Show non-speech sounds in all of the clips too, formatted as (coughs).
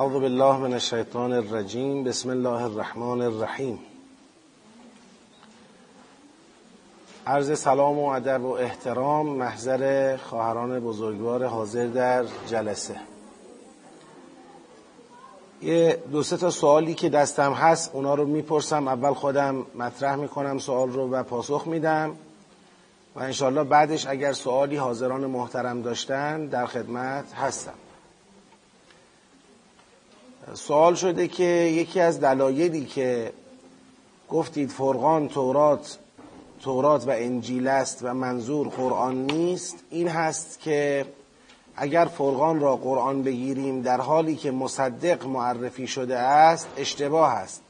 اعوذ بالله من الشیطان الرجیم. بسم الله الرحمن الرحیم. عرض سلام و ادب و احترام محضر خواهران بزرگوار حاضر در جلسه. یه دو سه تا سوالی که دستم هست اونا رو می‌پرسم. اول خودم مطرح می‌کنم سوال رو و پاسخ میدم. و انشالله بعدش اگر سوالی حاضران محترم داشتن در خدمت هستم. سوال شده که یکی از دلایلی که گفتید فرقان تورات تورات و انجیل است و منظور قرآن نیست این هست که اگر فرقان را قرآن بگیریم در حالی که مصدق معرفی شده است اشتباه است.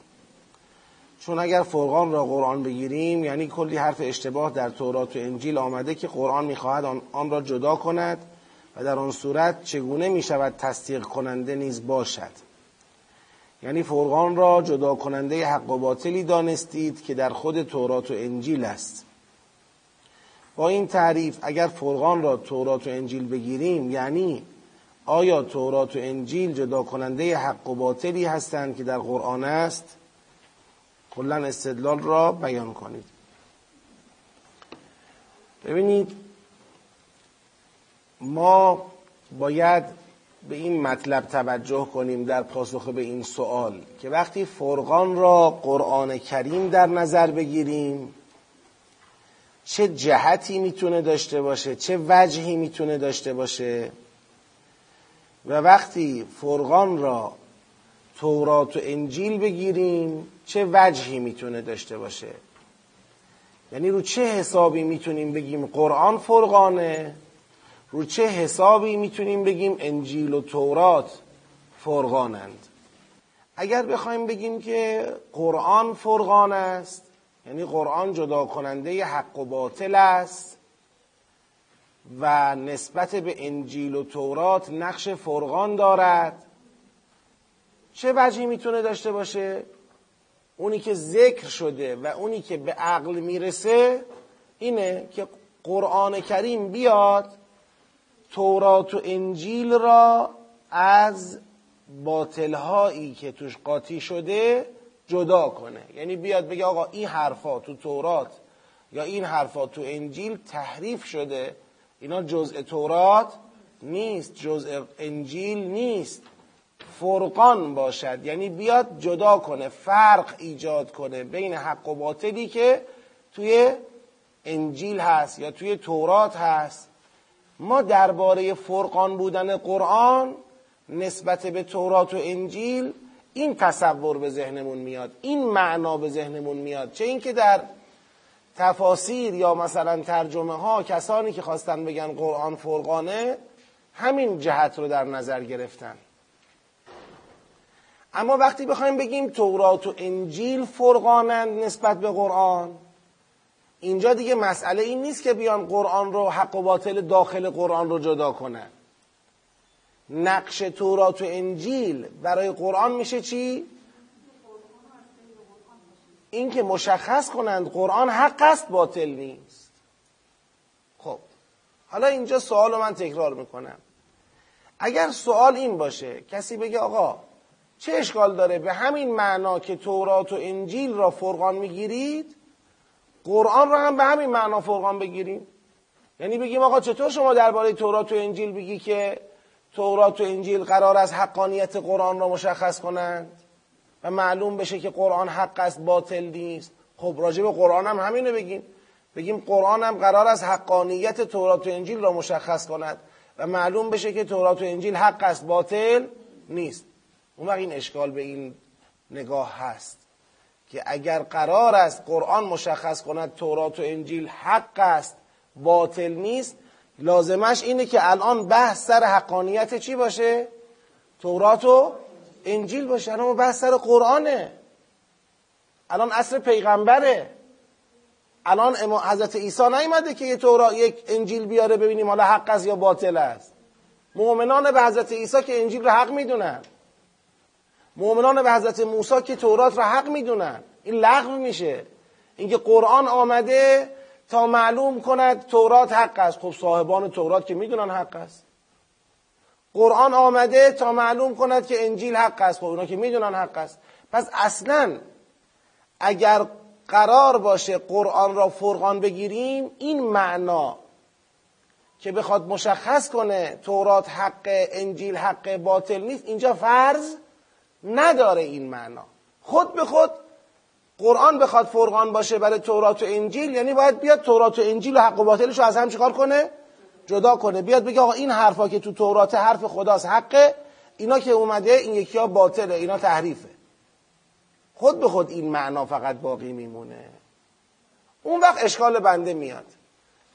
چون اگر فرقان را قرآن بگیریم یعنی کلی حرف اشتباه در تورات و انجیل آمده که قرآن می‌خواهد آن را جدا کند و در آن صورت چگونه می‌شود تصدیق کننده نیز باشد. یعنی فرقان را جدا کننده حق و باطلی دانستید که در خود تورات و انجیل است. با این تعریف اگر فرقان را تورات و انجیل بگیریم یعنی آیا تورات و انجیل جدا کننده حق و باطلی هستند که در قرآن است؟ کلا استدلال را بیان کنید. ببینید ما باید به این مطلب توجه کنیم در پاسخ به این سوال که وقتی فرقان را قرآن کریم در نظر بگیریم چه جهتی می‌تونه داشته باشه چه وجهی می‌تونه داشته باشه؟ و وقتی فرقان را تورات و انجیل بگیریم چه وجهی می‌تونه داشته باشه؟ یعنی رو چه حسابی می‌تونیم بگیم قرآن فرقانه؟ رو چه حسابی می‌تونیم بگیم انجیل و تورات فرقانند اگر بخوایم بگیم که قرآن فرقان است یعنی قرآن جدا کننده حق و باطل است و نسبت به انجیل و تورات نقش فرقان دارد چه وجهی می‌تونه داشته باشه؟ اونی که ذکر شده و اونی که به عقل می‌رسه اینه که قرآن کریم بیاد تورات و انجیل را از باطلهایی که توش قاطی شده جدا کنه. یعنی بیاد بگه آقا این حرفا تو تورات یا این حرفا تو انجیل تحریف شده. اینا جزء تورات نیست جزء انجیل نیست. فرقان باشد. یعنی بیاد جدا کنه فرق ایجاد کنه بین حق و باطلی که توی انجیل هست یا توی تورات هست. ما درباره فرقان بودن قرآن نسبت به تورات و انجیل این تصور به ذهنمون میاد این معنا به ذهنمون میاد. چه اینکه در تفاسیر یا مثلا ترجمه ها کسانی که خواستن بگن قرآن فرقانه همین جهت رو در نظر گرفتن. اما وقتی بخوایم بگیم تورات و انجیل فرقانند نسبت به قرآن اینجا دیگه مسئله این نیست که بیان قرآن رو حق و باطل داخل قرآن رو جدا کنن. نقش تورات و انجیل برای قرآن میشه چی؟ این که مشخص کنند قرآن حق است باطل نیست. خب حالا اینجا سوال من تکرار می‌کنم. اگر سوال این باشه کسی بگه آقا چه اشکال داره به همین معنا که تورات و انجیل را فرقان می‌گیرید؟ قرآن را هم به همین معنا فرقان بگیریم. یعنی بگیم آقا چطور شما درباره تورات و انجیل بگی که تورات و انجیل قرار از حقانیت قرآن را مشخص کنند و معلوم بشه که قرآن حق است باطل نیست. خب راجع به قرآن هم همینو بگیم. بگیم قرآن هم قرار از حقانیت تورات و انجیل را مشخص کند و معلوم بشه که تورات و انجیل حق است باطل نیست. اون وقت این اشکال به این نگاه هست. که اگر قرار است قرآن مشخص کند تورات و انجیل حق است باطل نیست لازمش اینه که الان بحث سر حقانیت چی باشه؟ تورات و انجیل باشه. الان بحث سر قرآنه. الان اصر پیغمبره. الان حضرت عیسی نیومده که یه تورا یک انجیل بیاره ببینیم حالا حق است یا باطل است. مؤمنان به حضرت عیسی که انجیل رو حق می‌دونن. مؤمنان به حضرت موسی که تورات رو حق می‌دونن. این لغو میشه. اینکه قرآن آمده تا معلوم کند تورات حق است. خب صاحبان تورات که می‌دونن حق است. قرآن آمده تا معلوم کند که انجیل حق است. خب اونا که می‌دونن حق است. پس اصلا اگر قرار باشه قرآن را فرقان بگیریم این معنا که بخواد مشخص کنه تورات حق انجیل حق باطل نیست اینجا فرض نداره این معنا. خود به خود قرآن بخواد فرقان باشه برای تورات و انجیل یعنی باید بیاد تورات و انجیل و حق و باطلش رو از هم چیکار کنه؟ جدا کنه. بیاد بگه آقا این حرفا که تو تورات حرف خداست حقه اینا که اومده این یکی ها باطله اینا تحریفه. خود به خود این معنا فقط باقی میمونه. اون وقت اشکال بنده میاد.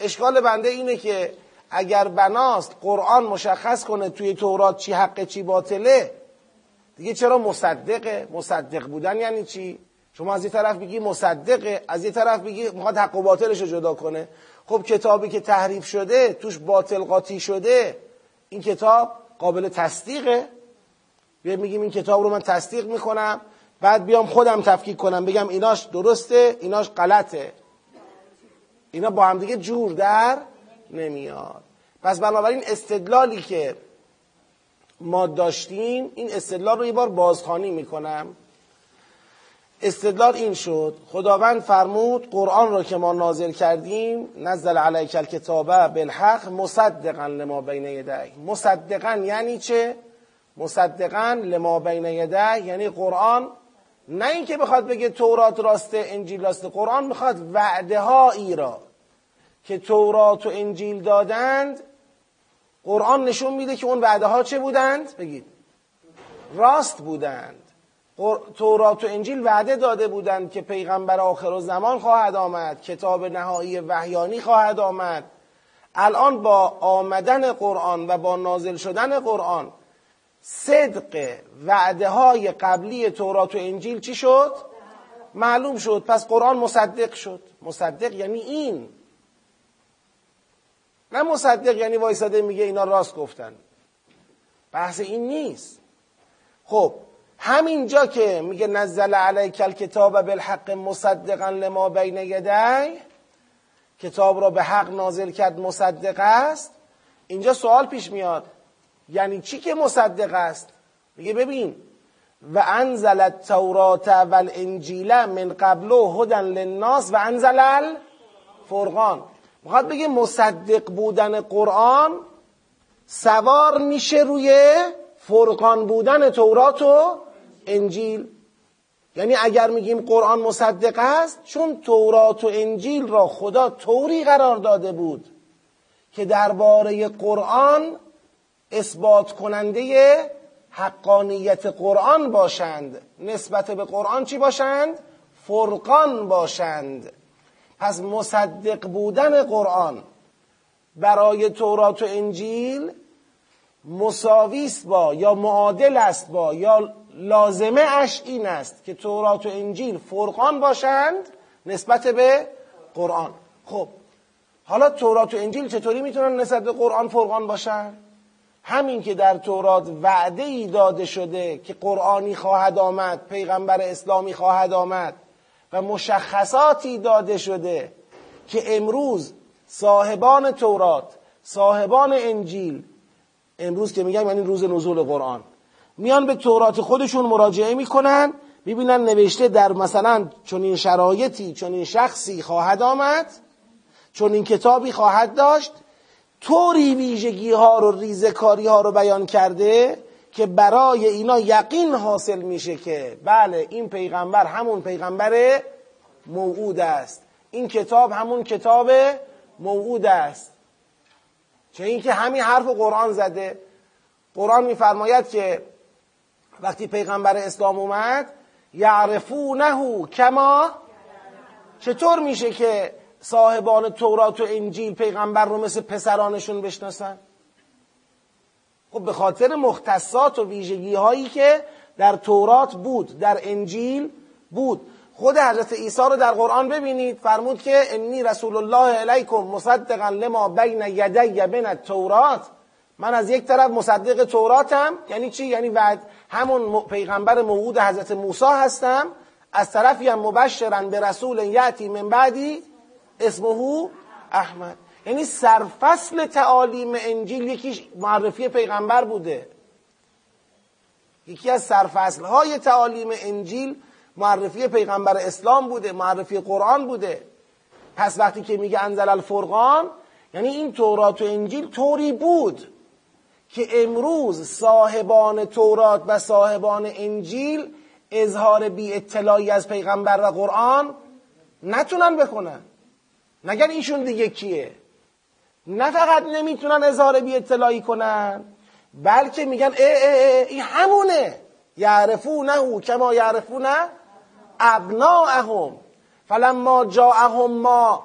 اشکال بنده اینه که اگر بناست قرآن مشخص کنه توی تورات چی حقه چی باطله دیگه چرا مصدقه؟ مصدق بودن یعنی چی؟ شما از یه طرف بگی مصدقه از یه طرف بگی می‌خواد حق و باطلش رو جدا کنه. خب کتابی که تحریف شده توش باطل قاطی شده. این کتاب قابل تصدیقه. بیا میگیم این کتاب رو من تصدیق می‌کنم بعد بیام خودم تفکیک کنم بگم ایناش درسته ایناش غلطه. اینا با هم دیگه جور در نمیاد. پس بنابراین استدلالی که ما داشتیم این استدلال رو یه بار بازخانی می‌کنم. استدلال این شد خداوند فرمود قرآن را که ما نازل کردیم نزل علیک الکتابه بالحق مصدقا لما بین یدی مصدقا یعنی چه؟ مصدقا لما بین یدی یعنی قرآن. نه اینکه بخواد بگه تورات راسته انجیل راسته قرآن می‌خواد وعده هایی را که تورات و انجیل دادند قرآن نشون میده که اون وعده ها چه بودند؟ بگید. راست بودند. تورات و انجیل وعده داده بودند که پیغمبر آخر و زمان خواهد آمد کتاب نهایی وحیانی خواهد آمد. الان با آمدن قرآن و با نازل شدن قرآن صدق وعده های قبلی تورات و انجیل چی شد؟ معلوم شد. پس قرآن مصدق شد. مصدق یعنی این. نه مصدق یعنی وایساده میگه اینا راست گفتن. بحث این نیست. خب همینجا که میگه نزل علیک الکتاب بالحق مصدقا لما بین یدی کتاب را به حق نازل کرد مصدق است. اینجا سوال پیش میاد یعنی چی که مصدق است؟ میگه ببین و انزل التورات والانجیل من قبل هدن للناس و انزل الفرقان. می‌خواد بگه مصدق بودن قرآن سوار میشه روی فرقان بودن تورات و انجیل. یعنی اگر میگیم قرآن مصدق است چون تورات و انجیل را خدا طوری قرار داده بود که درباره قرآن اثبات کننده حقانیت قرآن باشند. نسبت به قرآن چی باشند؟ فرقان باشند. پس مصدق بودن قرآن برای تورات و انجیل مساویست با یا معادل است با یا لازمه اش این است که تورات و انجیل فرقان باشند نسبت به قرآن. خب حالا تورات و انجیل چطوری می‌تونن نسبت به قرآن فرقان باشن؟ همین که در تورات وعده ای داده شده که قرآنی خواهد آمد پیغمبر اسلامی خواهد آمد و مشخصاتی داده شده که امروز صاحبان تورات صاحبان انجیل امروز که میگم یعنی روز نزول قرآن میان به تورات خودشون مراجعه می‌کنن می‌بینن نوشته در مثلا چنین شرایطی چنین شخصی خواهد آمد چون این کتابی خواهد داشت طوری ویژگی ها رو ریزکاری ها رو بیان کرده که برای اینا یقین حاصل میشه که بله این پیغمبر همون پیغمبر موعود است. این کتاب همون کتاب موعود است. چه اینکه همین حرف قرآن زده. قرآن میفرماید که وقتی پیغمبر اسلام اومد یعرفونه کما چطور میشه که صاحبان تورات و انجیل پیغمبر رو مثل پسرانشون بشناسن؟ خب به خاطر مختصات و ویژگی هایی که در تورات بود در انجیل بود. خود حضرت عیسی رو در قرآن ببینید فرمود که انی رسول الله علیکم مصدقا لما بین یدی بین التورات. من از یک طرف مصدق توراتم یعنی چی؟ یعنی بعد همون پیغمبر موعود حضرت موسی هستم. از طرفی هم مبشرن به رسول یعتی من بعدی اسمه احمد. یعنی سرفصل تعالیم انجیل یکیش معرفی پیغمبر بوده. یکی از سرفصل های تعالیم انجیل معرفی پیغمبر اسلام بوده معرفی قرآن بوده. پس وقتی که میگه انزل الفرقان یعنی این تورات و انجیل طوری بود که امروز صاحبان تورات و صاحبان انجیل اظهار بی اطلاعی از پیغمبر و قرآن نتونن بکنن نگر ایشون دیگه کیه؟ نه فقط نمی‌تونن اظهار بی اطلاعی کنن بلکه میگن اه اه اه این همونه. یعرفونه کما یعرفونه ابناءهم. فلما جاءهم ما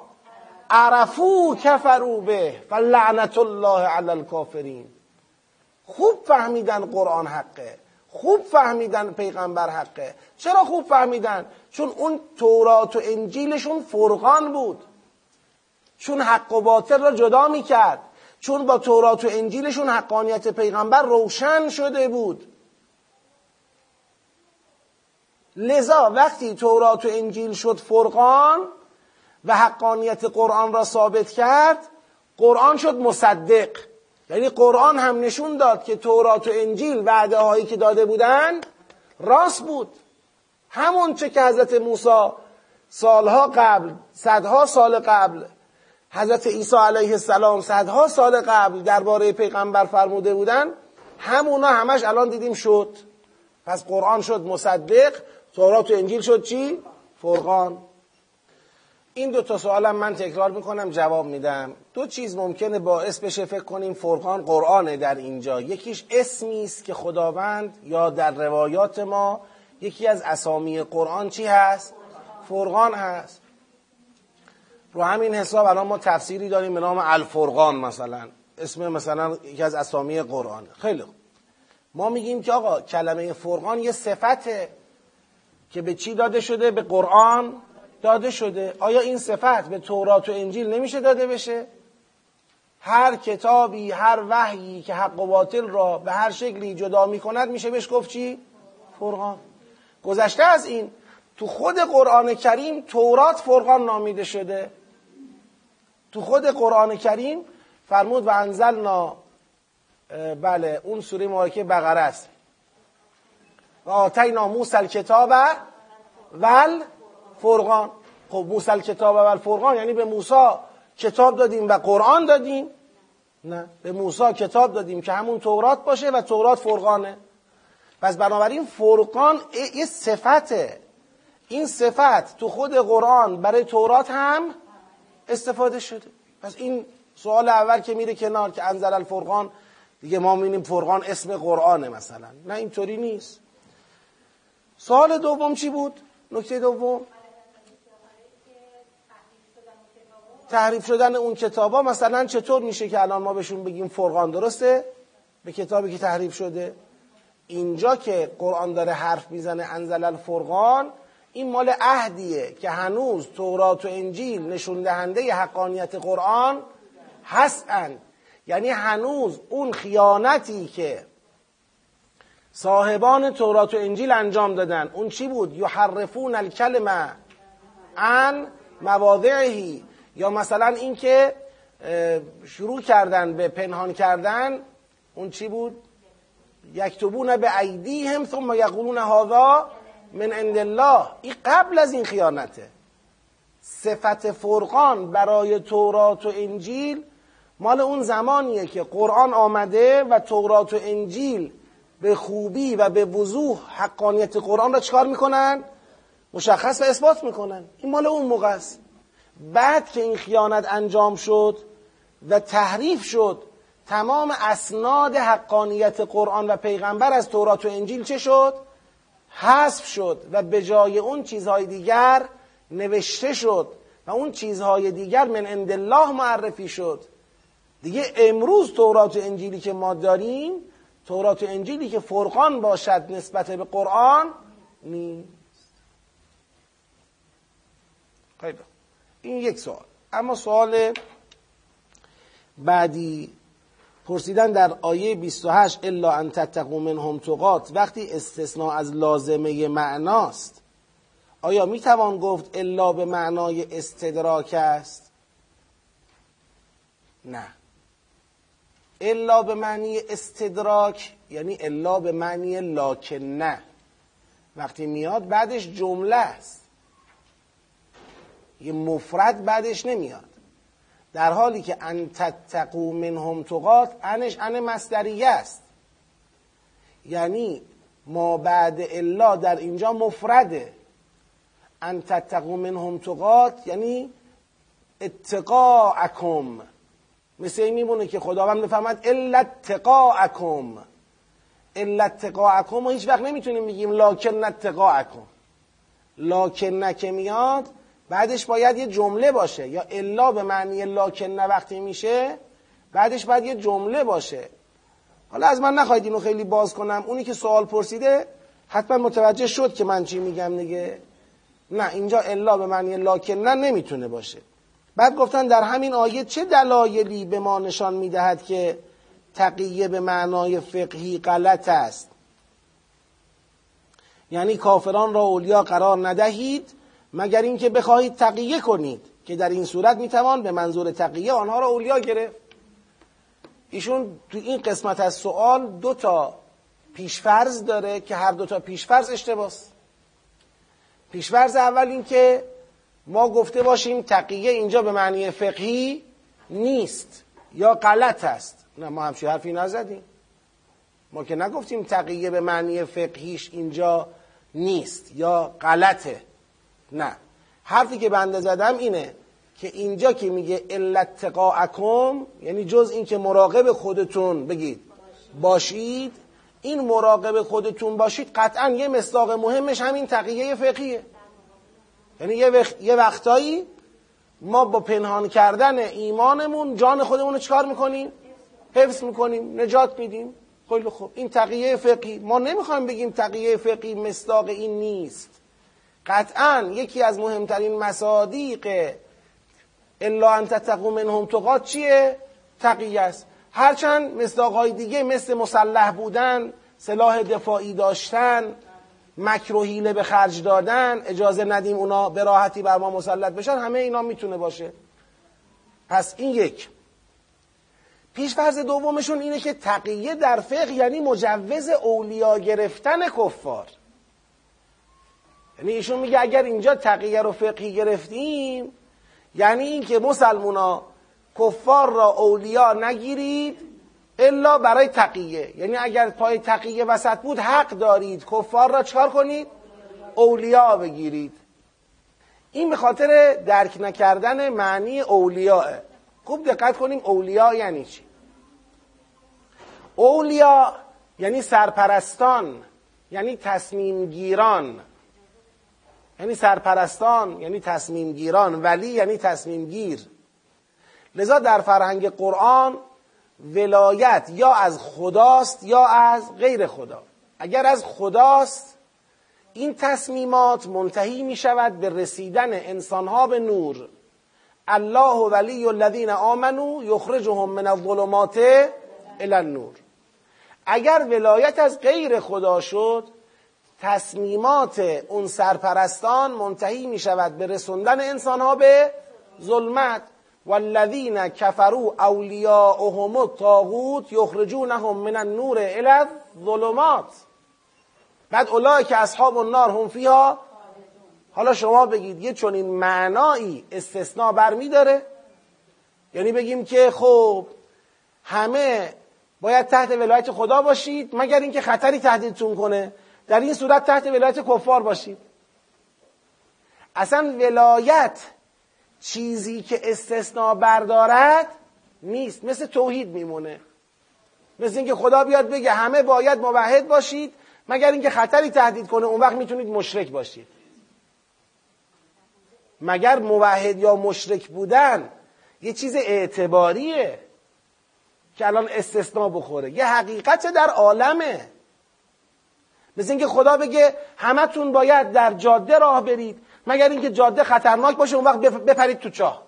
عرفو کفرو به فلعنت الله علی الکافرین. خوب فهمیدن قرآن حقه. خوب فهمیدن پیغمبر حقه. چرا خوب فهمیدن؟ چون اون تورات و انجیلشون فرقان بود. چون حق و باطل را جدا می‌کرد. چون با تورات و انجیلشون حقانیت پیغمبر روشن شده بود. لذا وقتی تورات و انجیل شد فرقان و حقانیت قرآن را ثابت کرد قرآن شد مصدق. یعنی قرآن هم نشون داد که تورات و انجیل وعده هایی که داده بودند راست بود. همون چه که حضرت موسی سالها قبل صدها سال قبل حضرت عیسی علیه السلام صدها سال قبل درباره پیغمبر فرموده بودن. همونا همش الان دیدیم شد. پس قرآن شد مصدق تورات و انجیل شد چی؟ فرقان. این دو تا سوالم من تکرار می‌کنم جواب میدم. دو چیز ممکنه باعث بشه فکر کنیم فرقان قرآنه در اینجا. یکیش اسمی است که خداوند یا در روایات ما یکی از اسامی قرآن چی هست؟ فرقان هست. رو همین حساب الان ما تفسیری داریم به نام الفرقان مثلا. اسم مثلا یکی از اسامی قرآن. خیلی خوب. ما میگیم که آقا کلمه فرقان یه صفته که به چی داده شده؟ به قرآن داده شده. آیا این صفت به تورات و انجیل نمیشه داده بشه؟ هر کتابی هر وحیی که حق و باطل را به هر شکلی جدا می‌کند میشه بهش گفت چی؟ فرقان. گذشته از این. تو خود قرآن کریم تورات فرقان نامیده شده. تو خود قرآن کریم فرمود و انزلنا بله اون سوره مبارکه بقره است. و آتینا موسی الکتاب ول فرقان خب موسی کتاب و فرقان یعنی به موسی کتاب دادیم و قرآن دادیم. نه به موسی کتاب دادیم که همون تورات باشه و تورات فرقانه. پس بنابراین فرقان یه صفته. این صفت تو خود قرآن برای تورات هم استفاده شده. پس این سوال اول که میره کنار که انزل الفرقان دیگه ما می‌بینیم فرقان اسم قرآنه مثلا. نه اینطوری نیست. سوال دوم چی بود؟ نکته دوم؟ تحریف شدن اون کتابا مثلا چطور میشه که الان ما بهشون بگیم فرقان؟ درسته؟ به کتابی که تحریف شده. اینجا که قرآن داره حرف می‌زنه انزل الفرقان این مال عهدیه که هنوز تورات و انجیل نشون دهنده حقانیت قرآن هستند یعنی هنوز اون خیانتی که صاحبان تورات و انجیل انجام دادن اون چی بود؟ یحرفون الکلمه عن مواضعهی یا مثلا اینکه شروع کردن به پنهان کردن اون چی بود؟ یکتبون به ایدیهم ثم یقولون هذا من عند الله این قبل از این خیانته صفت فرقان برای تورات و انجیل مال اون زمانیه که قرآن آمده و تورات و انجیل به خوبی و به وضوح حقانیت قرآن را چکار می‌کنن؟ مشخص و اثبات می‌کنن این مال اون موقع است بعد که این خیانت انجام شد و تحریف شد تمام اسناد حقانیت قرآن و پیغمبر از تورات و انجیل چه شد؟ حذف شد و به جای اون چیزهای دیگر نوشته شد و اون چیزهای دیگر من عند الله معرفی شد. دیگه امروز تورات و انجیلی که ما داریم تورات و انجیلی که فرقان باشد نسبت به قرآن نیست. خیلی این یک سوال. اما سوال بعدی پرسیدن در آیه 28 الا ان تتقوا منهم تقات وقتی استثناء از لازمه معناست. آیا می توان گفت الا به معنای استدراک است نه. الا به معنی استدراک یعنی الا به معنی لاکن نه وقتی میاد بعدش جمله است. یه مفرد بعدش نمیاد. در حالی که ان تتقو منهم تقات انش ان مصدریه است. یعنی ما بعد الا در اینجا مفرده. ان تتقو منهم تقات یعنی اتقاءکم مثل این میمونه که خداوند بفهمد الا اتقاءکم الا اتقاءکم و هیچ وقت نمی‌تونیم بگیم لاکن اتقاءکم لاکن که میاد بعدش باید یه جمله باشه. یا الا به معنی لاکن وقتی میشه بعدش باید یه جمله باشه. حالا از من نخواهید اینو خیلی باز کنم. اونی که سوال پرسیده حتما متوجه شد که من چی میگم دیگه. نه اینجا الا به معنی لاکن نمی‌تونه باشه. بعد گفتن در همین آیه چه دلایلی به ما نشان می‌دهد که تقیه به معنای فقهی غلط است؟ یعنی کافران را اولیا قرار ندهید. مگر اینکه بخواهید تقیه کنید که در این صورت می‌توان به منظور تقیه آنها را اولیا گرفت. ایشون تو این قسمت از سوال دو تا پیشفرض داره که هر دو تا پیشفرض اشتباس. پیشفرض اول این که ما گفته باشیم تقیه اینجا به معنی فقهی نیست یا غلط است. نه ما همچین حرفی نزدیم. ما که نگفتیم تقیه به معنی فقهیش اینجا نیست یا غلطه. نه. حرفی که بنده زدم اینه که اینجا که میگه علت تقاعکم یعنی جز این که مراقب خودتون بگید باشید این مراقب خودتون باشید قطعا یه مصداق مهمش همین تقیه فقهیه یعنی یه, یه وقتایی ما با پنهان کردن ایمانمون جان خودمون رو چکار می‌کنیم؟ حفظ می‌کنیم نجات میدیم. خیلی خوب. این تقیه فقهی ما نمی‌خوایم بگیم تقیه فقهی مصداق این نیست. قطعا یکی از مهمترین مصادیق الا ان تتقوا منهم تقات چیه؟ تقیه است. هرچند مصداقهای دیگه مثل مسلح بودن سلاح دفاعی داشتن مکر و به خرج دادن اجازه ندیم اونا به راحتی بر ما مسلط بشن همه اینا می‌تونه باشه. پس این یک. پیشفرض دومشون اینه که تقیه در فقه یعنی مجوز اولیا گرفتن کفار. یعنی ایشون میگه اگر اینجا تقیه رو فقهی گرفتیم یعنی اینکه مسلمونا کفار را اولیا نگیرید الا برای تقیه. یعنی اگر پای تقیه وسط بود حق دارید کفار را چکار کنید؟ اولیا بگیرید. این به خاطر درک نکردن معنی اولیاء. خوب دقت کنیم اولیا یعنی چی؟ اولیا یعنی سرپرستان یعنی تصمیم گیران یعنی سرپرستان یعنی تصمیم گیران ولی یعنی تصمیم گیر لذا در فرهنگ قرآن ولایت یا از خداست یا از غیر خدا. اگر از خداست این تصمیمات منتهی می شود به رسیدن انسانها به نور. الله ولی الذین آمنو یخرجهم من الظلمات الى النور. اگر ولایت از غیر خدا شد تصمیمات اون سرپرستان منتهی می شود به رسوندن انسانها به ظلمت. والذین کفروا اولیاءهم الطاغوت یخرجونهم من النور الى الظلمات. بعد اولای که اصحاب النار هم فیها حالا شما بگید یه چنین معنایی استثناء برمی داره؟ یعنی بگیم که خب همه باید تحت ولایت خدا باشید مگر اینکه خطری تهدیدتون کنه؟ در این صورت تحت ولایت کفار باشید اصلا ولایت چیزی که استثناء بردارد نیست. مثل توحید میمونه. مثل اینکه خدا بیاد بگه همه باید موحد باشید مگر اینکه خطری تهدید کنه اون وقت می‌تونید مشرک باشید. مگر موحد یا مشرک بودن یه چیز اعتباریه که الان استثناء بخوره. یه حقیقت در عالمه. مثل اینکه خدا بگه همتون باید در جاده راه برید مگر اینکه جاده خطرناک باشه اون وقت بپرید تو چاه.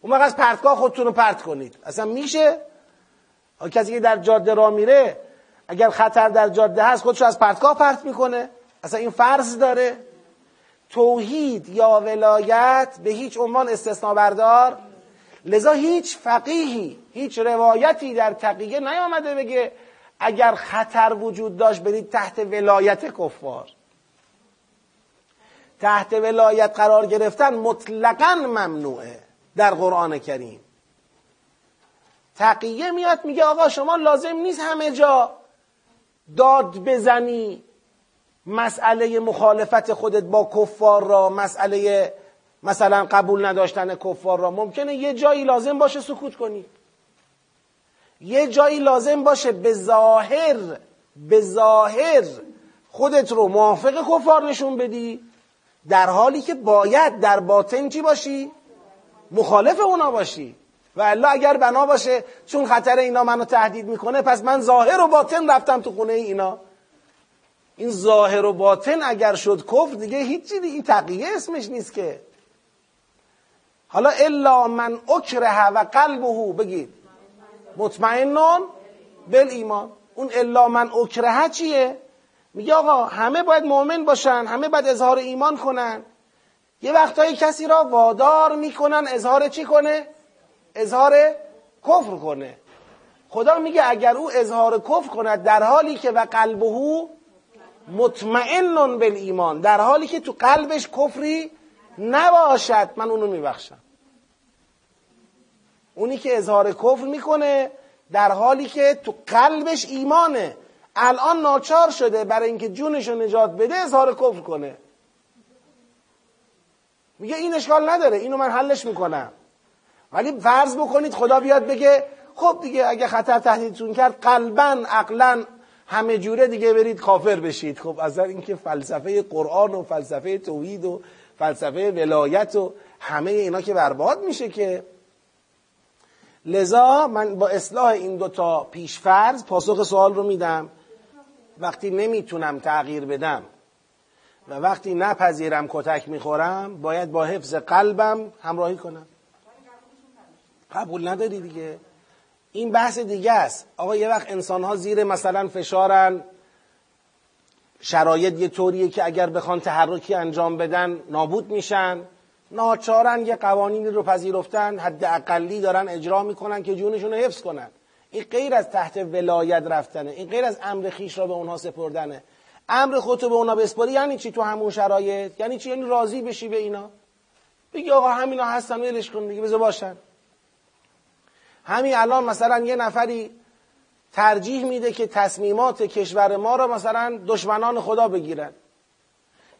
اون وقت از پرتگاه خودتون رو پرت کنید. اصلا میشه؟ کسی که در جاده راه میره اگر خطر در جاده هست خودش از پرتگاه پرت می‌کنه. اصلا این فرض داره. توحید یا ولایت به هیچ عنوان استثناء بردار لذا هیچ فقیهی هیچ روایتی در تقیه نیامده بگه اگر خطر وجود داشت برید تحت ولایت کفار. تحت ولایت قرار گرفتن مطلقا ممنوعه در قرآن کریم. تقیه میاد میگه آقا شما لازم نیست همه جا داد بزنی. مسئله مخالفت خودت با کفار را مسئله مثلا قبول نداشتن کفار را. ممکنه یه جایی لازم باشه سکوت کنی. یه جایی لازم باشه به ظاهر به ظاهر خودت رو موافق کفار نشون بدی در حالی که باید در باطن چی باشی؟ مخالف اونا باشی. و الا اگر بنا باشه چون خطر اینا منو تهدید می‌کنه پس من ظاهر و باطن رفتم تو خونه اینا. این ظاهر و باطن اگر شد کفر دیگه هیچی دیگه این تقیه اسمش نیست که. حالا الا من اکره و قلبه بگید. مطمئنون بل ایمان. اون الا من اکره چیه؟ میگه آقا همه باید مؤمن باشن همه باید اظهار ایمان کنن. یه وقتایی کسی را وادار می‌کنن اظهار چی کنه؟ اظهار کفر کنه. خدا میگه اگر او اظهار کفر کند در حالی که و قلبه مطمئن به ایمان در حالی که تو قلبش کفری نباشد من اونو میبخشم. اونی که اظهار کفر می‌کنه در حالی که تو قلبش ایمانه. الان ناچار شده برای اینکه جونش رو نجات بده اظهار کفر کنه. میگه این اشکال نداره اینو من حلش می‌کنم. ولی فرض بکنید خدا بیاد بگه خب دیگه اگه خطر تهدیدتون کرد قلبا عقلا همه جوره دیگه برید کافر بشید. خب از اینکه فلسفه قرآن و فلسفه توحید و فلسفه ولایت و همه اینا که برباد میشه که لذا من با اصلاح این دوتا پیشفرض پاسخ سوال رو میدم. وقتی نمی‌تونم تغییر بدم و وقتی نپذیرم کتک می‌خورم باید با حفظ قلبم همراهی کنم. قبول نداری دیگه؟ این بحث دیگه است. آقا یه وقت انسان ها زیر مثلا فشارن. شرایط یه طوریه که اگر بخوان تحرکی انجام بدن نابود میشن. ناچارن یه قوانینی رو پذیرفتن حد اقلی دارن اجرا می‌کنن که جونشون رو حفظ کنن. این غیر از تحت ولایت رفتنه. این غیر از امر خیش را به اونها سپردنه. امر خودتو به اونها بسپاری یعنی چی تو همون شرایط؟ یعنی چی؟ یعنی راضی بشی به اینا؟ بگی آقا همینا هستن ولش کن دیگه بذار باشن. همین الان مثلا یه نفری ترجیح میده که تصمیمات کشور ما را مثلا دشمنان خدا بگیرن.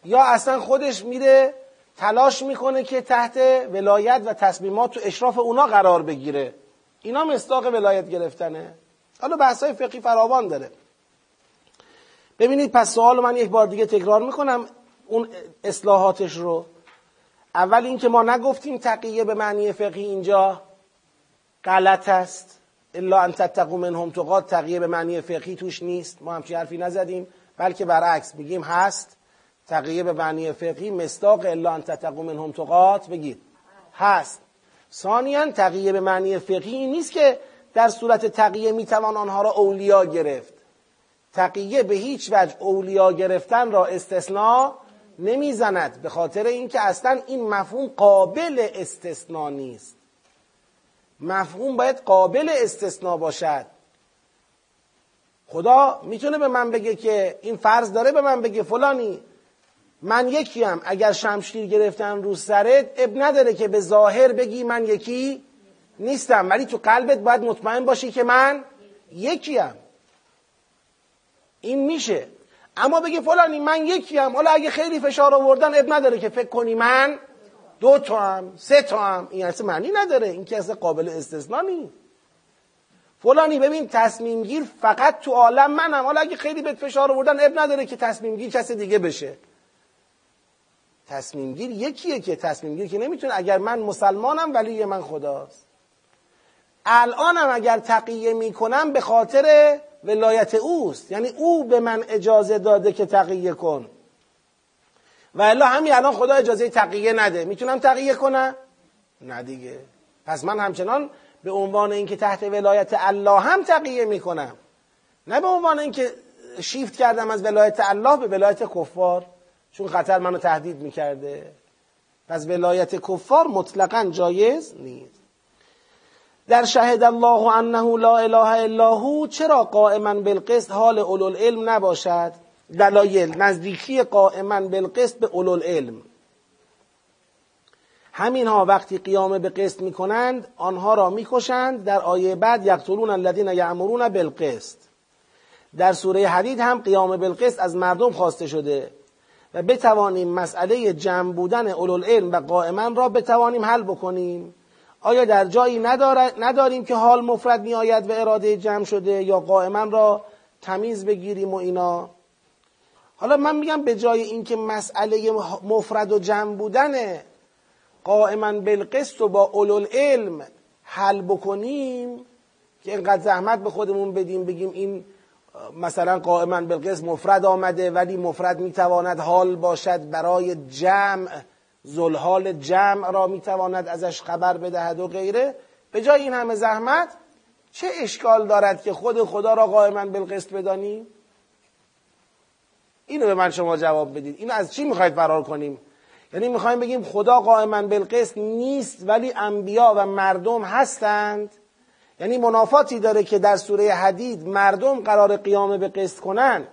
یا اصلا خودش میره تلاش می‌کنه که تحت ولایت و تصمیمات تو اشراف اونا قرار بگیره. اینا مستاق ولایت گرفتنه. حالا بحثای فقهی فراوان داره. ببینید پس سوال من یک بار دیگه تکرار می‌کنم اون اصلاحاتش رو. اول اینکه ما نگفتیم تقیه به معنی فقهی اینجا غلط است. الا ان تتقوا منهم تقیه به معنی فقهی توش نیست. ما همچین حرفی نزدیم بلکه برعکس بگیم هست. تقیه به معنی فقهی مستاق الا ان تتقوا منهم تقات بگید. هست. ثانیا تقیه به معنی فقهی نیست که در صورت تقیه می‌توان آنها را اولیا گرفت. تقیه به هیچ وجه اولیا گرفتن را استثناء نمی‌زند به خاطر اینکه اصلا این مفهوم قابل استثناء نیست. مفهوم باید قابل استثناء باشد. خدا می‌تونه به من بگه که این فرض داره به من بگه فلانی. من یکیم. اگر شمشیر گرفتن رو سرت اب نداره که به ظاهر بگی من یکی نیستم. ولی تو قلبت باید مطمئن باشی که من یکیم. این میشه. اما بگی فلانی من یکیم. حالا اگه خیلی فشار آوردن اب نداره که فکر کنی من دو تا هم سه تا هم این اصلا معنی نداره. این که اصلا قابل استثنا نیست. فلانی ببین تصمیم گیر فقط تو عالم منم. حالا اگه خیلی بهت فشار آوردن اب نداره که تصمیم گیر کس دیگه بشه. تصمیم گیر یکیه که تصمیم گیر که نمی‌تونه اگر من مسلمانم ولی من خداست. الانم اگر تقیه می‌کنم به خاطر ولایت اوست. یعنی او به من اجازه داده که تقیه کن. و الا همین الان خدا اجازه تقیه نده. می‌تونم تقیه کنم؟ نه دیگه. پس من همچنان به عنوان اینکه تحت ولایت الله هم تقیه می‌کنم. نه به عنوان اینکه شیفت کردم از ولایت الله به ولایت کفار. چون خطر منو تهدید می‌کرده. پس ولایت کفار مطلقا جایز نیست. در شهد الله انه لا اله الا هو چرا قائما بالقسط؟ حال اولوالعلم نباشد. دلایل نزدیکی قائما بالقسط به اولوالعلم. همین ها وقتی قیام به قسط می‌کنند آنها را می‌کشند. در آیه بعد یقتلون الذین یعمرون بالقسط. در سوره حدید هم قیام بالقسط از مردم خواسته شده. و بتوانیم مسئله جمع بودن اولوالعلم و قائما را بتوانیم حل بکنیم. آیا در جایی نداریم که حال مفرد می آید و اراده جمع شده یا قائما را تمیز بگیریم و اینا؟ حالا من میگم به جای اینکه مسئله مفرد و جمع بودن قائما بالقسط و با علم حل بکنیم که اینقدر زحمت به خودمون بدیم بگیم این مثلا قائما بالقسط مفرد آمده ولی مفرد می‌تواند حال باشد برای جمع زلحال جمع را می‌تواند ازش خبر بدهد و غیره. به جای این همه زحمت چه اشکال دارد که خود خدا را قائما بالقسط بدانیم؟ اینو به من شما جواب بدید. اینو از چی می‌خواید فرار کنیم؟ یعنی می‌خوایم بگیم خدا قائما بالقسط نیست ولی انبیا و مردم هستند. یعنی منافاتی داره که در سوره حدید مردم قرار قیام به قسط کنن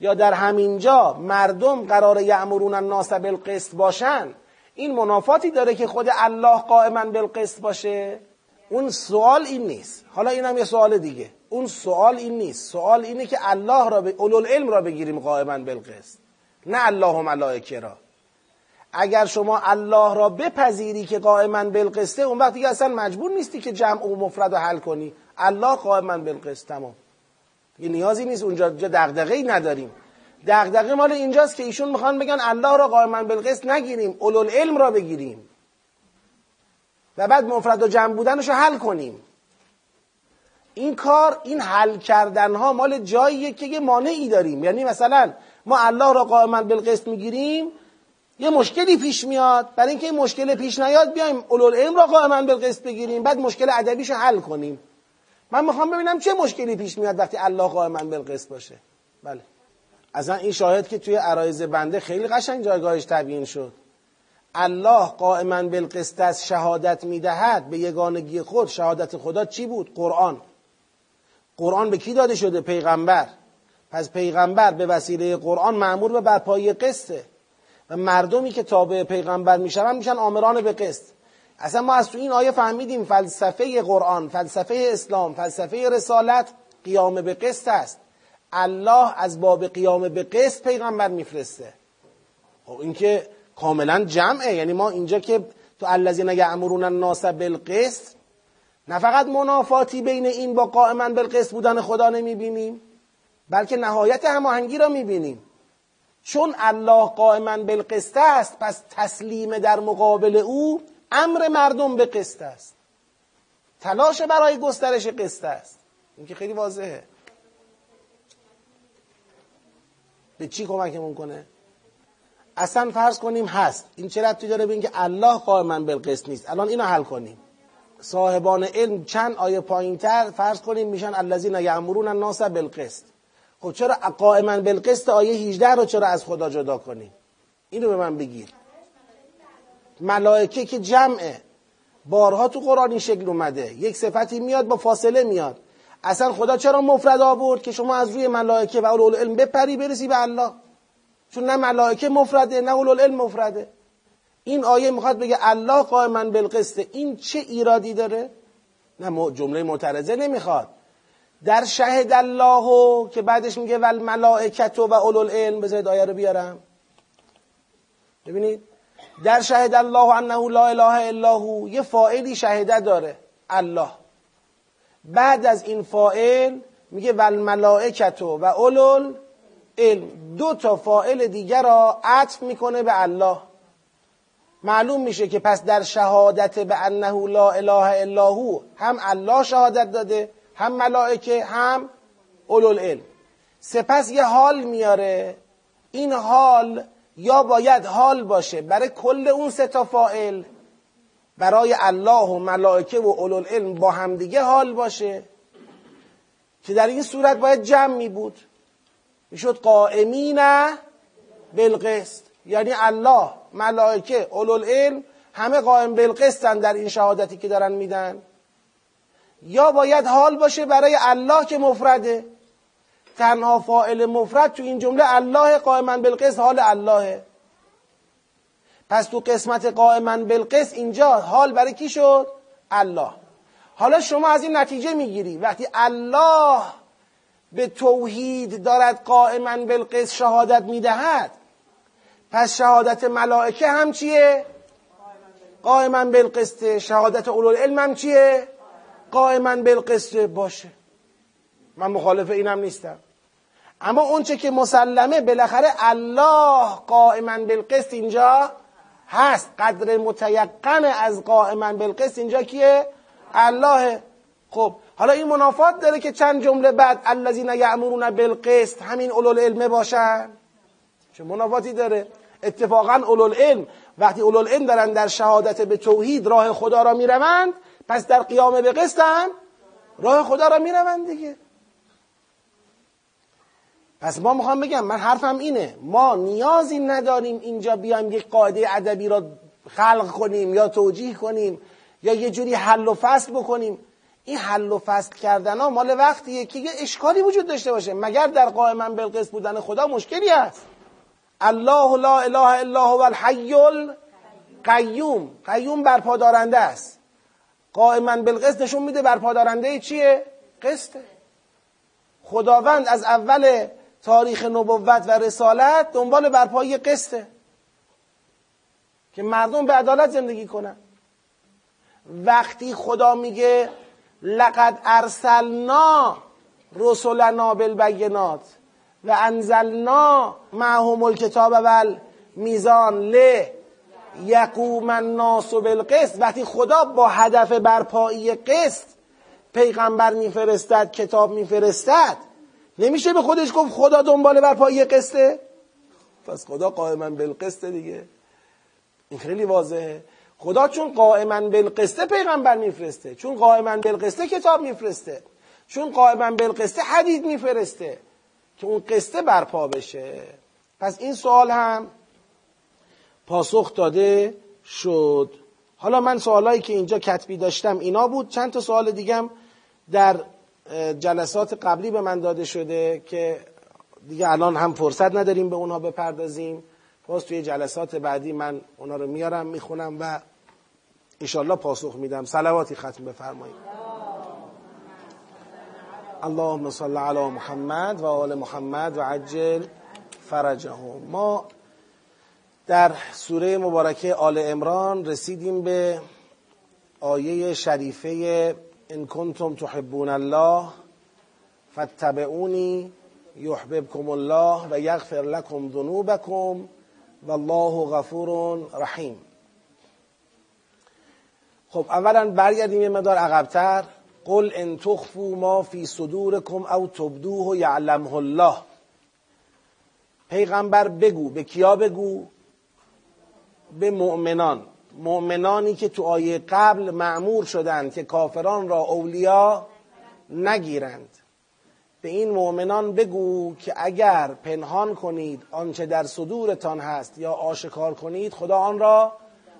یا در همینجا مردم قرار یعمرون الناس بالقسط باشن؟ این منافاتی داره که خود الله قائما بالقسط باشه؟ اون سوال این نیست. حالا اینم یه سوال دیگه. اون سوال این نیست. سوال اینه که الله را به علم را بگیریم قائما بالقسط. نه الله و ملائکه را. اگر شما الله را بپذیری که قائما بالقسطه اون وقت دیگه اصلا مجبور نیستی که جمع و مفرد رو حل کنی. الله قائما بالقسط تمام. دیگه نیازی نیست اونجا دغدغه ای نداریم. دغدغه مال اینجاست که ایشون می‌خوان بگن الله را قائما بالقسط نگیریم علم را بگیریم. و بعد مفرد و جمع بودنش رو حل کنیم. این کار این حل کردن ها مال جاییه که یه مانعی داریم. یعنی مثلا ما الله را قائما بالقسط می‌گیریم یه مشکلی پیش میاد برای اینکه این مشکل پیش نیاد بیایم علم را قائما بالقسط بگیریم بعد مشکل ادبیشو حل کنیم. من می‌خوام ببینم چه مشکلی پیش میاد وقتی الله قائما بالقسط باشه. بله. اصلا این شاهد که توی عرایز بنده خیلی قشنگ جایگاهش تبیین شد. الله قائما بالقسط از شهادت می‌دهد به یگانگی خود شهادت خدا چی بود؟ قرآن. قرآن به کی داده شده؟ پیغمبر. پس پیغمبر به وسیله قرآن معمور به برپایی قسطه. و مردمی که تابع پیغمبر میشن میشن آمران به قسط. اصلا ما از تو این آیه فهمیدیم فلسفه قرآن فلسفه اسلام فلسفه رسالت قیام به قسط است. الله از باب قیام به قسط پیغمبر میفرسته. خب این که کاملا جمعه. یعنی ما اینجا که تو الذین یأمرون الناس بالقسط نه فقط منافاتی بین این با قائما بالقسط بودن خدا نمی‌بینیم بلکه نهایت هماهنگی را می‌بینیم. چون الله قائما بالقسط است پس تسلیم در مقابل او امر مردم به قسط است. تلاش برای گسترش قسط است. این که خیلی واضحه. به چی کمکمون کنه؟ اصلا فرض کنیم هست. این چه ربطی داره به اینکه الله قائما بالقسط نیست؟ الان اینو حل کنیم. صاحبان علم چند آیه پایینتر فرض کنیم میشن الذین یامرون الناس بالقسط. خب چرا قائما بالقسط آیه 18 رو چرا از خدا جدا کنیم اینو به من بگیر. ملائکه که جمعه. بارها تو قرآن این شکل اومده. یک صفتی میاد با فاصله میاد. اصلا خدا چرا مفرد آورد که شما از روی ملائکه و اولو علم بپری برسی به الله؟ چون نه ملائکه مفرده نه اولو علم مفرده. این آیه می‌خواد بگه الله قائما بالقسط. این چه ایرادی داره؟ نه جمله معترضه نمی‌خواد. در شهد الله که بعدش میگه ول ملائکت و اولو العلم. بذارید آیه رو بیارم. ببینید. در شهد الله انه لا اله الا هو. یه فاعلی شهده داره. الله. بعد از این فاعل میگه ول ملائکت و اولو علم دو تا فاعل دیگر را عطف می‌کنه به الله. معلوم میشه که پس در شهادت به انه لا اله الا هو هم الله شهادت داده هم ملائکه هم علم سپس یه حال میاره. این حال یا باید حال باشه برای کل اون سه تا فائل برای الله و ملائکه و علم با همدیگه حال باشه. که در این صورت باید جمع می بود می‌شد قائمین بالقسط. یعنی الله ملائکه علم همه قائم بالقسطن در این شهادتی که دارن میدن. یا باید حال باشه برای الله که مفرده. تنها فاعل مفرد تو این جمله الله قائما بالقسط حال اللهه. پس تو قسمت قائما بالقسط اینجا حال برای کی شد؟ الله. حالا شما از این نتیجه می‌گیری. وقتی الله به توحید دارد قائما بالقسط شهادت می‌دهد پس شهادت ملائکه هم چیه؟ قائما بالقسط. شهادت اولوالعلم هم چیه؟ قائما بالقسط باشه. من مخالف اینم نیستم. اما اونچه که مسلمه بالاخره الله قائما بالقسط اینجا هست. قدر متیقن از قائما بالقسط اینجا کیه؟ الله. خب حالا این منافات داره که چند جمله بعد الذین یأمرون بالقسط همین اولوالعلم باشن؟ چه منافاتی داره؟ اتفاقا اولوالعلم وقتی اولوالعلم دارن در شهادت به توحید راه خدا را می‌روند پس در قیام به قسط راه خدا را می‌روند دیگه. پس ما می‌خوام بگم من حرفم اینه ما نیازی نداریم اینجا بیایم یک قاعده ادبی را خلق کنیم یا توجیه کنیم یا یه جوری حل و فصل بکنیم. این حل و فصل کردن ها مال وقتیه که یه اشکالی وجود داشته باشه. مگر در قائما بالقسط بودن خدا مشکلی هست الله لا اله الا هو الحی القیوم. قیوم برپا دارنده است. قائما بالقسط نشون میده برپا دارنده چیه؟ قسطه. خداوند از اول تاریخ نبوت و رسالت دنبال برپایی قسطه که مردم به عدالت زندگی کنن. وقتی خدا میگه لقد ارسلنا رسلنا بالبینات و انزلنا معهم الکتاب و میزان ل یقوم الناس بالقسط. وقتی خدا با هدف برپایی قسط پیغمبر میفرستد کتاب میفرستد نمیشه به خودش گفت خدا دنبال برپایی قسطه؟ پس خدا قائما بالقسط دیگه. این خیلی واضحه. خدا چون قائما بالقسطه پیغمبر میفرسته چون قائما بالقسطه کتاب میفرسته چون قائما بالقسطه حدید میفرسته که اون قسطه برپا بشه. پس این سوال هم پاسخ داده شد. حالا من سوالایی که اینجا کتبی داشتم اینا بود. چند تا سوال دیگم در جلسات قبلی به من داده شده که دیگه الان هم فرصت نداریم به اونها بپردازیم. باز توی جلسات بعدی من اونا رو میارم می‌خونم و انشالله پاسخ میدم. سلواتی ختم بفرمایید. اللهم صل علی محمد و آل محمد و عجل فرجهم. ما در سوره مبارکه آل امران رسیدیم به آیه شریفه ان کنتم تحبون الله فاتبعونی یحببکم الله و یغفر لكم ذنوبکم والله غفور رحیم. خب اولا برگردیم یه مدار عقبتر. قل ان تخفوا ما فی صدورکم او تبدوه یعلمه الله. پیغمبر بگو به کیا بگو؟ به مؤمنان. مؤمنانی که تو آیه قبل معمور شدند که کافران را اولیا نگیرند. به این مؤمنان بگو که اگر پنهان کنید آنچه در صدورتان هست یا آشکار کنید خدا آن را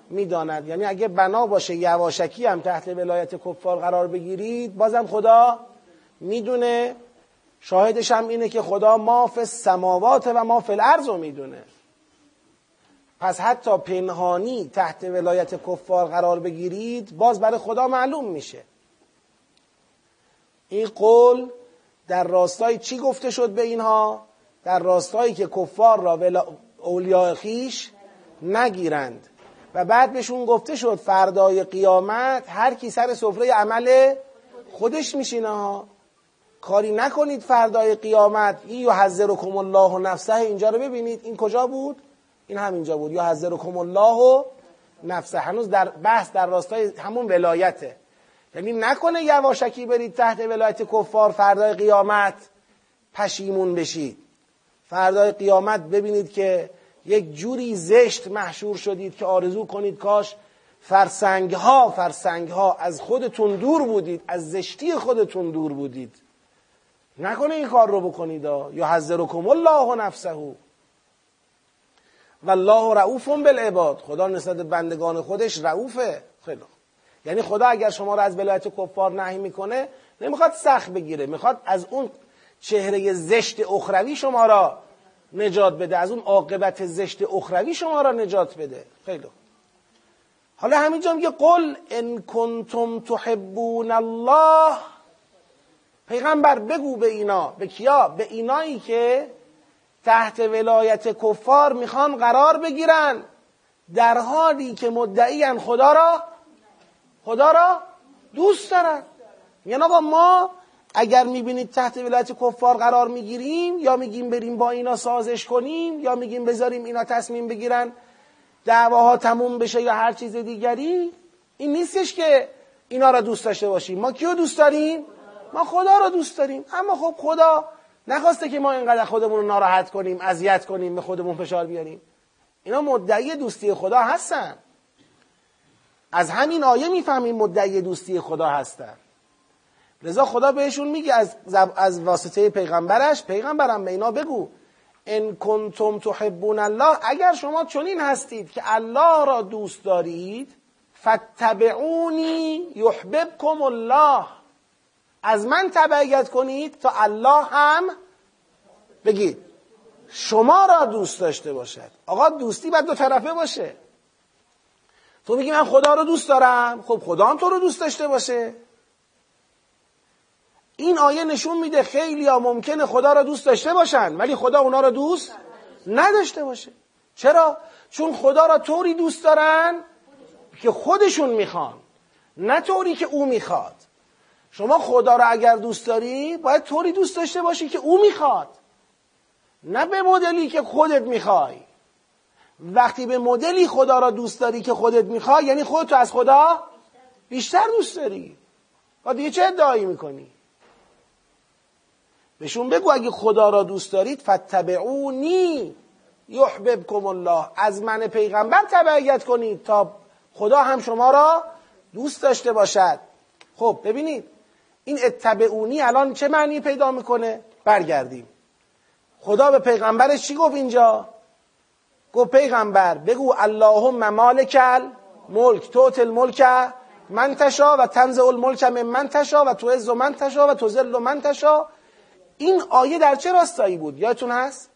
می‌داند. یعنی اگه بنا باشه یواشکی هم تحت ولایت کفار قرار بگیرید بازم خدا می‌دونه. شاهدش هم اینه که خدا ما فی السماوات و ما فی الارض رو می‌دونه. پس حتی پنهانی تحت ولایت کفار قرار بگیرید باز برای خدا معلوم میشه. این قول در راستای چی گفته شد به اینها؟ در راستایی که کفار را ولا... اولیاء خیش نگیرند. و بعد بهشون گفته شد فردای قیامت هر کی سر سفره عمل خودش میشینه ها. کاری نکنید فردای قیامت. این یحذرکم الله و نفسه اینجا رو ببینید. این کجا بود؟ این همینجا بود. یحذرکم الله و نفسه. هنوز در بحث در راستای همون ولایته. یعنی نکنه یواشکی برید تحت ولایت کفار فردای قیامت پشیمون بشید. فردای قیامت ببینید که یک جوری زشت محشور شدید که آرزو کنید کاش فرسنگ ها فرسنگ ها از خودتون دور بودید از زشتی خودتون دور بودید. نکنه این کار رو بکنید یا حذرکم الله و نفسه. و الله رعوف بالعباد. خدا نسبت بندگان خودش رعوفه خیلی یعنی خدا اگر شما را از ولایت کفار نهی می‌کنه نمی‌خواد سخت بگیره. می‌خواد از اون چهره زشت اخروی شما را نجات بده. از اون عاقبت زشت اخروی شما را نجات بده. خیلی حالا همینجا میگه قل ان کنتم تحبون الله. پیغمبر بگو به اینا. به کیا؟ به اینایی که تحت ولایت کفار می‌خوان قرار بگیرن. در حالی که مدعیان خدا را خدا را دوست دارن. یعنی آقا ما اگر می‌بینید تحت ولایت کفار قرار می‌گیریم یا میگیم بریم با اینا سازش کنیم یا میگیم بذاریم اینا تصمیم بگیرن دعواها تموم بشه یا هر چیز دیگری این نیستش که اینا را دوست داشته باشیم. ما کیو دوست داریم؟ ما خدا را دوست داریم. اما خب خدا نخواسته که ما اینقدر خودمون رو ناراحت کنیم اذیت کنیم به خودمون فشار بیاریم. اینا مدعی دوستی خدا هستن. از همین آیه می‌فهمیم مدعی دوستی خدا هستن. لذا خدا بهشون میگه از, از واسطه پیغمبرش پیغمبرم به اینا بگو. ان کنتم تحبون الله. اگر شما چنین هستید که الله را دوست دارید فتبعونی یحببکم الله. از من تبعیت کنید تا الله هم بگید شما را دوست داشته باشد. آقا دوستی باید دو طرفه باشه. تو میگی من خدا رو دوست دارم. خب خدا هم تو رو دوست داشته باشه. این آیه نشون میده خیلی ها ممکنه خدا را دوست داشته باشن ولی خدا اونا را دوست نداشته باشه. چرا؟ چون خدا را طوری دوست دارن که خودشون می‌خوان نه طوری که او می‌خواد. شما خدا را اگر دوست داری باید طوری دوست داشته باشی که او می‌خواد. نه به مدلی که خودت می‌خوای. وقتی به مدلی خدا را دوست داری که خودت می‌خوای یعنی خودتو از خدا بیشتر دوست داری. و دیگه چه ادعایی می‌کنی؟ بهشون بگو اگه خدا را دوست دارید فتبعونی یحببکم الله. از من پیغمبر تبعیت کنید تا خدا هم شما را دوست داشته باشد. خب ببینید. این اتبعونی الان چه معنی پیدا می‌کنه؟ برگردیم. خدا به پیغمبرش چی گفت اینجا؟ گفت پیغمبر بگو اللهم مالک ملک توت الملک من تشا و تنزع الملک من من تشا و تو عز من تشا و تو ذل من تشا. این آیه در چه راستایی بود؟ یادتون هست؟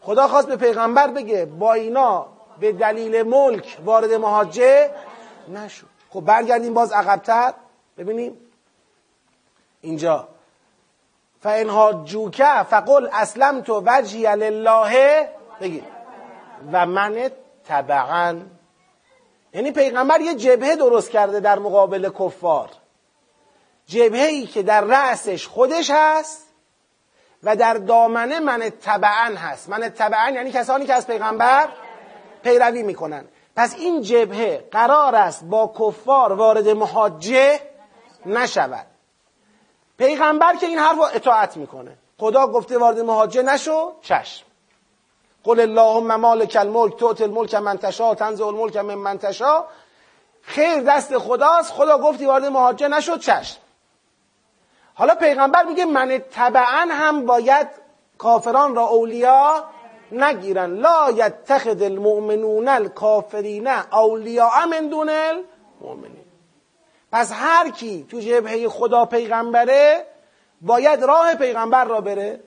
خدا خواست به پیغمبر بگه با اینا به دلیل ملک وارد مهاجه نشو. خب برگردیم باز عقبتر. ببینیم اینجا. فان جوکه فقل اسلم تو وجهی لله. بگید. و من تبعا یعنی پیغمبر یه جبهه درست کرده در مقابل کفار. جبهه ای که در رأسش خودش هست و در دامنه من تبعا هست. من تبعا یعنی کسانی که از پیغمبر پیروی می‌کنن. پس این جبهه قرار است با کفار وارد محاجه نشود. پیغمبر که این حرف رو اطاعت می‌کنه. خدا گفته وارد محاجه نشو. چشم. قل اللهم مالک الملک توت الملک من تشا تنزع الملک من من تشا خیر دست خداست. خدا گفتی وارد محاجه نشد چشم. حالا پیغمبر میگه من طبعا هم باید کافران را اولیا نگیرن. لا یتخذ المؤمنون الکافرین اولیاء من دون المؤمنین. پس هر کی تو جبهه خدا پیغمبره باید راه پیغمبر را بره.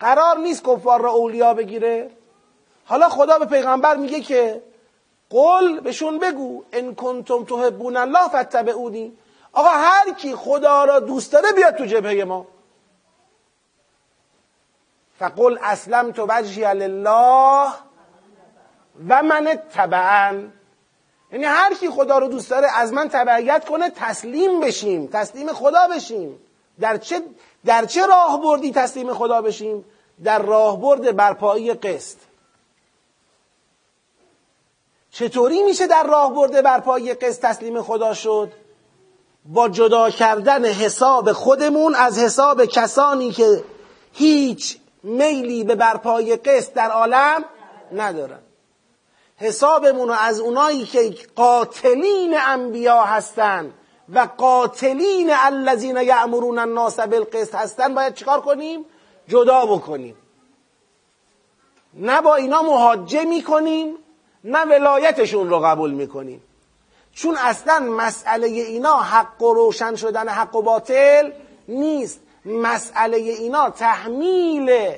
قرار نیست کفار را اولیا بگیره. حالا خدا به پیغمبر میگه که قل بهشون بگو ان کنتم تحبون الله فاتبعونی. آقا هر کی خدا را دوست داره بیاد تو جبهه ما. فقل اسلم تو وجهی لله و من تبعا یعنی هر کی خدا رو دوست داره از من تبعیت کنه تسلیم بشیم تسلیم خدا بشیم. در چه در چه راه بردی تسلیم خدا بشیم؟ در راه برد برپایی قسط. چطوری میشه در راه برده برپایی قسط تسلیم خدا شد؟ با جدا کردن حساب خودمون از حساب کسانی که هیچ میلی به برپای قسط در عالم ندارن. حسابمون رو از اونایی که قاتلین انبیا هستن و قاتلین الذین یعمرون الناس بالقسط هستن باید چیکار کنیم؟ جدا بکنیم. نه با اینا محاجه می‌کنیم نه ولایتشون رو قبول می‌کنیم. چون اصلا مسئله اینا حق و روشن شدن حق و باطل نیست. مسئله اینا تحمیل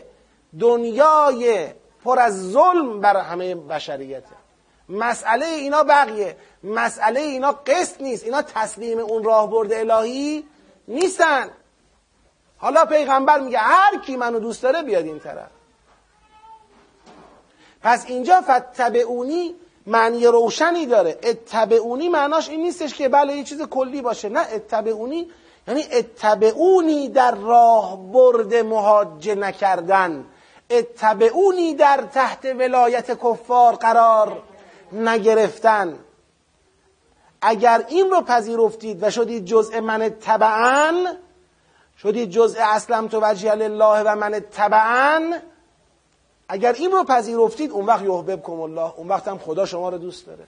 دنیای پر از ظلم بر همه بشریته مسئله اینا بقیه. مسئله اینا قسط نیست. اینا تسلیم اون راه برده الهی نیستن. حالا پیغمبر میگه هر کی منو دوست داره بیاد این طرف. پس اینجا فتبعونی معنی روشنی داره. اتبعونی معناش این نیستش که بله یه چیز کلی باشه. نه اتبعونی یعنی اتبعونی در راه برد مهاجه نکردن. اتبعونی در تحت ولایت کفار قرار نگرفتن. اگر این رو پذیرفتید و شدید جزء من تبعا شدید جزء اسلم تو وجه الله و من تبعا اگر این رو پذیرفتید اون وقت یحببکم الله. اون وقت هم خدا شما رو دوست داره.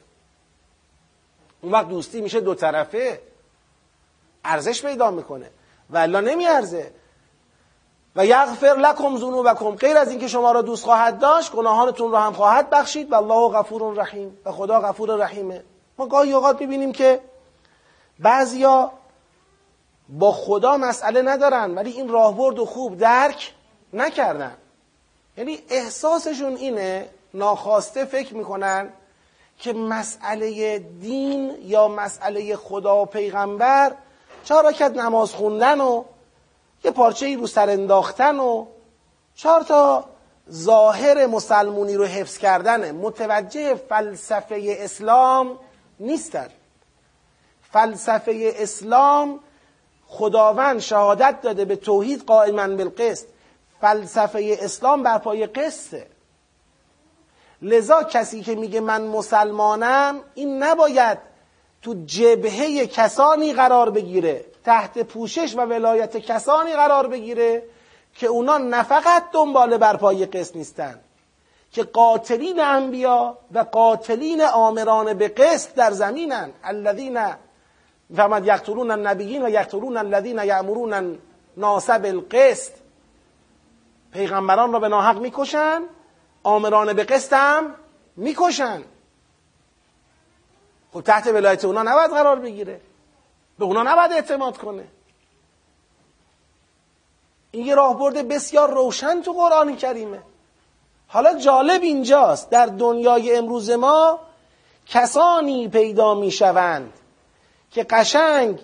اون وقت دوستی میشه دو طرفه. ارزش پیدا می‌کنه. و الا نمیارزه. و یغفر لکم ذنوبکم. غیر از اینکه شما را دوست خواهد داشت گناهانتون را هم خواهد بخشید و الله غفور رحیم و خدا غفور رحیمه. ما گاهی اوقات می‌بینیم که بعضیا با خدا مسئله ندارن ولی این راهبرد و خوب درک نکردن. یعنی احساسشون اینه ناخواسته فکر می‌کنن که مسئله دین یا مسئله خدا و پیغمبر چهار رکت نماز خوندن و یه پارچه ای رو سر انداختن و چهار تا ظاهر مسلمونی رو حفظ کردن. متوجه فلسفه اسلام نیستن. فلسفه اسلام خداوند شهادت داده به توحید قائما بالقسط. فلسفه اسلام بر پای قسطه. لذا کسی که میگه من مسلمانم این نباید تو جبهه کسانی قرار بگیره. تحت پوشش و ولایت کسانی قرار بگیره که اونا نه فقط دنبال برپای قسط نیستن که قاتلین انبیا و قاتلین آمران به قسط در زمینن. الذین فمد یقتلون النبیین و یقتلون الذین یامرون ناسب القسط. پیغمبران را به ناحق می‌کشن آمران به قسط هم می‌کشن. خب تحت ولایت اونا نباید قرار بگیره. به اونا نباید اعتماد کنه. این یه راهبرد بسیار روشن تو قرآن کریمه. حالا جالب اینجاست. در دنیای امروز ما کسانی پیدا می‌شوند که قشنگ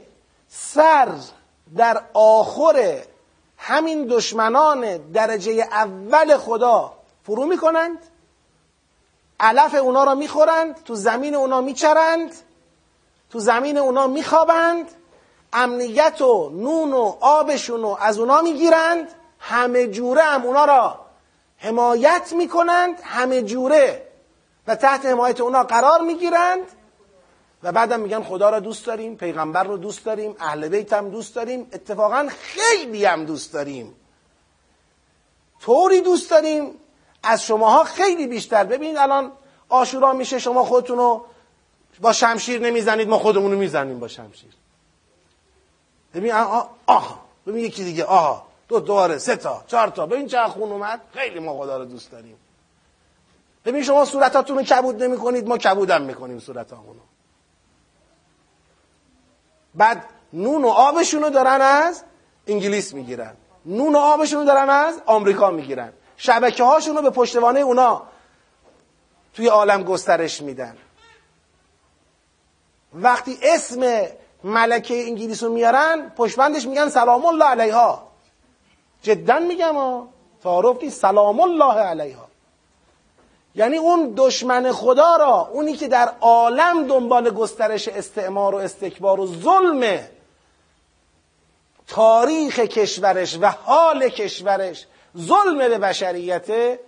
سر در آخر همین دشمنان درجه اول خدا فرو می‌کنند علف اونا را می‌خورند تو زمین اونا میچرند تو زمین اونا میخوابند امنیت و نون و آبشون رو از اونا می‌گیرند همه جوره هم اونا را حمایت می‌کنند همه جوره و تحت حمایت اونا قرار می‌گیرند و بعدم میگن خدا را دوست داریم پیغمبر رو دوست داریم اهل بیت هم دوست داریم اتفاقا خیلی هم دوست داریم. طوری دوست داریم از شماها خیلی بیشتر. ببینید الان آشورا میشه شما خودتون رو با شمشیر نمی‌زنید ما خودمون رو می‌زنیم با شمشیر. ببین آه, آه. ببین یکی دیگه آه. دو دواره سه تا چهار تا. ببین چه خون اومد. خیلی ما خدا رو دوست داریم. ببین شما صورتاتون رو کبود نمی کنید ما کبودم می‌کنیم صورتامونو. بعد نون و آبشون رو دارن از انگلیس می‌گیرن. نون و آبشون رو دارن از آمریکا می‌گیرن. شبکه هاشون رو به پشتوانه اونا توی عالم گسترش میدن. وقتی اسم ملکه انگلیس رو میارن پشتبندش میگن سلام الله علیها. جدا میگم تعارف سلام الله علیها. یعنی اون دشمن خدا را اونی که در عالم دنبال گسترش استعمار و استکبار و ظلم تاریخ کشورش و حال کشورش ظلم به بشریته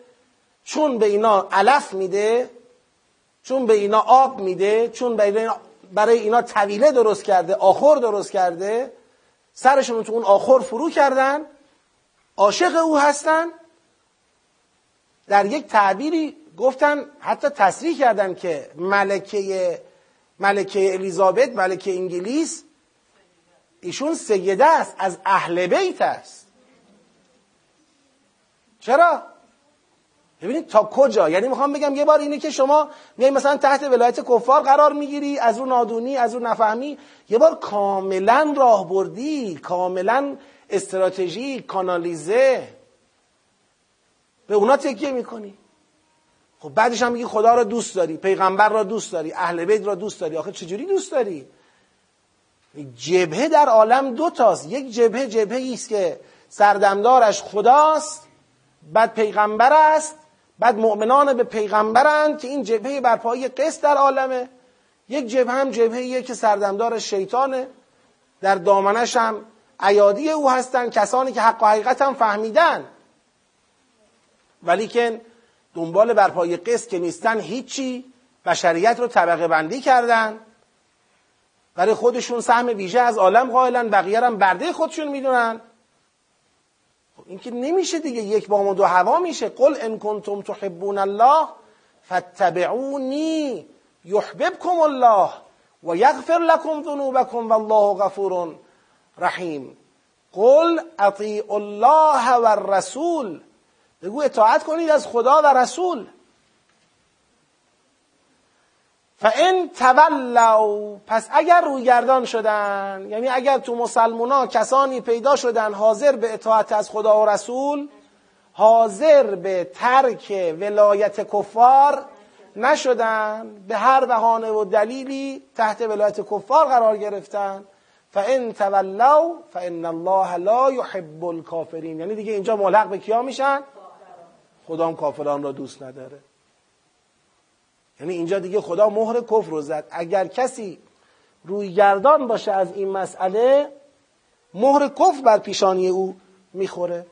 چون به اینا علف میده چون به اینا آب میده چون برای اینا طویله درست کرده آخر درست کرده سرشون تو اون آخر فرو کردن عاشق او هستن. در یک تعبیری گفتن حتی تصریح کردن که ملکه ملکه الیزابت ملکه انگلیس ایشون سیده است از اهل بیت است. چرا؟ ببینید تا کجا؟ یعنی می‌خوام بگم یه بار اینه که شما میای مثلا تحت ولایت کفار قرار می‌گیری از اون نادونی از اون نفهمی. یه بار کاملا راه بردی کاملا استراتژی کانالیزه. به اونا تکیه می‌کنی. خب بعدش هم میگی خدا را دوست داری پیغمبر را دوست داری اهل بیت را دوست داری. آخه چجوری دوست داری؟ جبهه در عالم دو تاست. یک جبهه جبهه است که سردمدارش خداست بعد پیغمبر است بعد مؤمنان به پیغمبرند که این جبهه برپایی قسط در عالمه. یک جبهه هم جبهه که سردمدار شیطانه. در دامنش هم ایادی او هستن کسانی که حق و حقیقت هم فهمیدن. ولیکن دنبال برپای قسط که نیستن هیچی. بشریت رو طبقه بندی کردن. برای خودشون سهم ویژه از عالم قائلن بقیه هم برده خودشون می‌دونن. این که نمیشه دیگه یک بام و دو هوا میشه. قل ان کنتم تحبون الله فاتبعونی یحببکم الله و یغفر لكم ذنوبکم والله غفور رحیم. قل اطیع الله و الرسول بگو اطاعت کنید از خدا و رسول. فان تولوا پس اگر رویگردان شدن یعنی اگر تو مسلمونا کسانی پیدا شدن حاضر به اطاعت از خدا و رسول حاضر به ترک ولایت کفار نشدن به هر بهانه و دلیلی تحت ولایت کفار قرار گرفتن فان تولوا فان الله لا يحب الكافرین یعنی دیگه اینجا ملحق به کیا میشن؟ خدا هم کافران را دوست نداره. یعنی اینجا دیگه خدا مهر کفر رو زد. اگر کسی روی گردان باشه از این مسئله مهر کفر بر پیشانی او می‌خوره.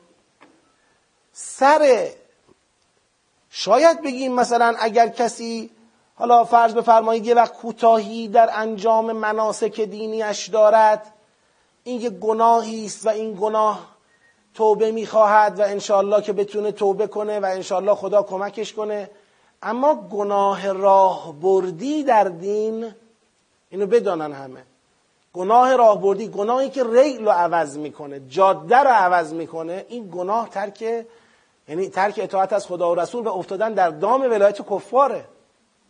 سر شاید بگیم مثلا اگر کسی حالا فرض بفرمایید یه وقت کوتاهی در انجام مناسک دینیش دارد این یه گناهی است و این گناه توبه می‌خواهد و انشالله که بتونه توبه کنه و انشالله خدا کمکش کنه. اما گناه راه بردی در دین اینو بدانن همه. گناه راه بردی گناهی که ریل رو عوض می‌کنه جاده رو عوض می‌کنه این گناه ترک یعنی ترک اطاعت از خدا و رسول و افتادن در دام ولایت کفاره.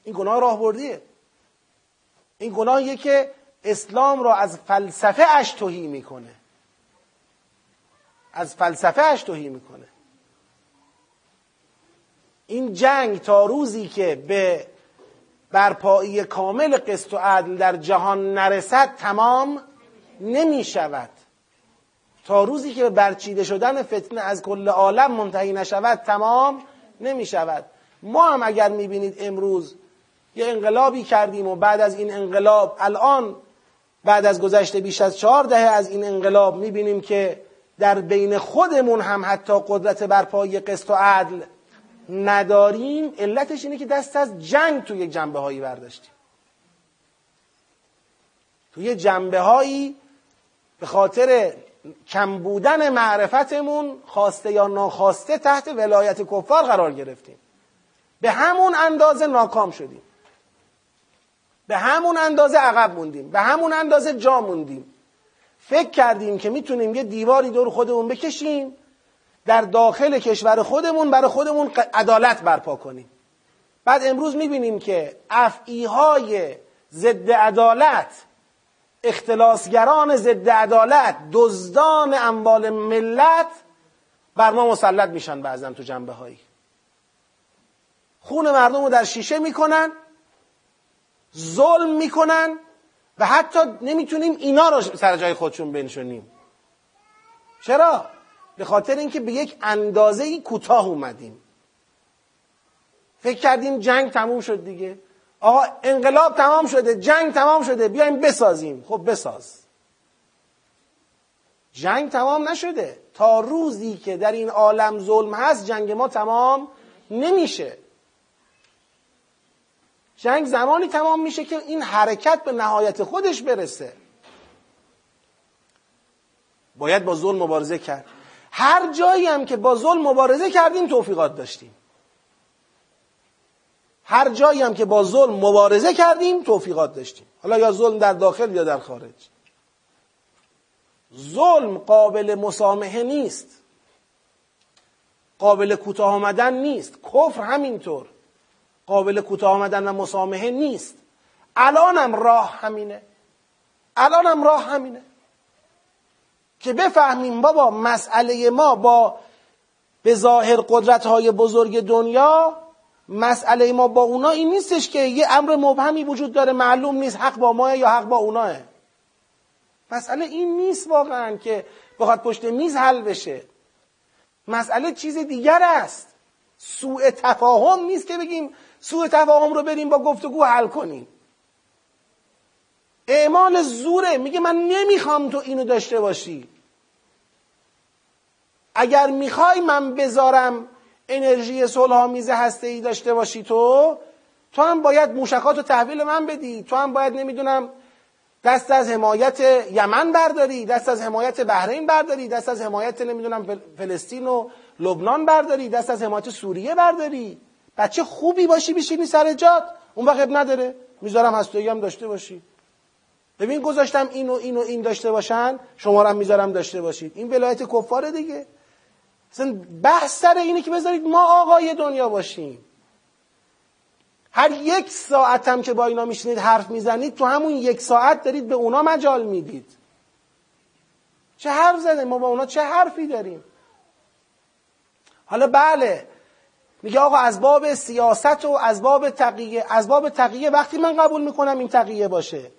این گناه راه بردیه. این گناهیه که اسلام را از فلسفه اش توهی می‌کنه. از فلسفه اش توهی می‌کنه. این جنگ تا روزی که به برپایی کامل قسط و عدل در جهان نرسد تمام نمی شود تا روزی که به برچیده شدن فتنه از کل عالم منتهی نشود تمام نمی شود ما هم اگر می بینید امروز یه انقلابی کردیم و بعد از این انقلاب الان بعد از گذشته بیش از چهار دهه از این انقلاب می بینیم که در بین خودمون هم حتی قدرت برپایی قسط و عدل نداریم علتش اینه که دست از جنگ توی یک جنبه هایی برداشتیم. توی جنبه هایی به خاطر کم بودن معرفتمون خواسته یا ناخواسته تحت ولایت کفار قرار گرفتیم. به همون اندازه ناکام شدیم. به همون اندازه عقب موندیم. به همون اندازه جا موندیم. فکر کردیم که می‌تونیم یه دیواری دور خودمون بکشیم. در داخل کشور خودمون برای خودمون عدالت برپا کنیم. بعد امروز می‌بینیم که افعی های ضد عدالت اختلاسگران ضد عدالت دزدان اموال ملت بر ما مسلط میشن بعضا تو جنبه هایی خون مردم رو در شیشه می‌کنن ظلم می‌کنن و حتی نمی‌تونیم اینا رو سر جای خودشون بنشونیم. چرا؟ به خاطر اینکه به یک اندازه ای کوتاه اومدیم. فکر کردیم جنگ تموم شد دیگه. آقا انقلاب تمام شده جنگ تمام شده بیایم بسازیم. خب بساز. جنگ تمام نشده. تا روزی که در این عالم ظلم هست جنگ ما تمام نمیشه. جنگ زمانی تمام میشه که این حرکت به نهایت خودش برسه. باید با ظلم مبارزه کرد. هر جایی هم که با ظلم مبارزه کردیم توفیقات داشتیم. هر جایی هم که با ظلم مبارزه کردیم توفیقات داشتیم. حالا یا ظلم در داخل یا در خارج. ظلم قابل مسامحه نیست. قابل کوتاه آمدن نیست. کفر همینطور. قابل کوتاه آمدن و مسامحه نیست. الانم راه همینه. الانم راه همینه. که بفهمیم بابا مسئله ما با به ظاهر قدرت های بزرگ دنیا مسئله ما با اونا این نیستش که یه امر مبهمی وجود داره معلوم نیست حق با ماه یا حق با اوناه. مسئله این نیست واقعا که بخواد پشت میز حل بشه. مسئله چیز دیگر است. سوء تفاهم نیست که بگیم سوء تفاهم رو بریم با گفتگو حل کنیم. اعمال زوره. میگه من نمی‌خوام تو اینو داشته باشی. اگر می‌خوای من بذارم انرژی صلحآمیز هسته ای داشته باشی تو تو هم باید موشکات رو تحویل من بدی. تو هم باید نمی‌دونم دست از حمایت یمن برداری دست از حمایت بحرین برداری دست از حمایت نمی‌دونم فلسطین و لبنان برداری دست از حمایت سوریه برداری. بچه خوبی باشی بشینی سر جات. اون وقت نداره. می‌ذارم هستایی هم داشته باشی. ببین گذاشتم اینو اینو این داشته باشن شما هم می‌ذارم داشته باشید. این ولایت کفاره دیگه. اصلا بحث سر اینه که بذارید ما آقای دنیا باشیم. هر یک ساعت هم که با اینا میشینید حرف می‌زنید تو همون یک ساعت دارید به اونا مجال می‌دید. چه حرف زده ما با اونا چه حرفی داریم؟ حالا بله میگه آقا از باب سیاست و از باب تقیه از باب تقیه وقتی من قبول می‌کنم این تقیه باشه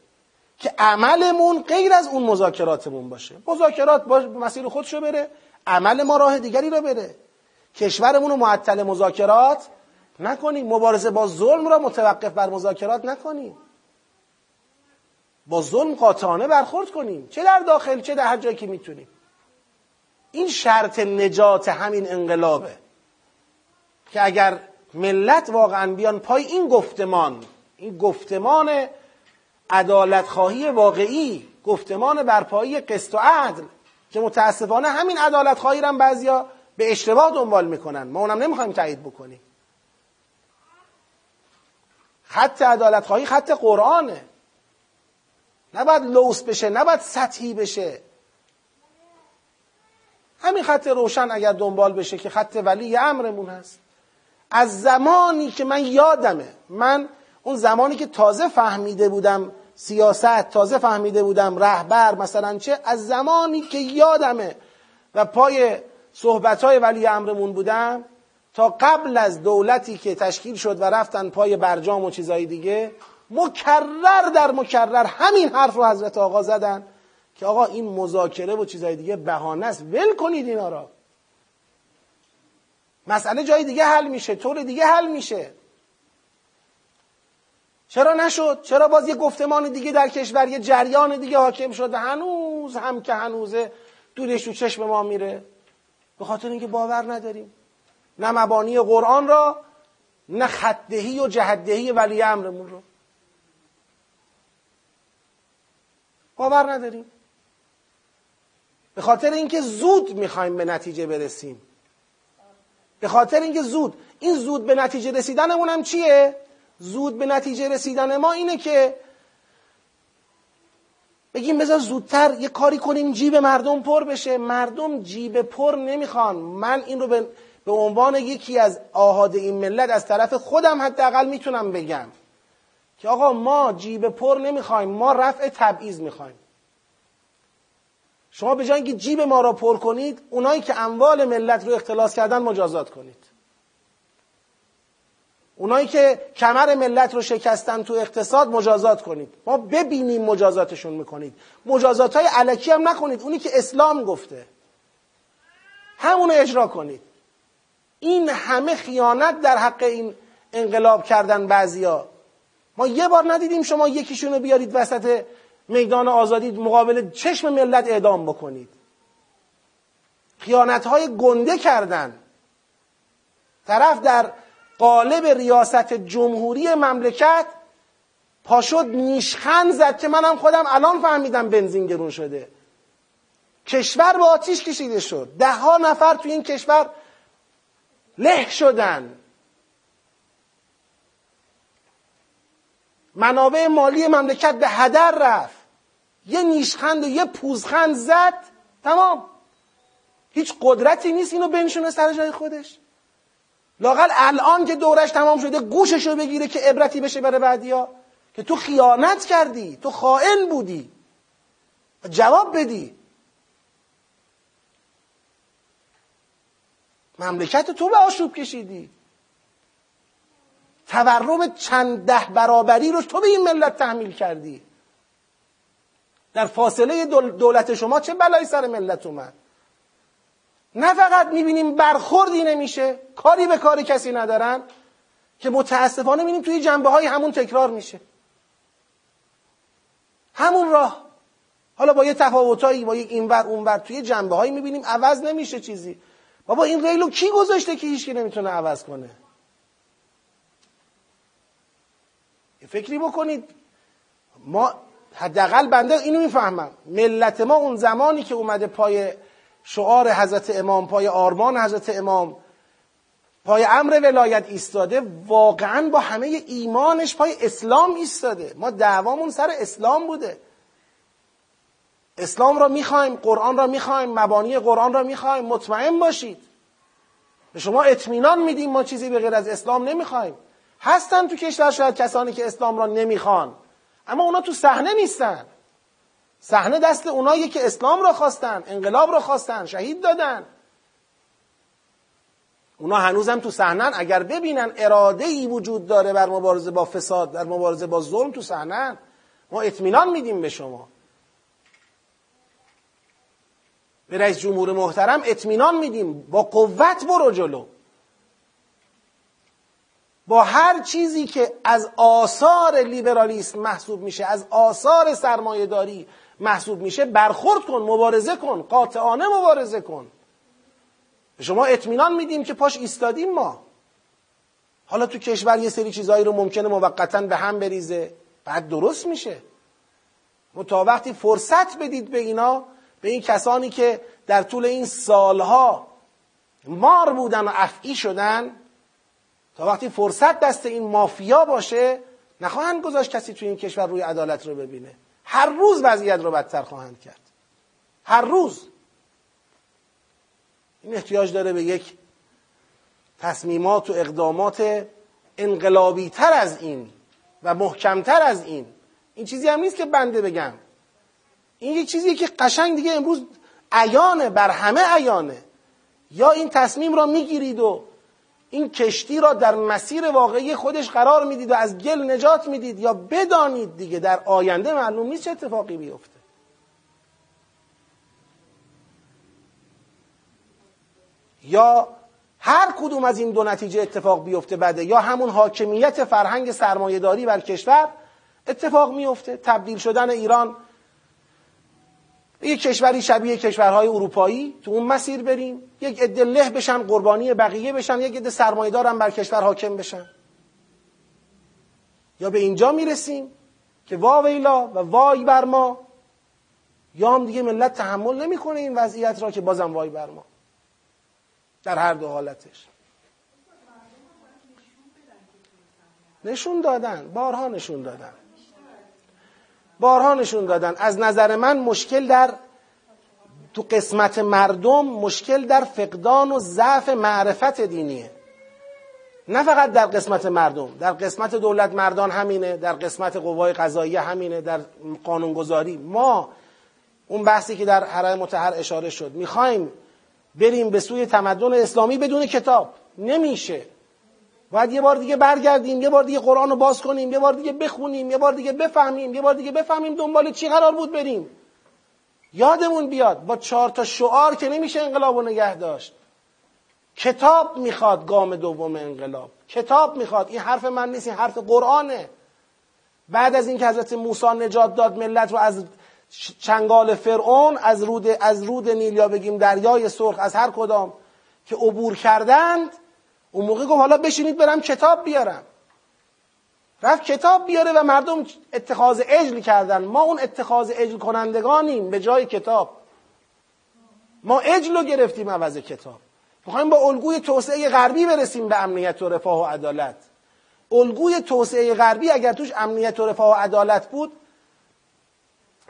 که عملمون غیر از اون مذاکراتمون باشه. مذاکرات باش مسیر خودشو بره. عمل ما راه دیگری رو بره کشورمون رو معطل مذاکرات نکنیم. مبارزه با ظلم را متوقف بر مذاکرات نکنیم. با ظلم قاطعانه برخورد کنیم. چه در داخل چه در هر جایی که می‌تونیم. این شرط نجات همین انقلابه که اگر ملت واقعا بیان پای این گفتمان این گفتمان عدالت خواهی واقعی گفتمان برپایی قسط و عدل که متاسفانه همین عدالت خواهی هم بعضیا به اشتباه دنبال می‌کنن. ما اونم نمی‌خوایم تایید بکنیم. خط عدالت خواهی خط قرآنه. نباید لوس بشه نباید سطحی بشه. همین خط روشن اگر دنبال بشه که خط ولی امرمون هست. از زمانی که من یادمه من اون زمانی که تازه فهمیده بودم سیاست. تازه فهمیده بودم رهبر مثلا چه. از زمانی که یادمه و پای صحبت های ولی امرمون بودم تا قبل از دولتی که تشکیل شد و رفتن پای برجام و چیزای دیگه مکرر در مکرر همین حرف رو حضرت آقا زدن که آقا این مذاکره و چیزای دیگه بهانه است. ول کنید اینا را. مسئله جای دیگه حل میشه طور دیگه حل میشه. چرا نشد؟ چرا باز یه گفتمان دیگه در کشور یه جریان دیگه حاکم شد و هنوز هم که هنوزه دورش رو چشم ما میره. به خاطر اینکه باور نداریم. نه مبانی قرآن را نه خطدهی و جهدهی ولی امرمون رو. باور نداریم. به خاطر اینکه زود می‌خوایم به نتیجه برسیم. به خاطر اینکه زود. این زود به نتیجه رسیدنمون هم چیه؟ زود به نتیجه رسیدن ما اینه که بگیم بذار زودتر یه کاری کنیم جیب مردم پر بشه. مردم جیب پر نمی‌خوان. من این رو به, به عنوان یکی از آهاد این ملت از طرف خودم حداقل می‌تونم بگم که آقا ما جیب پر نمی‌خوایم ما رفع تبعیض می‌خوایم. شما به جای اینکه جیب ما را پر کنید اونایی که اموال ملت رو اختلاس کردن مجازات کنید. اونایی که کمر ملت رو شکستن تو اقتصاد مجازات کنید. ما ببینیم مجازاتشون می‌کنید. مجازات های علکی هم نکنید. اونی که اسلام گفته. همونو اجرا کنید. این همه خیانت در حق این انقلاب کردن بعضیا. ما یه بار ندیدیم شما یکیشون رو بیارید وسط میدان آزادی مقابل چشم ملت اعدام بکنید. خیانت های گنده کردن. طرف در قالب ریاست جمهوری مملکت پاشد نیشخند زد که منم خودم الان فهمیدم بنزین گرون شده. کشور به آتیش کشیده شد. ده ها نفر تو این کشور له شدن. منابع مالی مملکت به هدر رفت. یه نیشخند و یه پوزخند زد. تمام. هیچ قدرتی نیست اینو بنشونه سر جای خودش. لاقل الان که دورش تمام شده گوششو بگیره که عبرتی بشه برای بعدیا. که تو خیانت کردی تو خائن بودی. جواب بدی. مملکت تو به آشوب کشیدی. تورم چند ده برابری رو تو به این ملت تحمیل کردی. در فاصله دولت شما چه بلایی سر ملت اومد؟ نه فقط می‌بینیم برخوردی نمیشه کاری به کار کسی ندارن که متاسفانه می‌بینیم توی جنبه های همون تکرار میشه. همون راه. حالا با یه تفاوتایی با یک اینور اونور توی جنبه هایی می‌بینیم عوض نمیشه چیزی. بابا این ریلو کی گذاشته که هیچکی نمی‌تونه عوض کنه؟ یه فکری بکنید. ما حداقل بنده اینو می‌فهمم. ملت ما اون زمانی که اومده پای شعار حضرت امام پای آرمان حضرت امام پای امر ولایت ایستاده واقعا با همه ایمانش پای اسلام ایستاده. ما دعوامون سر اسلام بوده. اسلام را می‌خوایم قرآن را می‌خوایم مبانی قرآن را می‌خوایم مطمئن باشید. به شما اطمینان میدیم ما چیزی به غیر از اسلام نمی‌خوایم. هستن تو کشور شاید کسانی که اسلام را نمی‌خوان اما اونا تو صحنه نیستن. صحنه دست اونایی که اسلام را خواستن انقلاب را خواستن شهید دادن. اونا هنوزم تو صحنن اگر ببینن اراده ای وجود داره بر مبارزه با فساد در مبارزه با ظلم تو صحنن ما اطمینان میدیم به شما. به رئیس جمهور محترم اطمینان میدیم. با قوت برو جلو. با هر چیزی که از آثار لیبرالیسم محسوب میشه از آثار سرمایهداری محسوب میشه برخورد کن مبارزه کن قاطعانه مبارزه کن. شما اطمینان میدیم که پاش ایستادیم ما. حالا تو کشور یه سری چیزهایی رو ممکنه موقتا به هم بریزه. بعد درست میشه. تا وقتی فرصت بدید به اینا به این کسانی که در طول این سالها مار بودن و افعی شدن تا وقتی فرصت دست این مافیا باشه نخواهند گذاشت کسی توی این کشور روی عدالت رو ببینه. هر روز وضعیت رو بدتر خواهند کرد. هر روز. این احتیاج داره به یک تصمیمات و اقدامات انقلابی تر از این و محکمتر از این. این چیزی هم نیست که بنده بگم. این یک چیزیه که قشنگ دیگه امروز عیانه بر همه عیانه. یا این تصمیم را می‌گیرید و این کشتی را در مسیر واقعی خودش قرار می‌دید و از گل نجات می‌دید یا بدانید دیگه در آینده معلوم نیست چه اتفاقی بیفته. یا هر کدوم از این دو نتیجه اتفاق بیفته بده یا همون حاکمیت فرهنگ سرمایهداری بر کشور اتفاق میفته تبدیل شدن ایران یک کشوری شبیه کشورهای اروپایی تو اون مسیر بریم. یک عده له بشن قربانی بقیه بشن یک عده سرمایه دارن بر کشور حاکم بشن. یا به اینجا می‌رسیم که واویلا و وای بر ما. یا هم دیگه ملت تحمل نمی‌کنه این وضعیت را که بازم وای بر ما. در هر دو حالتش. نشون دادن. بارها نشون دادن. بارها نشون دادن. از نظر من مشکل در تو قسمت مردم مشکل در فقدان و ضعف معرفت دینیه. نه فقط در قسمت مردم در قسمت دولت مردان همینه در قسمت قوای قضایی همینه در قانونگذاری. ما اون بحثی که در حرم متحر اشاره شد می‌خوایم بریم به سوی تمدن اسلامی بدون کتاب. نمیشه. باید یه بار دیگه برگردیم یه بار دیگه قرآن رو باز کنیم یه بار دیگه بخونیم یه بار دیگه بفهمیم یه بار دیگه بفهمیم دنبال چی قرار بود بریم. یادمون بیاد با چهار تا شعار که نمیشه انقلاب رو نگه داشت. کتاب می‌خواد گام دوم انقلاب. کتاب می‌خواد. این حرف من نیست این حرف قرآنه. بعد از اینکه حضرت موسی نجات داد ملت رو از چنگال فرعون از رود از رود نیل یا بگیم دریای سرخ از هر کدام که عبور کردند اون موقع گفت حالا بشینید برم کتاب بیارم. رفت کتاب بیاره و مردم اتخاذ اجل کردن. ما اون اتخاذ اجل کنندگانیم به جای کتاب. ما اجل رو گرفتیم عوض کتاب. می‌خوایم با الگوی توسعه غربی برسیم به امنیت و رفاه و عدالت. الگوی توسعه غربی اگر توش امنیت و رفاه و عدالت بود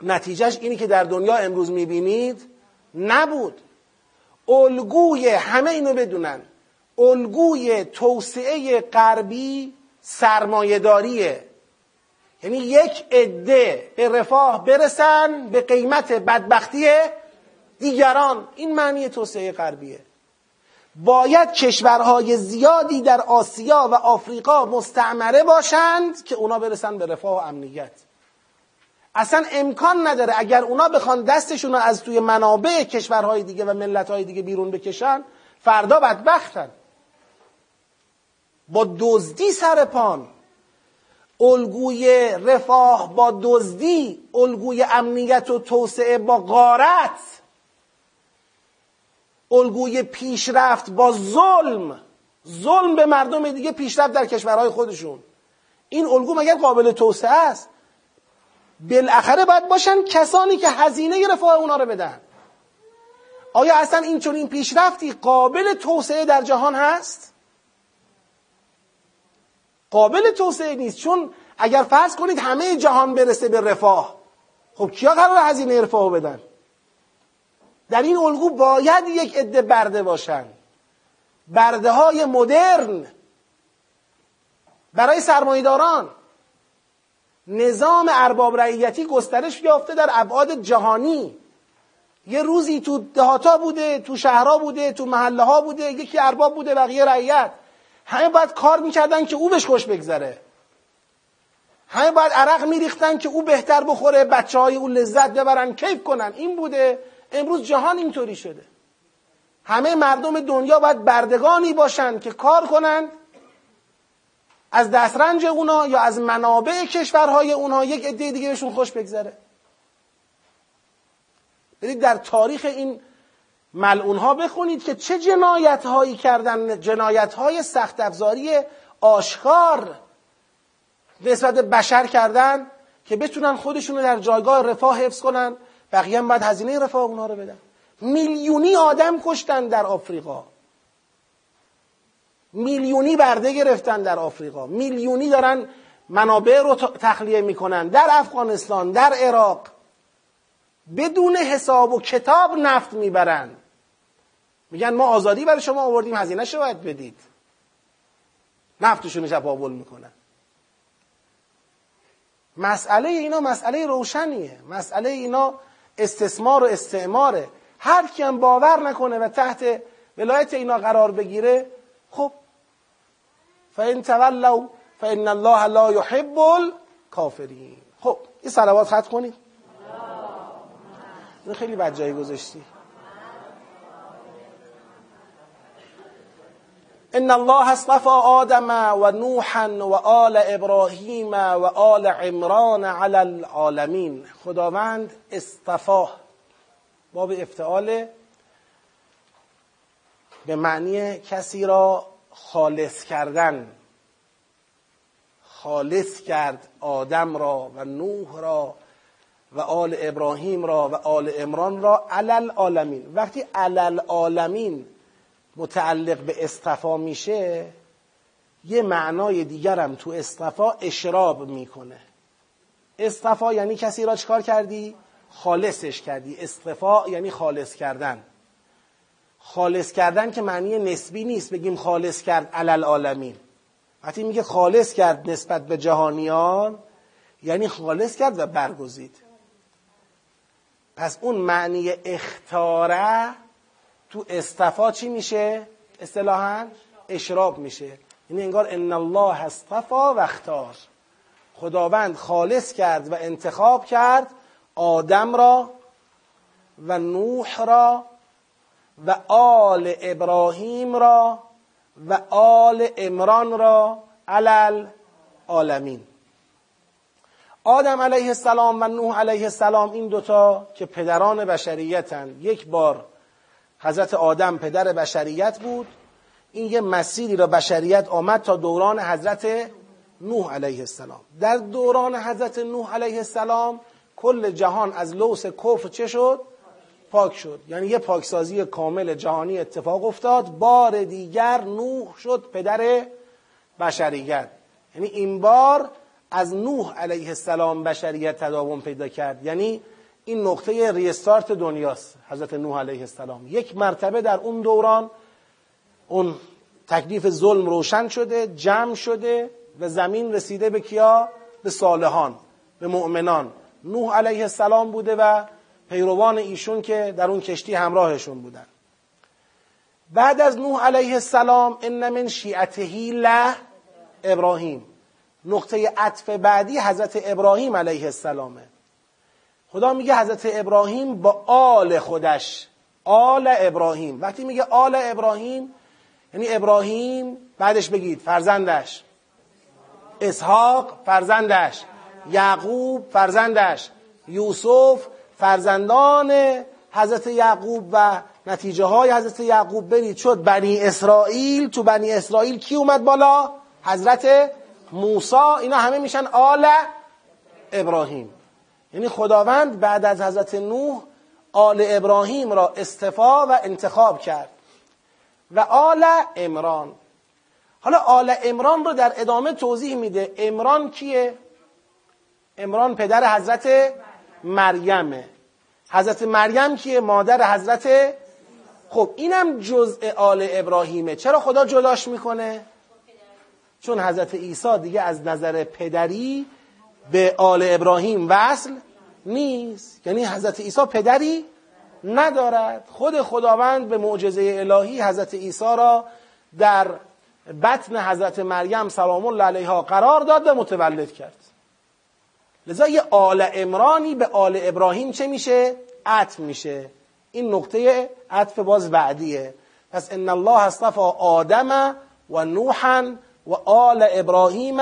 نتیجهش اینی که در دنیا امروز می‌بینید نبود. الگوی همه اینو بدونن. الگوی توسعه غربی سرمایهداریه. یعنی یک عده به رفاه برسن به قیمت بدبختی دیگران این معنی توسعه غربیه. باید کشورهای زیادی در آسیا و آفریقا مستعمره باشند که اونا برسن به رفاه و امنیت. اصلا امکان نداره اگر اونا بخوان دستشون رو از توی منابع کشورهای دیگه و ملتهای دیگه بیرون بکشن فردا بدبختن. با دزدی سر پان. الگوی رفاه با دزدی الگوی امنیت و توسعه با غارت. الگوی پیشرفت با ظلم. ظلم به مردم دیگه پیشرفت در کشورهای خودشون. این الگو مگر قابل توسعه است؟ بالاخره باید باشن کسانی که هزینه رفاه اونا رو بدن. آیا اصلا این چون این پیشرفتی قابل توسعه در جهان هست؟ قابل توسعه نیست. چون اگر فرض کنید همه جهان برسه به رفاه خب کیا قرار هزینه رفاه بدن؟ در این الگو باید یک عده برده باشن. برده های مدرن برای سرمایداران نظام ارباب رعیتی گسترش یافته در ابعاد جهانی. یه روزی تو دهاتا بوده تو شهرها بوده تو محله ها بوده یکی ارباب بوده بقیه رعیت. همه باید کار می‌کردن که او بهش خوش بگذره. همه باید عرق میریختن که او بهتر بخوره بچه های او لذت ببرن کیف کنن. این بوده. امروز جهان اینطوری شده. همه مردم دنیا باید بردگانی باشند که کار کنند از دسترنج اونا یا از منابع کشورهای اونا یک عده دیگه بهشون خوش بگذره. برید در تاریخ این ملعون ها بخونید که چه جنایت هایی کردن جنایت های سخت افزاری آشکار نسبت بشر کردن که بتونن خودشون رو در جایگاه رفاه حفظ کنن. بقیه هم باید هزینه رفاه اونها رو بدن. میلیونی آدم کشتن در آفریقا. میلیونی برده گرفتن در آفریقا. میلیونی دارن منابع رو تخلیه می‌کنن. در افغانستان در عراق. بدون حساب و کتاب نفت می‌برن. میگن ما آزادی برای شما آوردیم هزینه شو باید بدید. نفتشون چپاول می‌کنن. مسئله اینا مسئله روشنیه. مسئله اینا استثمار و استعماره. هر کیم باور نکنه و تحت ولایت اینا قرار بگیره خب فان تولوا فان الله لا يحب الكافرین خب این صلوات خط کنید. خیلی بد جایی گذاشتی. ان الله اصطفى آدم و نوحا و آل ابراهیم و آل عمران علی العالمین. خداوند اصطفاه باب افتعال. به معنی کسی را خالص کردن. خالص کرد آدم را و نوح را و آل ابراهیم را و آل عمران را علل عالمین. وقتی علل عالمین متعلق به استفا میشه یه معنای دیگرم تو استفا اشراب می‌کنه. استفا یعنی کسی را چکار کردی؟ خالصش کردی. استفا یعنی خالص کردن. خالص کردن که معنی نسبی نیست. بگیم خالص کرد علل عالمین. وقتی میگه خالص کرد نسبت به جهانیان یعنی خالص کرد و برگزید. پس اون معنی اختاره تو استفا چی میشه؟ اصطلاحا اشراب میشه. یعنی انگار ان الله اصطفا و اختار. خداوند خالص کرد و انتخاب کرد آدم را و نوح را و آل ابراهیم را و آل امران را علل عالمین. آدم علیه السلام و نوح علیه السلام این دوتا که پدران بشریتن. یک بار حضرت آدم پدر بشریت بود. این یه مسیری را بشریت آمد تا دوران حضرت نوح علیه السلام. در دوران حضرت نوح علیه السلام کل جهان از لوس کفر چه شد؟ پاک شد. یعنی یه پاکسازی کامل جهانی اتفاق افتاد. بار دیگر نوح شد پدر بشریت. یعنی این بار از نوح علیه السلام بشریت تداوم پیدا کرد. یعنی این نقطه ریستارت دنیاست حضرت نوح علیه السلام. یک مرتبه در اون دوران اون تکلیف ظلم روشن شده جمع شده و زمین رسیده به کیا؟ به صالحان به مؤمنان. نوح علیه السلام بوده و پیروان ایشون که در اون کشتی همراهشون بودن. بعد از نوح علیه السلام ان من شیعته له ابراهیم. نقطه عطف بعدی حضرت ابراهیم علیه السلامه خدا میگه حضرت ابراهیم با آل خودش آل ابراهیم. وقتی میگه آل ابراهیم یعنی ابراهیم بعدش بگید فرزندش. اسحاق فرزندش. یعقوب فرزندش. یوسف فرزندان حضرت یعقوب و نتیجه های حضرت یعقوب. برید شد بنی اسرائیل تو بنی اسرائیل کی اومد بالا؟ حضرت موسا اینا همه میشن آل ابراهیم یعنی خداوند بعد از حضرت نوح آل ابراهیم را استفا و انتخاب کرد و آل امران حالا آل امران رو در ادامه توضیح میده امران کیه؟ امران پدر حضرت مریمه حضرت مریم کیه؟ مادر حضرت خب اینم جزء آل ابراهیمه چرا خدا جلاش می‌کنه؟ چون حضرت عیسی دیگه از نظر پدری به آل ابراهیم وصل نیست. یعنی حضرت عیسی پدری ندارد. خود خداوند به معجزه الهی حضرت عیسی را در بطن حضرت مریم سلام الله علیها قرار داد و متولد کرد. لذا یه آل امرانی به آل ابراهیم چه میشه؟ عطف میشه. این نقطه عطف باز بعدیه. پس ان الله اصطفى آدم و نوحا و آل ابراهیم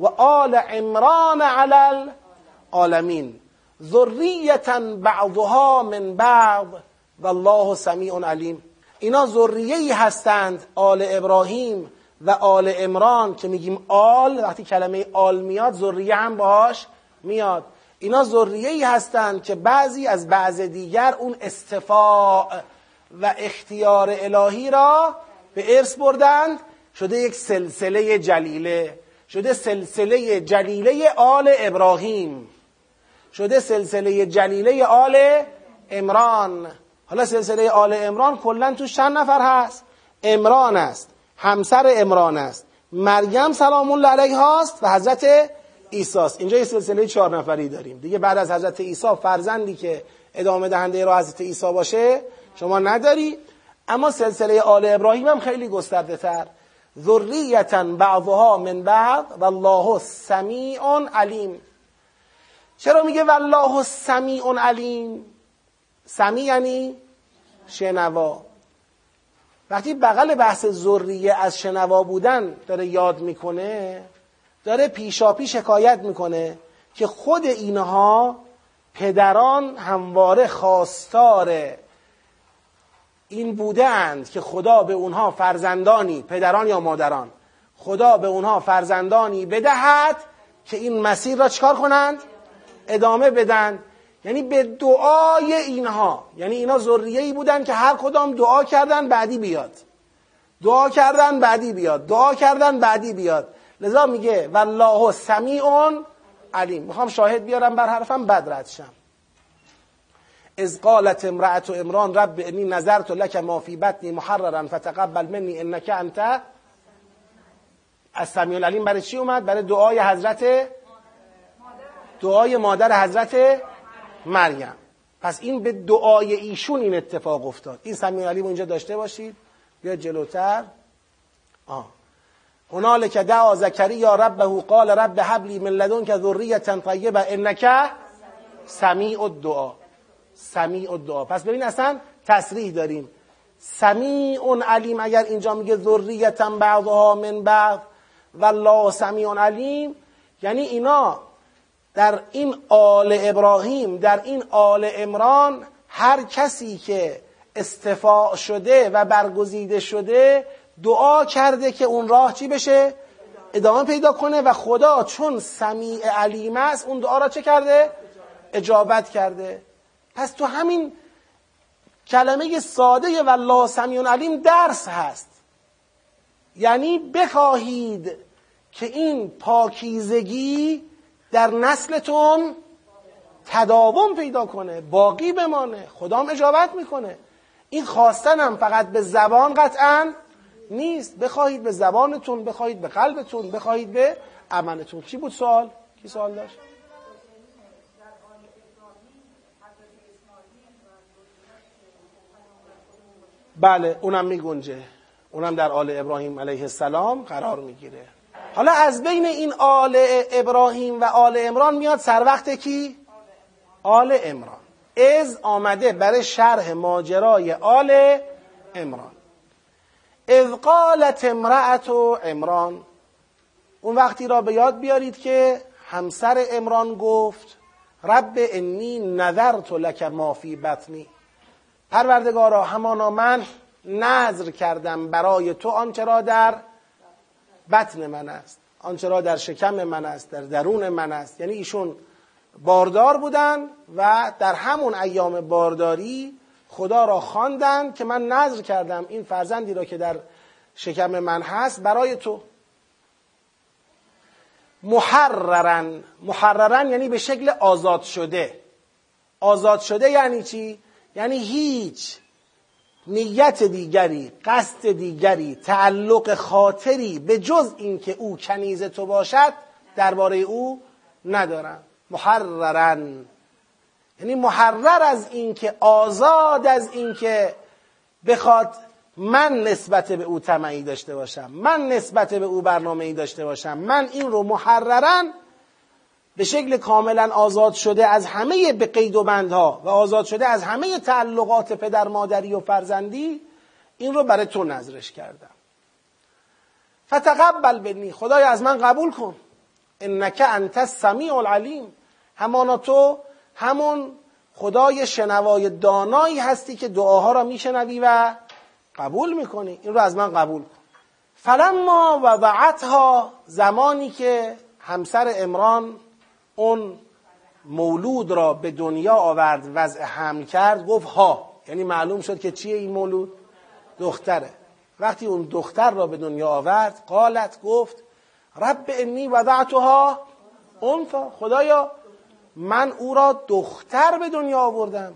و آل عمران علی العالمین. ذریتا بعضها من بعض و الله سمیع علیم. اینا ذریه هستند آل ابراهیم و آل امران که میگیم آل وقتی کلمه آل میاد ذریه هم باهاش میاد. اینا ذریه هستند که بعضی از بعض دیگر اون استفاع و اختیار الهی را به ارث بردند شده یک سلسله جلیله شده سلسله جلیله آل ابراهیم شده سلسله جلیله آل امران حالا سلسله آل امران کلا تو چند نفر هست؟ امران است همسر امران است. مریم سلام الله علیها است و حضرت عیسی است. اینجا یه سلسله چهار نفری داریم. دیگه بعد از حضرت عیسی فرزندی که ادامه دهنده را حضرت عیسی باشه شما نداری. اما سلسله آل ابراهیم هم خیلی گسترده تر ذریتا بعضها من بعض و الله سمیع علیم. چرا میگه والله سمیع علیم؟ سمیع یعنی شنوا. وقتی بغل بحث ذریه از شنوا بودن داره یاد می‌کنه داره پیشا پیش حکایت می‌کنه که خود اینها پدران همواره خواستار این بودند که خدا به اونها فرزندانی پدران یا مادران خدا به اونها فرزندانی بدهد که این مسیر را چکار کنند؟ ادامه بدن. یعنی به دعای اینها یعنی اینا ذریه ای بودن که هر کدام دعا کردن بعدی بیاد. دعا کردن بعدی بیاد. دعا کردن بعدی بیاد. لذا میگه والله سمیع علیم. می‌خوام شاهد بیارم بر حرفم بد رد شم. از قالت امرأت امران رب انی نظرت لک ما فی بطنی محررا فتقبل منی انک انت از سمیع العلیم. برای چی اومد؟ برای دعای حضرت دعای مادر حضرت مریم. پس این به دعای ایشون این اتفاق افتاد. این سمیع علیم اینجا داشته باشید. بیا جلوتر. آه. هنالک دعا زکریا ربه قال رب هب لی من لدنک ذریه طیبه انک سمیع الدعا. سمیع الدعا پس ببین اصلا تصریح داریم. سمیع علیم اگر اینجا میگه ذریتا بعضها من بعض والله سمیع علیم. یعنی اینا در این آل ابراهیم در این آل امران هر کسی که استفاع شده و برگزیده شده دعا کرده که اون راه چی بشه؟ ادامه پیدا کنه و خدا چون سمیع علیم است اون دعا را چه کرده؟ اجابت کرده. پس تو همین کلمه ساده والله سمیع علیم درس هست. یعنی بخواهید که این پاکیزگی در نسلتون تداوم پیدا کنه باقی بمانه. خدام اجابت می‌کنه. این خواستنم فقط به زبان قطعا نیست. بخواهید به زبانتون بخواهید به قلبتون بخواهید به عملتون. چی بود سوال؟ کی سوال داشت؟ بله اونم میگنجه. اونم در آل ابراهیم علیه السلام قرار می‌گیره. حالا از بین این آل ابراهیم و آل امران میاد سر وقت کی؟ آل امران از آمده برای شرح ماجرای آل امران اذ قالت امرأت و امران اون وقتی را به یاد بیارید که همسر امران گفت رب انی نظرت لک ما فی بطنی. پروردگارا همانا من نظر کردم برای تو آنچه را در بطن من است آنچه را در شکم من است در درون من است. یعنی ایشون باردار بودن و در همون ایام بارداری خدا را خواندن که من نظر کردم این فرزندی را که در شکم من هست برای تو. محررن محررن یعنی به شکل آزاد شده. آزاد شده یعنی چی؟ یعنی هیچ نیت دیگری قصد دیگری تعلق خاطری به جز اینکه او کنیز تو باشد درباره او ندارم. محررن. یعنی محرر از اینکه آزاد از اینکه بخواد من نسبت به او تمعی داشته باشم من نسبت به او برنامه ای داشته باشم من این رو محررن به شکل کاملا آزاد شده از همه به قید و بندها و آزاد شده از همه تعلقات پدر مادری و فرزندی این رو برای تو نظرش کردم. فتقبل بنی خدای از من قبول کن. انک انت السمیع العلیم. همانا تو همون خدای شنوای دانایی هستی که دعاها را میشنوی و قبول می‌کنی. این رو از من قبول کن. فلما وضعتها زمانی که همسر امران اون مولود را به دنیا آورد وضع حمل کرد گفت ها. یعنی معلوم شد که چیه این مولود؟ دختره. وقتی اون دختر را به دنیا آورد قالت گفت رب انی وضعتها انفا خدایا من او را دختر به دنیا آوردم.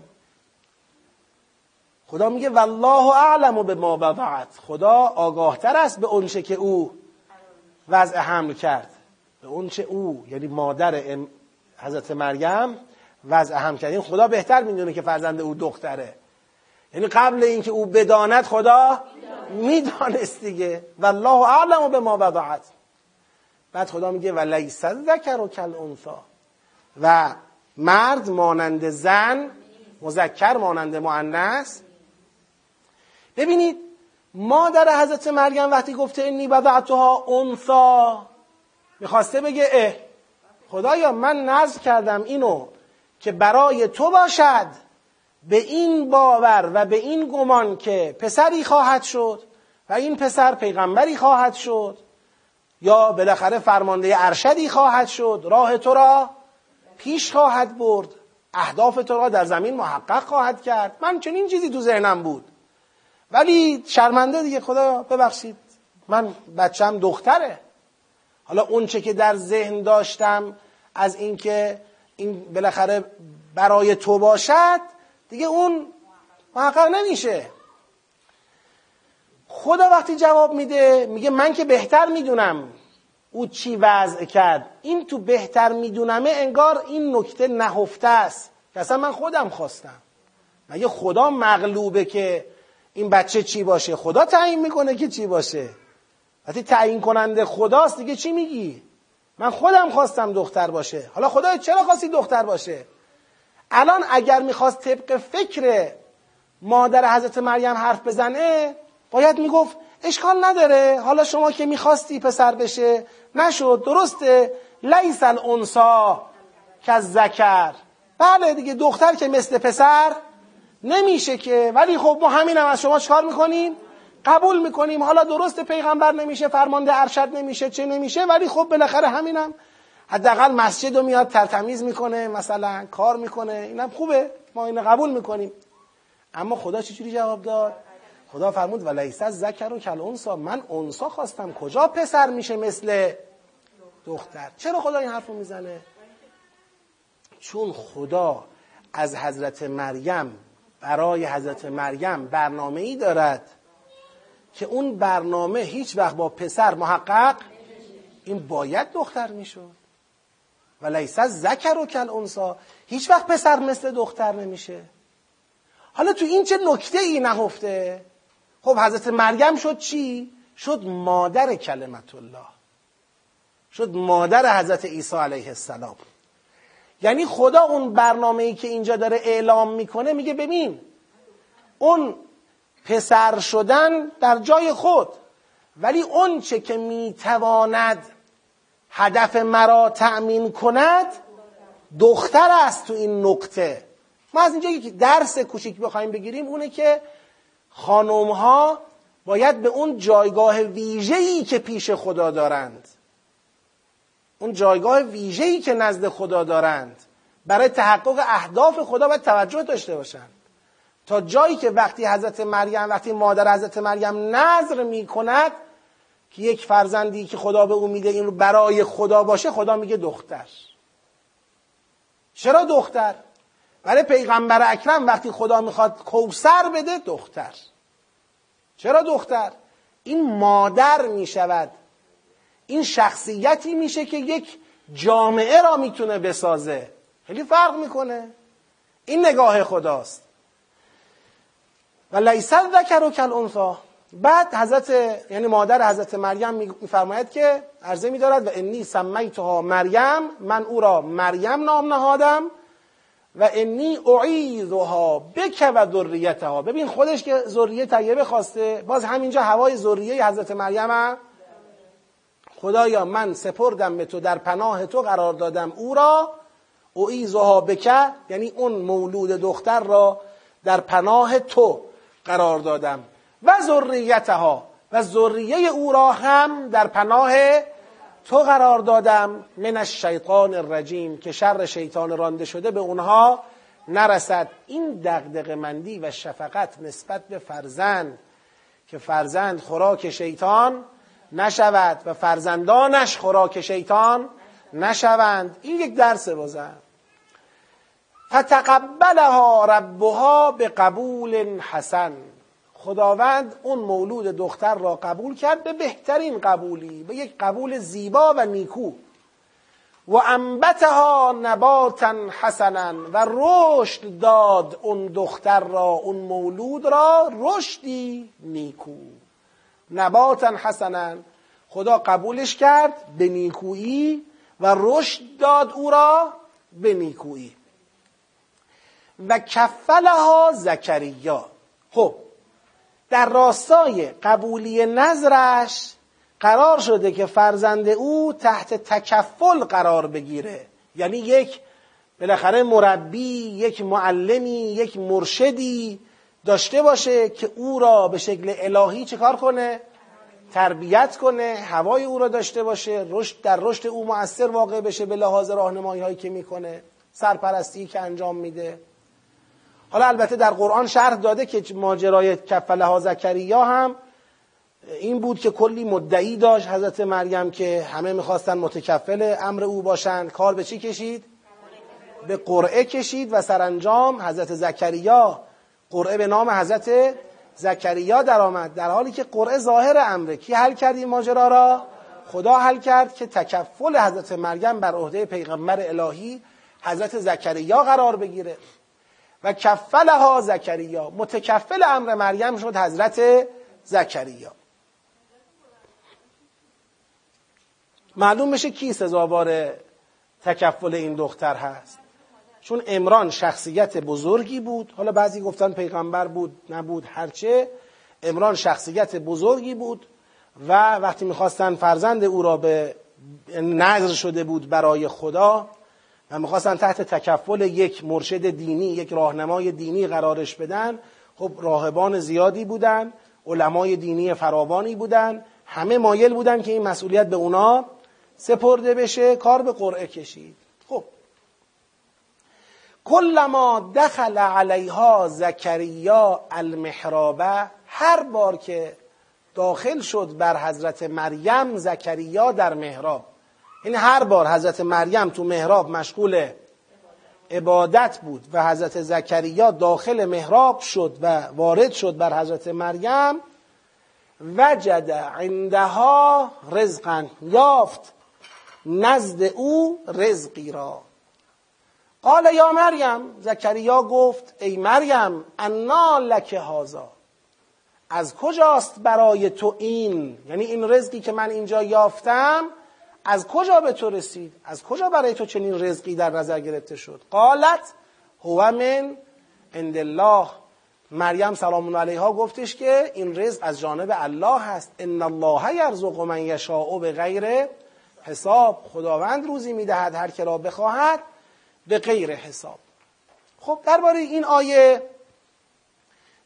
خدا میگه والله اعلم به ما وضعت. خدا آگاهتر است به اونچه که او وضع حمل کرد. به اونچه او یعنی مادر حضرت مریم وضع حمل کرد این خدا بهتر می‌دونه که فرزند او دختره. یعنی قبل اینکه او بداند خدا می‌دانست دیگه. والله اعلم به ما وضعت. بعد خدا میگه ولیس ذکر و کل انثا و مرد مانند زن مذکر مانند مؤنث. ببینید مادر حضرت مریم وقتی گفته انی وضعتها انثا می‌خواسته بگه اه خدایا من نظر کردم اینو که برای تو باشد به این باور و به این گمان که پسری خواهد شد و این پسر پیغمبری خواهد شد یا بالاخره فرمانده ارشدی خواهد شد راه تو را پیش خواهد برد اهداف تو را در زمین محقق خواهد کرد. من چنین چیزی تو ذهنم بود. ولی شرمنده دیگه خدا ببخشید من بچم دختره. حالا اونچه که در ذهن داشتم از اینکه این بالاخره برای تو باشد دیگه اون محقق نمیشه. خدا وقتی جواب میده میگه من که بهتر می‌دونم او چی وضع کرد. این تو بهتر میدونمه انگار این نکته نهفته است که اصلا من خودم خواستم. مگه خدا مغلوبه که این بچه چی باشه؟ خدا تعیین می‌کنه که چی باشه؟ وقتی تعیین کننده خداست دیگه چی میگی؟ من خودم خواستم دختر باشه. حالا خدا چرا خواستی دختر باشه؟ الان اگر می‌خواست طبق فکر مادر حضرت مریم حرف بزنه باید می‌گفت اشکال نداره. حالا شما که می‌خواستی پسر بشه نشد درسته. لیس الانسا که ذکر بله دیگه دختر که مثل پسر نمیشه که. ولی خب ما همینم از شما چکار می‌کنیم؟ قبول می‌کنیم. حالا درست پیغمبر نمیشه فرمانده ارشد نمیشه چه نمیشه ولی خب بالاخره همینم. حداقل مسجد رو میاد ترتمیز می‌کنه مثلا کار می‌کنه اینم خوبه. ما اینو قبول می‌کنیم. اما خدا چجوری جواب داد؟ خدا فرمود ولیس از ذکر و کل انسا من انسا خواستم. کجا پسر میشه مثل دختر؟ چرا خدا این حرف رو می‌زنه؟ چون خدا از حضرت مریم برای حضرت مریم برنامه ای دارد. که اون برنامه هیچ وقت با پسر محقق این باید دختر می‌شد. و لیس ذکر و کل انسا هیچ وقت پسر مثل دختر نمیشه. حالا تو این چه نکته ای نهفته؟ خب حضرت مریم شد چی؟ شد مادر کلمت الله. شد مادر حضرت عیسی علیه السلام. یعنی خدا اون برنامه ای که اینجا داره اعلام می‌کنه میگه ببین اون پسر شدن در جای خود. ولی اون چه که می‌تواند هدف مرا تأمین کند دختر است تو این نقطه. ما از اینجا یک درس کوچیک بخوایم بگیریم اونه که خانم ها باید به اون جایگاه ویژه‌ای که پیش خدا دارند اون جایگاه ویژه‌ای که نزد خدا دارند برای تحقق اهداف خدا باید توجه داشته باشند تا جایی که وقتی حضرت مریم وقتی مادر حضرت مریم نظر می کند که یک فرزندی که خدا به او میده این رو برای خدا باشه خدا میگه دختر. چرا دختر؟ برای پیغمبر اکرم وقتی خدا می‌خواد کوسر بده دختر. چرا دختر؟ این مادر می‌شود. این شخصیتی میشه که یک جامعه را می‌تونه بسازه. خیلی فرق می‌کنه. این نگاه خداست. و لیس ذکر و کل انثا. بعد حضرت یعنی مادر حضرت مریم میفرماید که عرضه میدارد و انی سمیتها مریم من او را مریم نام نهادم و انی اعیذها بک و ذریتها. ببین خودش که ذریه طیبه خواسته باز همینجا هوای ذریه حضرت مریم خدایا من سپردم به تو در پناه تو قرار دادم او را. اعیذها بک یعنی اون مولود دختر را در پناه تو. قرار دادم. و ذریتها و ذریه او را هم در پناه تو قرار دادم. من الشیطان الرجیم که شر شیطان رانده شده به اونها نرسد. این دقدق مندی و شفقت نسبت به فرزند که فرزند خوراک شیطان نشود و فرزندانش خوراک شیطان نشوند. این یک درس بازم فتقبلها ربها به قبول حسن. خداوند اون مولود دختر را قبول کرد به بهترین قبولی به یک قبول زیبا و نیکو. و انبتها نباتا حسنا و رشد داد اون دختر را اون مولود را رشدی نیکو. نباتا حسنا خدا قبولش کرد به نیکویی و رشد داد او را به نیکویی. و کفلها زکریا. خب در راستای قبولی نظرش قرار شده که فرزند او تحت تکفل قرار بگیره. یعنی یک بالاخره مربی یک معلمی یک مرشدی داشته باشه که او را به شکل الهی چکار کنه؟ تربیت کنه هوای او را داشته باشه رشد در رشد او مؤثر واقع بشه به لحاظ راهنمایی هایی که می‌کنه سرپرستی که انجام میده. حالا البته در قرآن شرح داده که ماجرای کفله ها زکریا هم این بود که کلی مدعی داشت حضرت مریم که همه می‌خواستن متکفل امر او باشند کار به چی کشید؟ به قرعه کشید و سرانجام حضرت زکریا قرعه به نام حضرت زکریا درآمد. در حالی که قرعه ظاهر امره. کی حل کرد این ماجرا را؟ خدا حل کرد که تکفل حضرت مریم بر عهده پیغمبر الهی حضرت زکریا قرار بگیره. و کفلها زکریا. متکفل امر مریم شد حضرت زکریا. معلوم میشه کی سزاوار تکفل این دختر هست. چون امران شخصیت بزرگی بود. حالا بعضی گفتن پیغمبر بود نبود هرچه. امران شخصیت بزرگی بود و وقتی می‌خواستن فرزند او را به نظر شده بود برای خدا و می‌خواستن تحت تکفل یک مرشد دینی یک راهنمای دینی قرارش بدن. خب راهبان زیادی بودن علمای دینی فراوانی بودن همه مایل بودن که این مسئولیت به اونا سپرده بشه کار به قرعه کشید. خب. کلما دخل علیها زکریا المحرابه هر بار که داخل شد بر حضرت مریم زکریا در محراب. این هر بار حضرت مریم تو محراب مشغول عبادت بود و حضرت زکریا داخل محراب شد و وارد شد بر حضرت مریم وجد عندها رزقا یافت نزد او رزقی را. قال یا مریم زکریا گفت ای مریم انا لک هازا از کجاست برای تو این؟ یعنی این رزقی که من اینجا یافتم از کجا به تو رسید؟ از کجا برای تو چنین رزقی در نظر گرفته شد؟ قالت هو من عند الله. مریم سلام علیها گفتش که این رزق از جانب الله هست. ان الله یرزق من یشاء به غیر حساب. خداوند روزی می‌دهد هر که را بخواهد به غیر حساب. خب درباره این آیه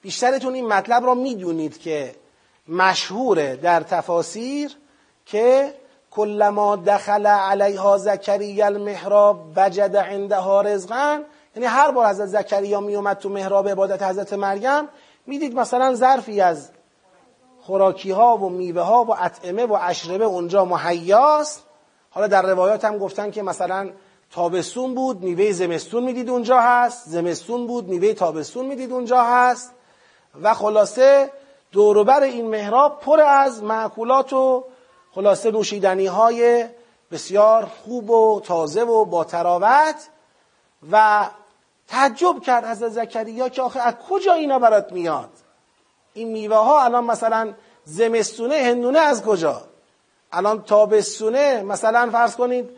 بیشترتون این مطلب را می‌دونید که مشهوره در تفاسیر که کلما دخل علیها زکریا المحراب وجد عندها رزقا. یعنی هر بار حضرت زکریا میومد تو محراب عبادت حضرت مریم می‌دید مثلا ظرفی از خوراکی ها و میوه ها و اطعمه و اشربه اونجا مهیاست. حالا در روایات هم گفتن که مثلا تابستون بود میوه زمستون می‌دید اونجا هست. زمستون بود میوه تابستون می‌دید اونجا هست. و خلاصه دوروبر این محراب پر از معکولات و خلاصه نوشیدنی های بسیار خوب و تازه و با تراوت و تعجب کرد از زکریا که آخه از کجا اینا برات میاد؟ این میوه ها الان مثلا زمستونه هندونه از کجا؟ الان تابستونه مثلا فرض کنید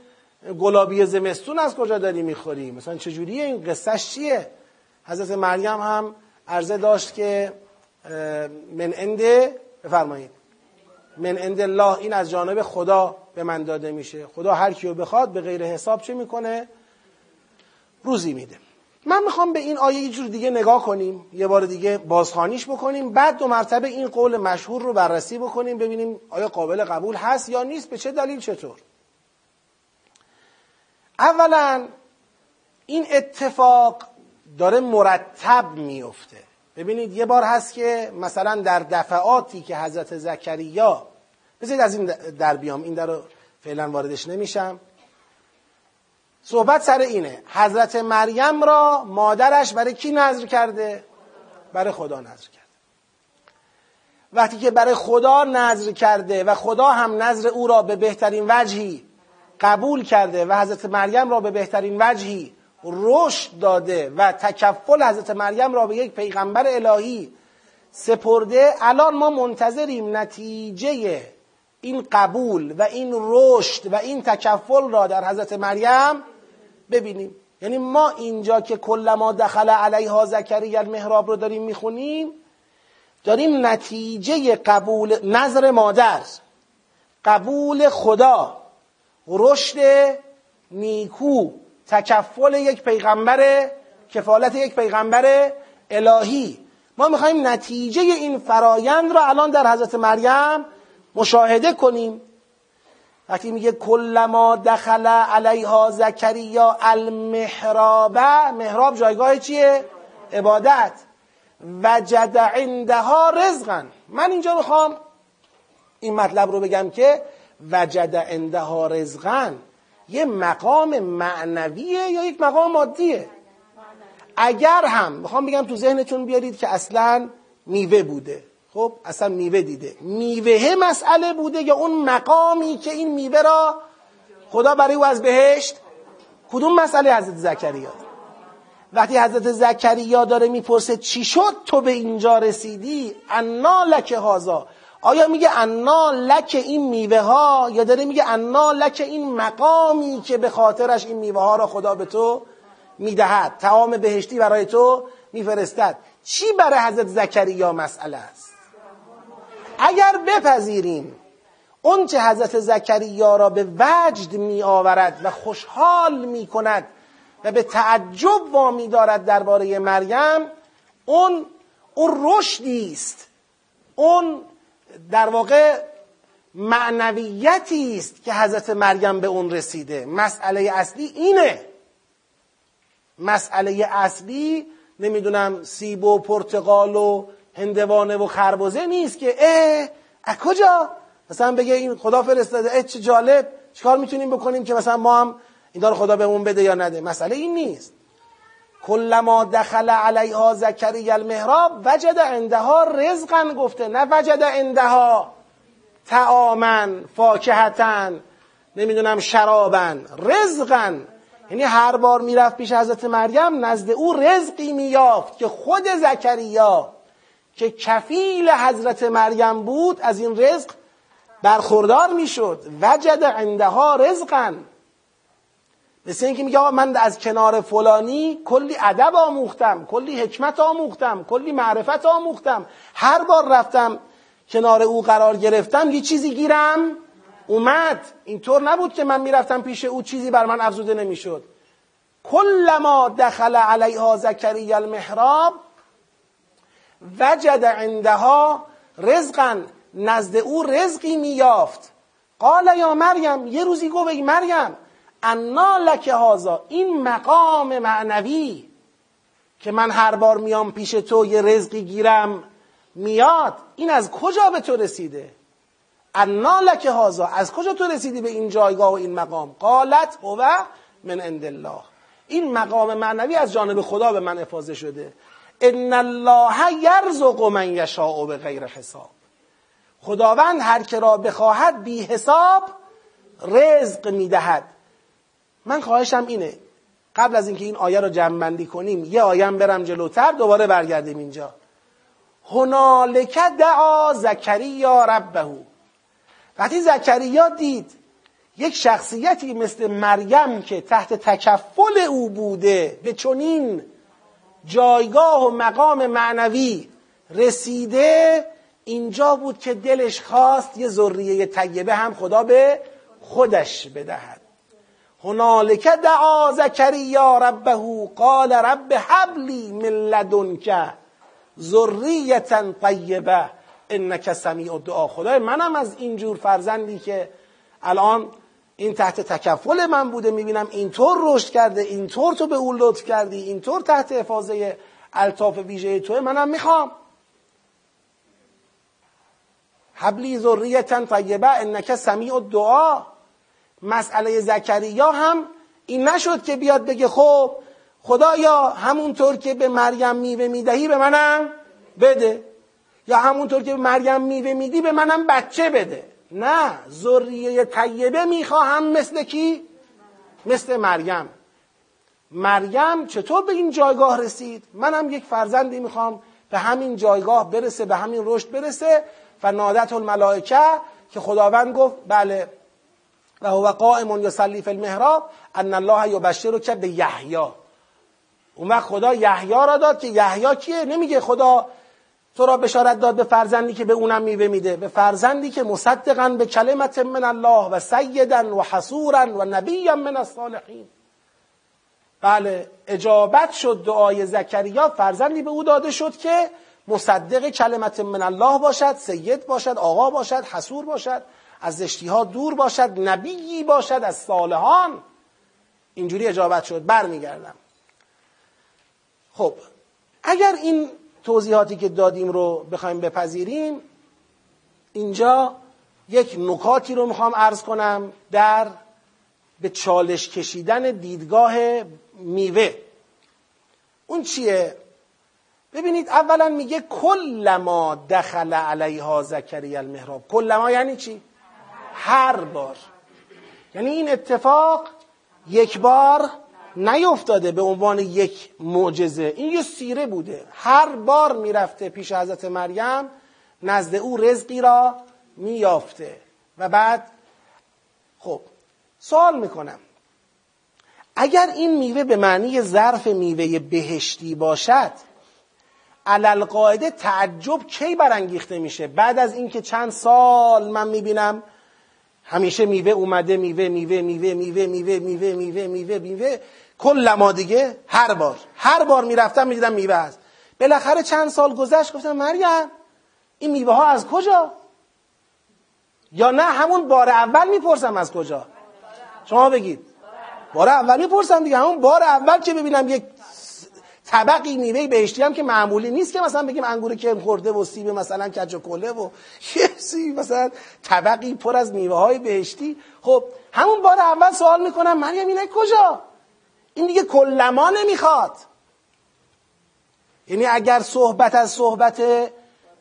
گلابی زمستون از کجا داری می‌خوری؟ مثلا چجوریه؟ این قصهش چیه؟ حضرت مریم هم عرضه داشت که من انده بفرمایید. من عند الله این از جانب خدا به من داده میشه. خدا هر کیو بخواد به غیر حساب چه می‌کنه؟ روزی میده. من می‌خوام به این آیه یه جور دیگه نگاه کنیم یه بار دیگه بازخانیش بکنیم. بعد دو مرتبه این قول مشهور رو بررسی بکنیم ببینیم آیا قابل قبول هست یا نیست به چه دلیل چطور. اولا این اتفاق داره مرتب میفته ببینید یه بار هست که مثلا در دفعاتی که حضرت زکریا بذارید از این در بیام این در رو فعلا واردش نمیشم صحبت سر اینه حضرت مریم را مادرش برای کی نظر کرده؟ برای خدا نظر کرده وقتی که برای خدا نظر کرده و خدا هم نظر او را به بهترین وجهی قبول کرده و حضرت مریم را به بهترین وجهی رشد داده و تکفل حضرت مریم را به یک پیغمبر الهی سپرده الان ما منتظریم نتیجه این قبول و این رشد و این تکفل را در حضرت مریم ببینیم. یعنی ما اینجا که کلما دخل علیها زکریا المحراب رو داریم می‌خونیم داریم نتیجه قبول نظر مادر قبول خدا رشد نیکو. تکفل یک پیغمبر کفالت یک پیغمبر الهی. ما می‌خوایم نتیجه این فرایند را الان در حضرت مریم مشاهده کنیم. وقتی میگه کلما دخل علیها زکریا المحراب محراب جایگاه چیه؟ عبادت. وجد عندها رزقا. من اینجا می‌خوام این مطلب رو بگم که وجد عندها رزقا. یه مقام معنویه یا یک مقام مادیه؟ اگر هم می‌خوام بگم تو ذهنتون بیارید که اصلا میوه بوده. خب اصلا میوه دیده. میوه مسئله بوده یا اون مقامی که این میوه را خدا برای او از بهشت؟ کدوم مسئله حضرت زکریا؟ وقتی حضرت زکریا داره می‌پرسه چی شد تو به اینجا رسیدی؟ انا لک هازا آیا میگه انا لک این میوه ها یا داره میگه انا لک این مقامی که به خاطرش این میوه ها را خدا به تو می‌دهد تعام بهشتی برای تو میفرستد؟ چی برای حضرت زکریا مسئله است؟ اگر بپذیریم اون چه حضرت زکریا را به وجد می آورد و خوشحال می کند و به تعجب وامی دارد درباره مریم اون اون رشدی است. اون در واقع معنویتی است که حضرت مریم به اون رسیده. مسئله اصلی اینه. مسئله اصلی نمی‌دونم سیب و پرتقال و هندوانه و خربزه نیست که اه از کجا؟ مثلا بگه این خدا فرستاده. اه چه جالب. چیکار می‌تونیم بکنیم که مثلا ما هم این دار خدا بهمون بده یا نده؟ مسئله این نیست. کلما دخل علیها زکری المهراب وجد عندها رزقا گفته نه وجد عندها تعامن فاکهتن نمی‌دونم شرابن رزقا. یعنی هر بار می‌رفت پیش حضرت مریم نزد او رزقی میافت که خود زکریا که کفیل حضرت مریم بود از این رزق برخوردار می‌شد. وجد عندها رزقا. مثل اینکه میگه من از کنار فلانی کلی ادب آموختم کلی حکمت آموختم کلی معرفت آموختم. هر بار رفتم کنار او قرار گرفتم یه چیزی گیرم اومد. اینطور نبود که من می‌رفتم پیش او چیزی بر من افزوده نمی‌شد. کلما دخل علیها زکریا المحراب وجد عندها رزقا. نزد او رزقی میافت قال یا مریم یه روزی گفت ای مریم. انا لک هازا این مقام معنوی که من هر بار میام پیش تو یه رزقی گیرم میاد این از کجا به تو رسیده؟ انا لک هازا از کجا تو رسیدی به این جایگاه و این مقام؟ قالت هو من عند الله. این مقام معنوی از جانب خدا به من افاظه شده. ان الله یرزق من یشاء به غیر حساب. خداوند هر که را بخواهد بی حساب رزق می‌دهد. من خواهشم اینه قبل از اینکه این آیه رو جمع کنیم یه آیه برم جلوتر دوباره برگردیم اینجا. هنالک دعا زکریا ربه. وقتی زکریا دید یک شخصیتی مثل مریم که تحت تکفل او بوده به چنین جایگاه و مقام معنوی رسیده اینجا بود که دلش خواست یه ذریه طیبه هم خدا به خودش بدهد. هنالک دعا زکریا ربه قال رب حبلی من لدنک ذریتا طیبه انک سمیع دعا خدای منم از اینجور فرزندی که الان این تحت تکفل من بوده می‌بینم اینطور رشد کرده اینطور تو به او لطف کردی اینطور تحت حفاظه الطاف ویژه توه منم می‌خوام. حبلی ذریتا طیبه انک سمیع دعا مسئله زکریا هم این نشد که بیاد بگه خب خدایا همونطور که به مریم میوه می‌دهی به منم بده یا همونطور که به مریم میوه میدی به منم بچه بده نه ذریه طیبه می‌خواهم مثل کی؟ مثل مریم مریم چطور به این جایگاه رسید؟ منم یک فرزندی می‌خوام به همین جایگاه برسه به همین رشد برسه و نادت الملائکه که خداوند گفت بله و هو قائم یصلی فی المحراب ان الله یبشر که به یحیی اون وقت خدا یحیی را داد که یحیی کیه؟ نمیگه خدا تو را بشارت داد به فرزندی که به اونم میوه میده به فرزندی که مصدقا به کلمت من الله و سیدا و حسورا و نبیا من الصالحین. بله اجابت شد دعای زکریا فرزندی به او داده شد که مصدق کلمت من الله باشد سید باشد آقا باشد حسور باشد. از زشتی ها دور باشد نبیی باشد از صالحان. اینجوری اجابت شد برمیگردم. خب اگر این توضیحاتی که دادیم رو بخوایم بپذیریم اینجا یک نکاتی رو می‌خوام ارز کنم در به چالش کشیدن دیدگاه میوه. اون چیه؟ ببینید اولا میگه کلما دخل علیها زکری المحراب. کلما یعنی چی؟ هر بار. یعنی این اتفاق یک بار نیفتاده به عنوان یک معجزه. این یه سیره بوده. هر بار می‌رفته پیش حضرت مریم نزد او رزقی را میافته و بعد خب سوال می‌کنم. اگر این میوه به معنی ظرف میوه بهشتی باشد علل قاعده تعجب کی برانگیخته میشه؟ بعد از اینکه چند سال من می‌بینم همیشه میوه اومده میوه میوه میوه میوه میوه میوه میوه میوه میوه. کل ما دیگه هر بار هر بار می‌رفتم می‌دیدم میوه هست. بالاخره چند سال گذشت گفتم مریم این میوه ها از کجا؟ یا نه همون بار اول می‌پرسم از کجا؟ شما بگید. بار اول می‌پرسم دیگه همون بار اول که ببینم یک طبقی میوه بهشتی هم که معمولی نیست که مثلا بگیم انگور کرم خورده و سیب مثلا کج و کله و (laughs) یه مثلا طبقی پر از میوه های بهشتی. خب همون بار اول سوال می‌کنم مریم اینه کجا؟ این دیگه کلما نمی‌خواد. یعنی اگر صحبت از صحبت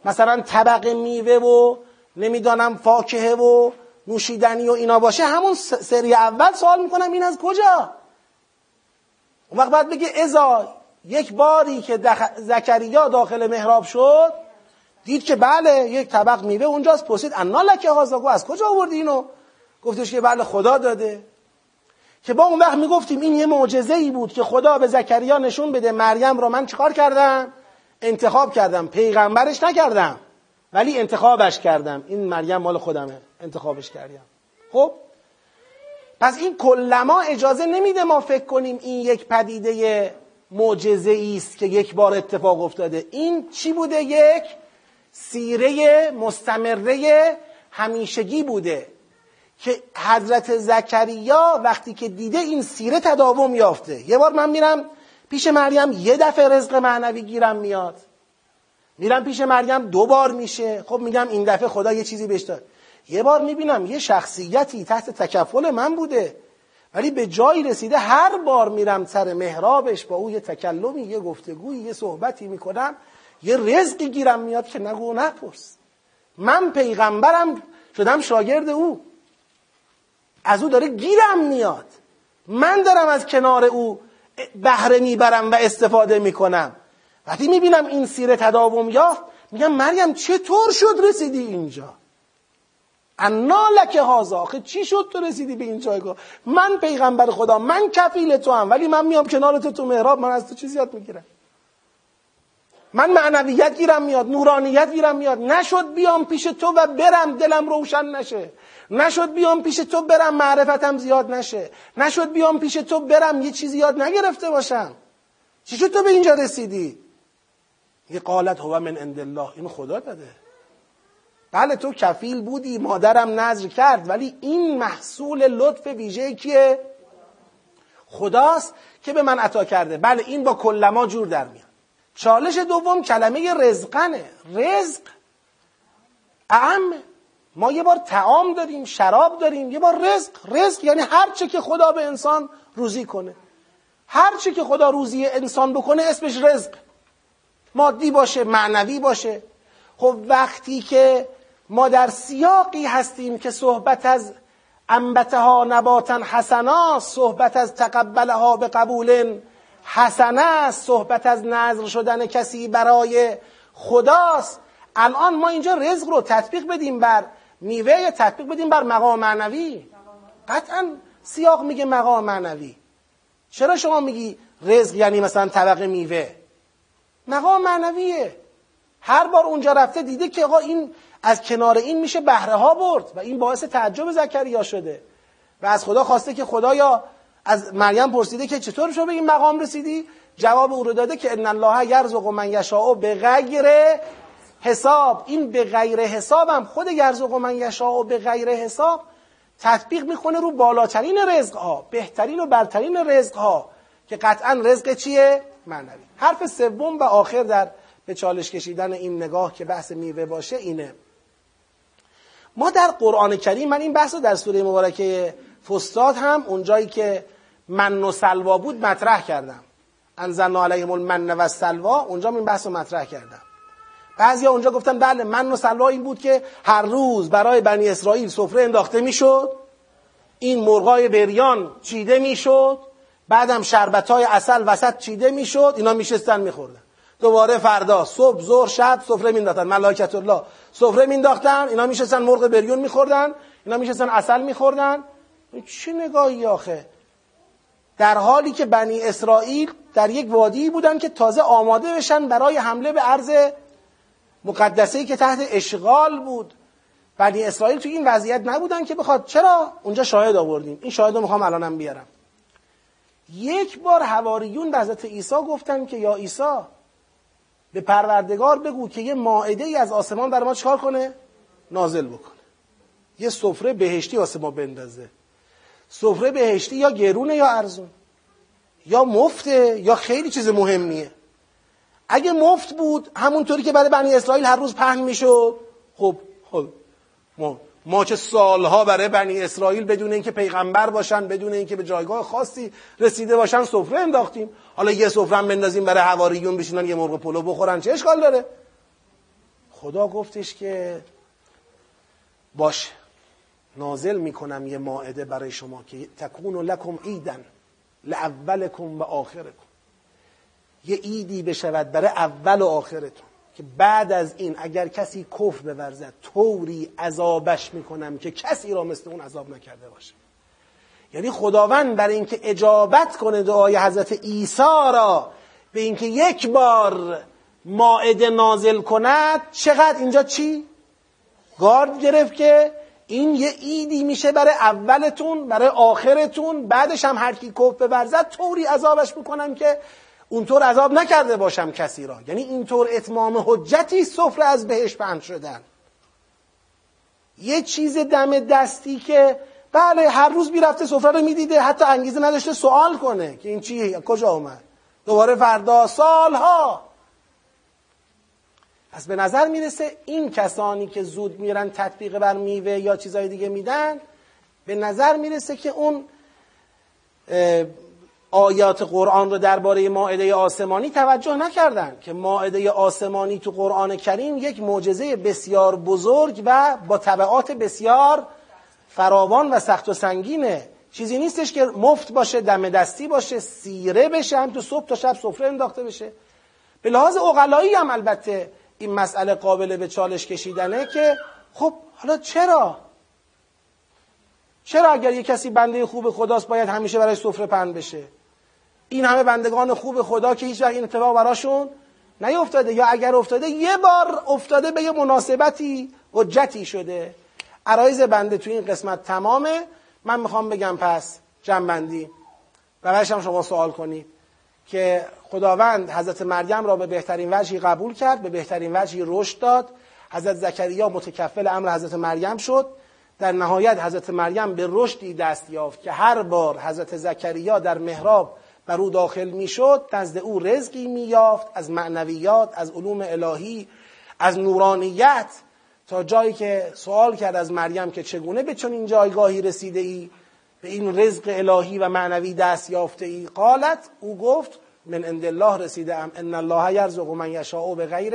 مثلا طبق میوه و نمی‌دانم فاکهه و نوشیدنی و اینا باشه همون سری اول سوال می‌کنم این از کجا؟ اون وقت باید بگه ازا یک باری که دخ... زکریا داخل محراب شد دید که بله یک طبق میوه اونجاست. پرسید انا لکه هازاگو از کجا آوردی اینو؟ گفتش که بله خدا داده. که با اون وقت می‌گفتیم این یه معجزه ای بود که خدا به زکریا نشون بده مریم رو من چیکار کردم؟ انتخاب کردم. پیغمبرش نکردم ولی انتخابش کردم. این مریم مال خودمه. انتخابش کردم. خب؟ پس این کلما اجازه نمیده ما فکر کنیم این یک پدیده معجزه است که یک بار اتفاق افتاده. این چی بوده یک؟ سیره مستمره همیشگی بوده که حضرت زکریا وقتی که دیده این سیره تداوم یافته. یه بار من میرم پیش مریم یه دفعه رزق معنوی گیرم میاد. میرم پیش مریم دو بار میشه. خب میگم این دفعه خدا یه چیزی بهش داد. یه بار می‌بینم یه شخصیتی تحت تکفل من بوده. ولی به جایی رسیده هر بار میرم سر محرابش با او یه تکلمی یه گفتگویی یه صحبتی می‌کنم یه رزقی گیرم میاد که نگو نپرس. من پیغمبرم شدم شاگرد او. از او داره گیرم میاد. من دارم از کنار او بهره می‌برم و استفاده می‌کنم. وقتی می‌بینم این سیره تداوم یافت میگم مریم چطور شد رسیدی اینجا؟ انا لکه هازا. آخه چی شد تو رسیدی به این جایگاه؟ من پیغمبر خدا من کفیل تو هم ولی من میام کنار تو تو محراب من از تو چیزی یاد می‌گیرم؟ من معنویت گیرم میاد نورانیت گیرم میاد. نشد بیام پیش تو و برم دلم روشن نشه. نشد بیام پیش تو برم معرفتم زیاد نشه. نشد بیام پیش تو برم یه چیزی یاد نگرفته باشم. چی شد تو به اینجا رسیدی؟ یه قالت هو من عند الله. اینو خدا داده. بله تو کفیل بودی مادرم نظر کرد ولی این محصول لطف ویژه کیه؟ خداست که به من عطا کرده. بله این با کلما جور در میاد. چالش دوم کلمه رزقنه. رزق اعم ما یه بار تعام داریم شراب داریم یه بار رزق. رزق یعنی هر چه که خدا به انسان روزی کنه. هر چه که خدا روزی انسان بکنه اسمش رزق. مادی باشه معنوی باشه. خب وقتی که ما در سیاقی هستیم که صحبت از انبتها نباتا حسنا صحبت از تقبلها به قبول حسنه صحبت از نظر شدن کسی برای خداست. الان ما اینجا رزق رو تطبیق بدیم بر میوه تطبیق بدیم بر مقام معنوی. قطعا سیاق میگه مقام معنوی. چرا شما میگی رزق یعنی مثلا طبق میوه؟ مقام معنویه. هر بار اونجا رفته دیده که آقا این از کنار این میشه بهره ها برد و این باعث تعجب زکریا شده. و از خدا خواسته که خدایا از مریم پرسیده که چطور شو به این مقام رسیدی؟ جواب او رو داده که ان الله یرزق من یشاء به غیر حساب. این به غیر حسابم خود یرزق من یشاء به غیر حساب تطبیق می‌کنه رو بالاترین رزق ها بهترین و برترین رزق ها که قطعا رزق چیه؟ معنوی. حرف سوم و آخر در به چالش کشیدن این نگاه که بحث میوه باشه اینه. ما در قرآن کریم من این بحث در سوره مبارکه فستاد هم اونجایی که من و سلوا بود مطرح کردم. انزلنا علیهم المن و سلوا اونجا این بحث رو مطرح کردم. بعضیا اونجا گفتن بله من و سلوا این بود که هر روز برای بنی اسرائیل سفره انداخته می‌شد این مرغای بریان چیده می‌شد بعدم شربت های اصل وسط چیده می‌شد اینا میشستن میخوردن. دوباره فردا صبح ظهر شب سفره مینداختن. ملائکت الله سفره مینداختن اینا میشستن مرغ بریون میخوردن اینا میشستن اصل میخوردن. چه نگاهی آخه؟ در حالی که بنی اسرائیل در یک وادی بودن که تازه آماده بشن برای حمله به عرض مقدسه که تحت اشغال بود. بنی اسرائیل تو این وضعیت نبودن که بخواد چرا؟ اونجا شاهد آوردیم. این شاهد رو می‌خوام الانم بیارم. یک بار حواریون به حضرت عیسی گفتن که یا عیسی به پروردگار بگو که یه ماعده ای از آسمان بر ما چکار کنه؟ نازل بکنه. یه سفره بهشتی واسه ما بندازه. سفره بهشتی یا گرونه یا ارزون. یا مفته یا خیلی چیز مهمیه. اگه مفت بود همونطوری که برای بنی اسرائیل هر روز پهن می‌شد خب خب ما ما که سالها برای بنی اسرائیل بدون اینکه پیغمبر باشن بدون اینکه به جایگاه خاصی رسیده باشن سفره انداختیم. حالا یه سفره هم بندازیم برای حواریون بشینن یه مرغ پلو بخورن. چه اشکال داره؟ خدا گفتش که باش نازل می‌کنم یه ماعده برای شما که تکون لکم ایدن لاولکم و آخرکم. یه ایدی بشود برای اول و آخرتون. که بعد از این اگر کسی کف بورزد طوری عذابش می‌کنم که کسی را مثل اون عذاب نکرده باشه یعنی خداوند برای اینکه اجابت کنه دعای حضرت عیسی را به اینکه یک بار ماعده نازل کند چقدر اینجا چی؟ گارد گرفت که این یه ایدی میشه برای اولتون برای آخرتون بعدش هم هر کی کف بورزد طوری عذابش می‌کنم که اونطور عذاب نکرده باشم کسی را. یعنی اینطور اتمام حجتی سفره از بهش پهن شدن. یه چیز دم دستی که بله هر روز می‌رفته سفره رو می‌دیده حتی انگیزه نداشته سوال کنه که این چیه کجا اومد. دوباره فردا سالها. پس به نظر می‌رسه این کسانی که زود میرن تطبیق بر میوه یا چیزای دیگه میدن به نظر می‌رسه که اون آیات قرآن رو درباره ماعده آسمانی توجه نکردن که ماعده آسمانی تو قرآن کریم یک معجزه بسیار بزرگ و با طبعات بسیار فراوان و سخت و سنگینه. چیزی نیستش که مفت باشه دم دستی باشه سیره بشه هم تو صبح تا شب سفره انداخته بشه. به لحاظ اقلایی هم البته این مسئله قابل به چالش کشیدنه که خب حالا چرا؟ چرا اگر یه کسی بنده خوب خداست باید همیشه برای سفره پند بشه؟ این همه بندگان خوب خدا که هیچ وقت این اتفاق براشون نیفتاده. یا اگر افتاده یه بار افتاده به یه مناسبتی حجتی شده. عرایز بنده تو این قسمت تمامه. من می‌خوام بگم پس جنبندی. و هم شما سوال کنید که خداوند حضرت مریم را به بهترین وجهی قبول کرد به بهترین وجهی رشد داد. حضرت زکریا متکفل امر حضرت مریم شد. در نهایت حضرت مریم به رشدی دست یافت که هر بار حضرت زکریا در محراب بر او داخل می‌شد نزد او رزقی مییافت از معنویات از علوم الهی از نورانیت تا جایی که سوال کرد از مریم که چگونه به چنین جایگاهی رسیده ای به این رزق الهی و معنوی دست یافته ای قالت او گفت من عند الله رسیده ام ان الله یرزق من یشاء به غیر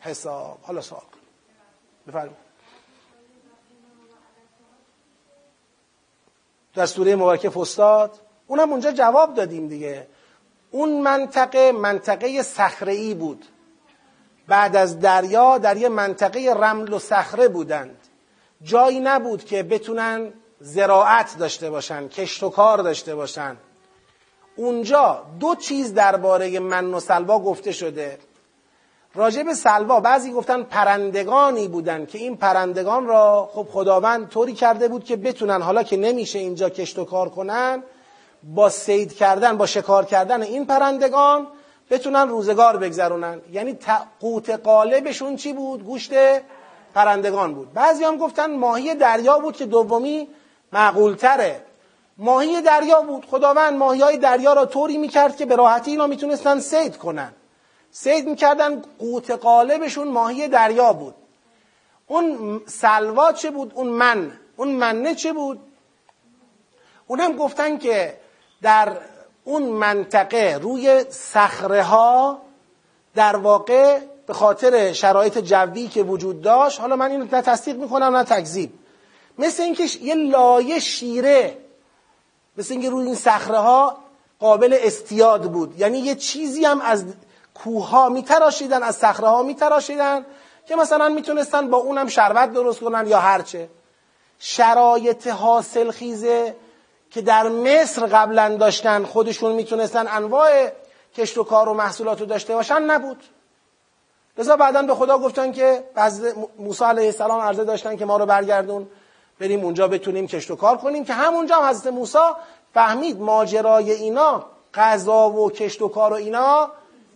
حساب. حالا سوال بفرمایید. در سوره مبارکه فستاد اونم اونجا جواب دادیم دیگه. اون منطقه منطقه صخره بود. بعد از دریا در یه منطقه رمل و صخره بودند. جایی نبود که بتونن زراعت داشته باشن کشت و کار داشته باشن. اونجا دو چیز درباره من و سلوا گفته شده. راجب سلوا بعضی گفتن پرندگانی بودن که این پرندگان را خب خداوند طوری کرده بود که بتونن حالا که نمیشه اینجا کشت و کار کنن با سید کردن با شکار کردن این پرندگان بتونن روزگار بگذرونن. یعنی قوت قالبشون چی بود؟ گوشت پرندگان بود. بعضی هم گفتن ماهی دریا بود که دومی معقولتره. ماهی دریا بود. خداوند ماهی های دریا را طوری می‌کرد که به راحتی اینا می‌تونستن سید کنن. سید می‌کردن قوت قالبشون ماهی دریا بود. اون سلوا چه بود؟ اون من. اون منه چه بود؟ اونم گفتن که در اون منطقه روی صخره ها در واقع به خاطر شرایط جوی که وجود داشت حالا من اینو نه تصدیق می‌کنم نه تکذیب. مثل اینکه یه لایه شیره مثل اینکه روی این صخره ها قابل استیاد بود. یعنی یه چیزی هم از کوه ها میتراشیدن از صخره ها میتراشیدن که مثلا می‌تونستن با اونم شربت درست کنن یا هرچه شرایط حاصل خیزه که در مصر قبلا داشتن خودشون می‌تونستن انواع کشت و کار و محصولات رو داشته باشن نبود. لذا بعدا به خدا گفتن که بعض موسی علیه السلام عرضه داشتن که ما رو برگردون بریم اونجا بتونیم کشت و کار کنیم که همونجا هم حضرت موسی فهمید ماجرای اینا غذا و کشت و کار و اینا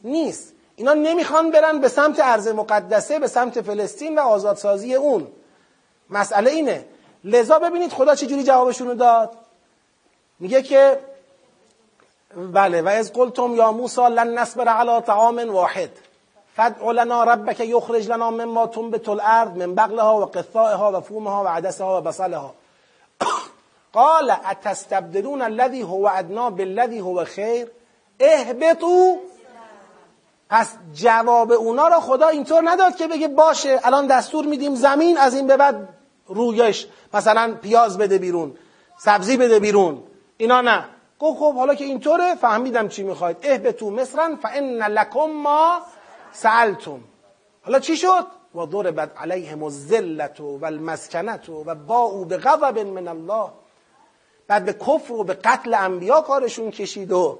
نیست. اینا نمی‌خوان برن به سمت ارض مقدسه به سمت فلسطین و آزادسازی اون. مسئله اینه. لذا ببینید خدا چجوری جوابشون رو داد؟ میگه که بله و از قلتم یا موسی لن نصبر علی طعام واحد فدع لنا ربک یخرج لنا مما تنبت الارض من بقلها و قثائها و فومها و عدسها و بصلها. (coughs) قال اتستبدلون الذي هو ادنا بالذي هو خیر اهبطوا. پس جواب اونا رو خدا اینطور نداد که بگه باشه الان دستور میدیم زمین از این به بعد رویش مثلا پیاز بده بیرون سبزی بده بیرون. اینا نه. گفت خب حالا که اینطوره فهمیدم چی می‌خواید. اهبطوا مصرا فان لکم ما سألتم. حالا چی شد؟ و ضربت علیهم الذلت و المسکنت و باعوا بغضب من الله. بعد به کفر و به قتل انبیا کارشون کشید و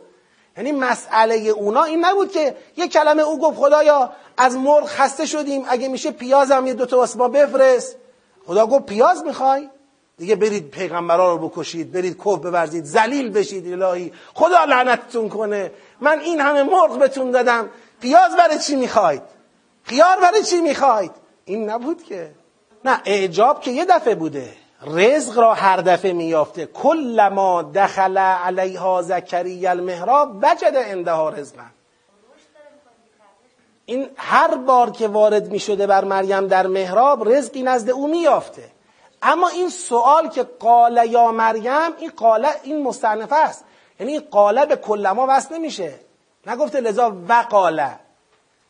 یعنی مسئله اونا این نبود که یه کلمه او گفت خدایا از مرغ خسته شدیم اگه میشه پیازم یه دوتا واسه ما بفرست. خدا گفت پیاز می‌خوای؟ دیگه برید پیغمبرا رو بکشید برید کف بورزید ذلیل بشید الهی. خدا لعنتتون کنه. من این همه مرغ بهتون دادم. پیاز برای چی می‌خواید؟ خیار برای چی می‌خواید؟ این نبود که. نه اعجاب که یه دفعه بوده. رزق را هر دفعه میافته کل ما دخل علیها زکری المهراب وجد عندها رزقا. این هر بار که وارد می شده بر مریم در محراب رزقی نزد او میافته اما این سوال که قال یا مریم این قال این مستنفه است. یعنی قاله به کلما وصل نمیشه. نگفته لذا و قاله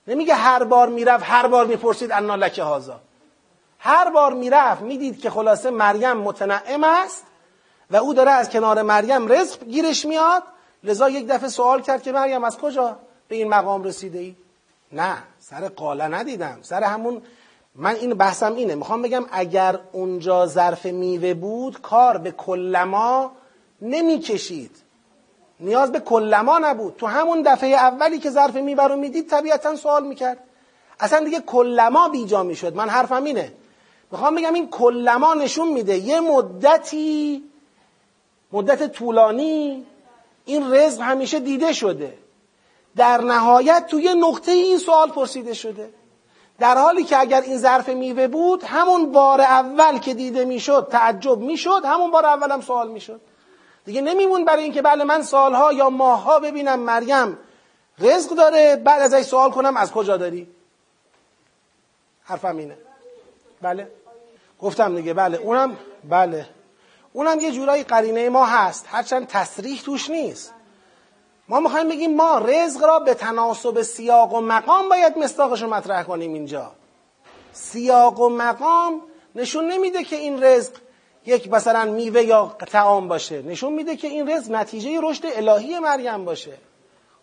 نمیگه هر بار می‌رفت هر بار می‌پرسید انا لکه هازا هر بار می‌رفت می‌دید که خلاصه مریم متنعم است و او داره از کنار مریم رزق گیرش میاد. لذا یک دفعه سوال کرد که مریم از کجا به این مقام رسیده ای؟ نه سر قاله ندیدم. سر همون من این بحثم اینه. می‌خوام بگم اگر اونجا ظرف میوه بود کار به کلما نمی‌کشید. نیاز به کلما نبود. تو همون دفعه اولی که ظرف میوه رو می‌دید طبیعتا سوال می‌کرد. اصلا دیگه کلما بیجا می‌شد. من حرفم اینه. می‌خوام بگم این کلما نشون میده یه مدتی مدت طولانی این رزق همیشه دیده شده. در نهایت توی نقطه این سوال پرسیده شده. در حالی که اگر این ظرف میوه بود همون بار اول که دیده می‌شد تعجب می‌شد همون بار اول هم سوال می‌شد. دیگه نمیمون برای اینکه بله من سالها یا ماهها ببینم مریم رزق داره بعد از ازش سوال کنم از کجا داری؟ حرفم اینه. بله. گفتم دیگه بله. اونم بله. اونم یه جورایی قرینه ما هست. هرچند تصریح توش نیست. ما می‌خوایم بگیم ما رزق را به تناسب سیاق و مقام باید مستاقش رو مطرح کنیم اینجا. سیاق و مقام نشون نمیده که این رزق یک مثلا میوه یا تعام باشه. نشون میده که این رزق نتیجه رشد الهی مریم باشه.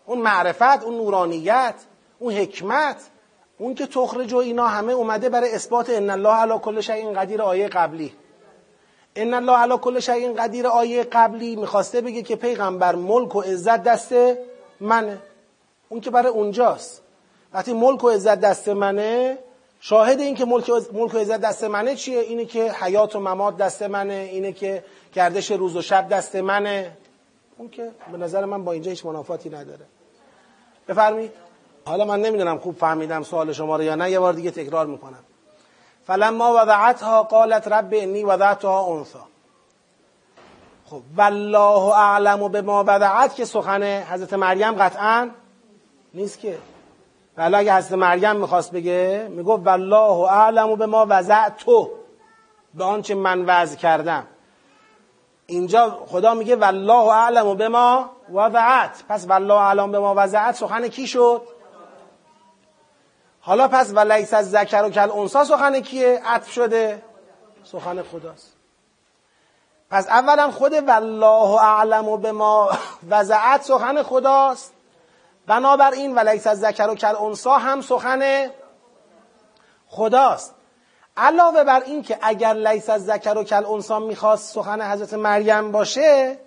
اون معرفت اون نورانیت اون حکمت اون که تخرج و اینا همه اومده برای اثبات ان الله علی کل شیء قدیر آیه قبلی. ان الله علی کل شیء قدیر. آیه قبلی می‌خواسته بگه که پیغمبر ملک و عزت دست منه. اون که برای اونجاست. وقتی ملک و عزت دست منه شاهد این که ملک, و عزت دست منه چیه؟ اینه که حیات و ممات دست منه اینه که گردش روز و شب دست منه. اون که به نظر من با اینجا هیچ منافاتی نداره. بفرمایید. حالا من نمی‌دونم خوب فهمیدم سوال شما رو یا نه یه بار دیگه تکرار می‌کنم. فلما وضعتها قالت رب انی وضعتها انثا خب والله اعلم به ما وضعت که سخن حضرت مریم قطعا نیست که. ولی اگه حضرت مریم می‌خواست بگه می‌گفت والله اعلم به ما وضعت تو به آنچه من وضع کردم. اینجا خدا میگه والله اعلم به ما وضعت. پس والله اعلم به ما وضعت سخن کی شد؟ حالا پس و لیس از ذکر و کل انسا سخن کیه؟ عطف شده؟ سخن خداست. پس اولا خود والله اعلم و به ما وضعت سخن خداست. بنابراین و لیس از ذکر و کل انسا هم سخن خداست. علاوه بر این که اگر لیس از ذکر و کل انسا می‌خواست سخن حضرت مریم باشه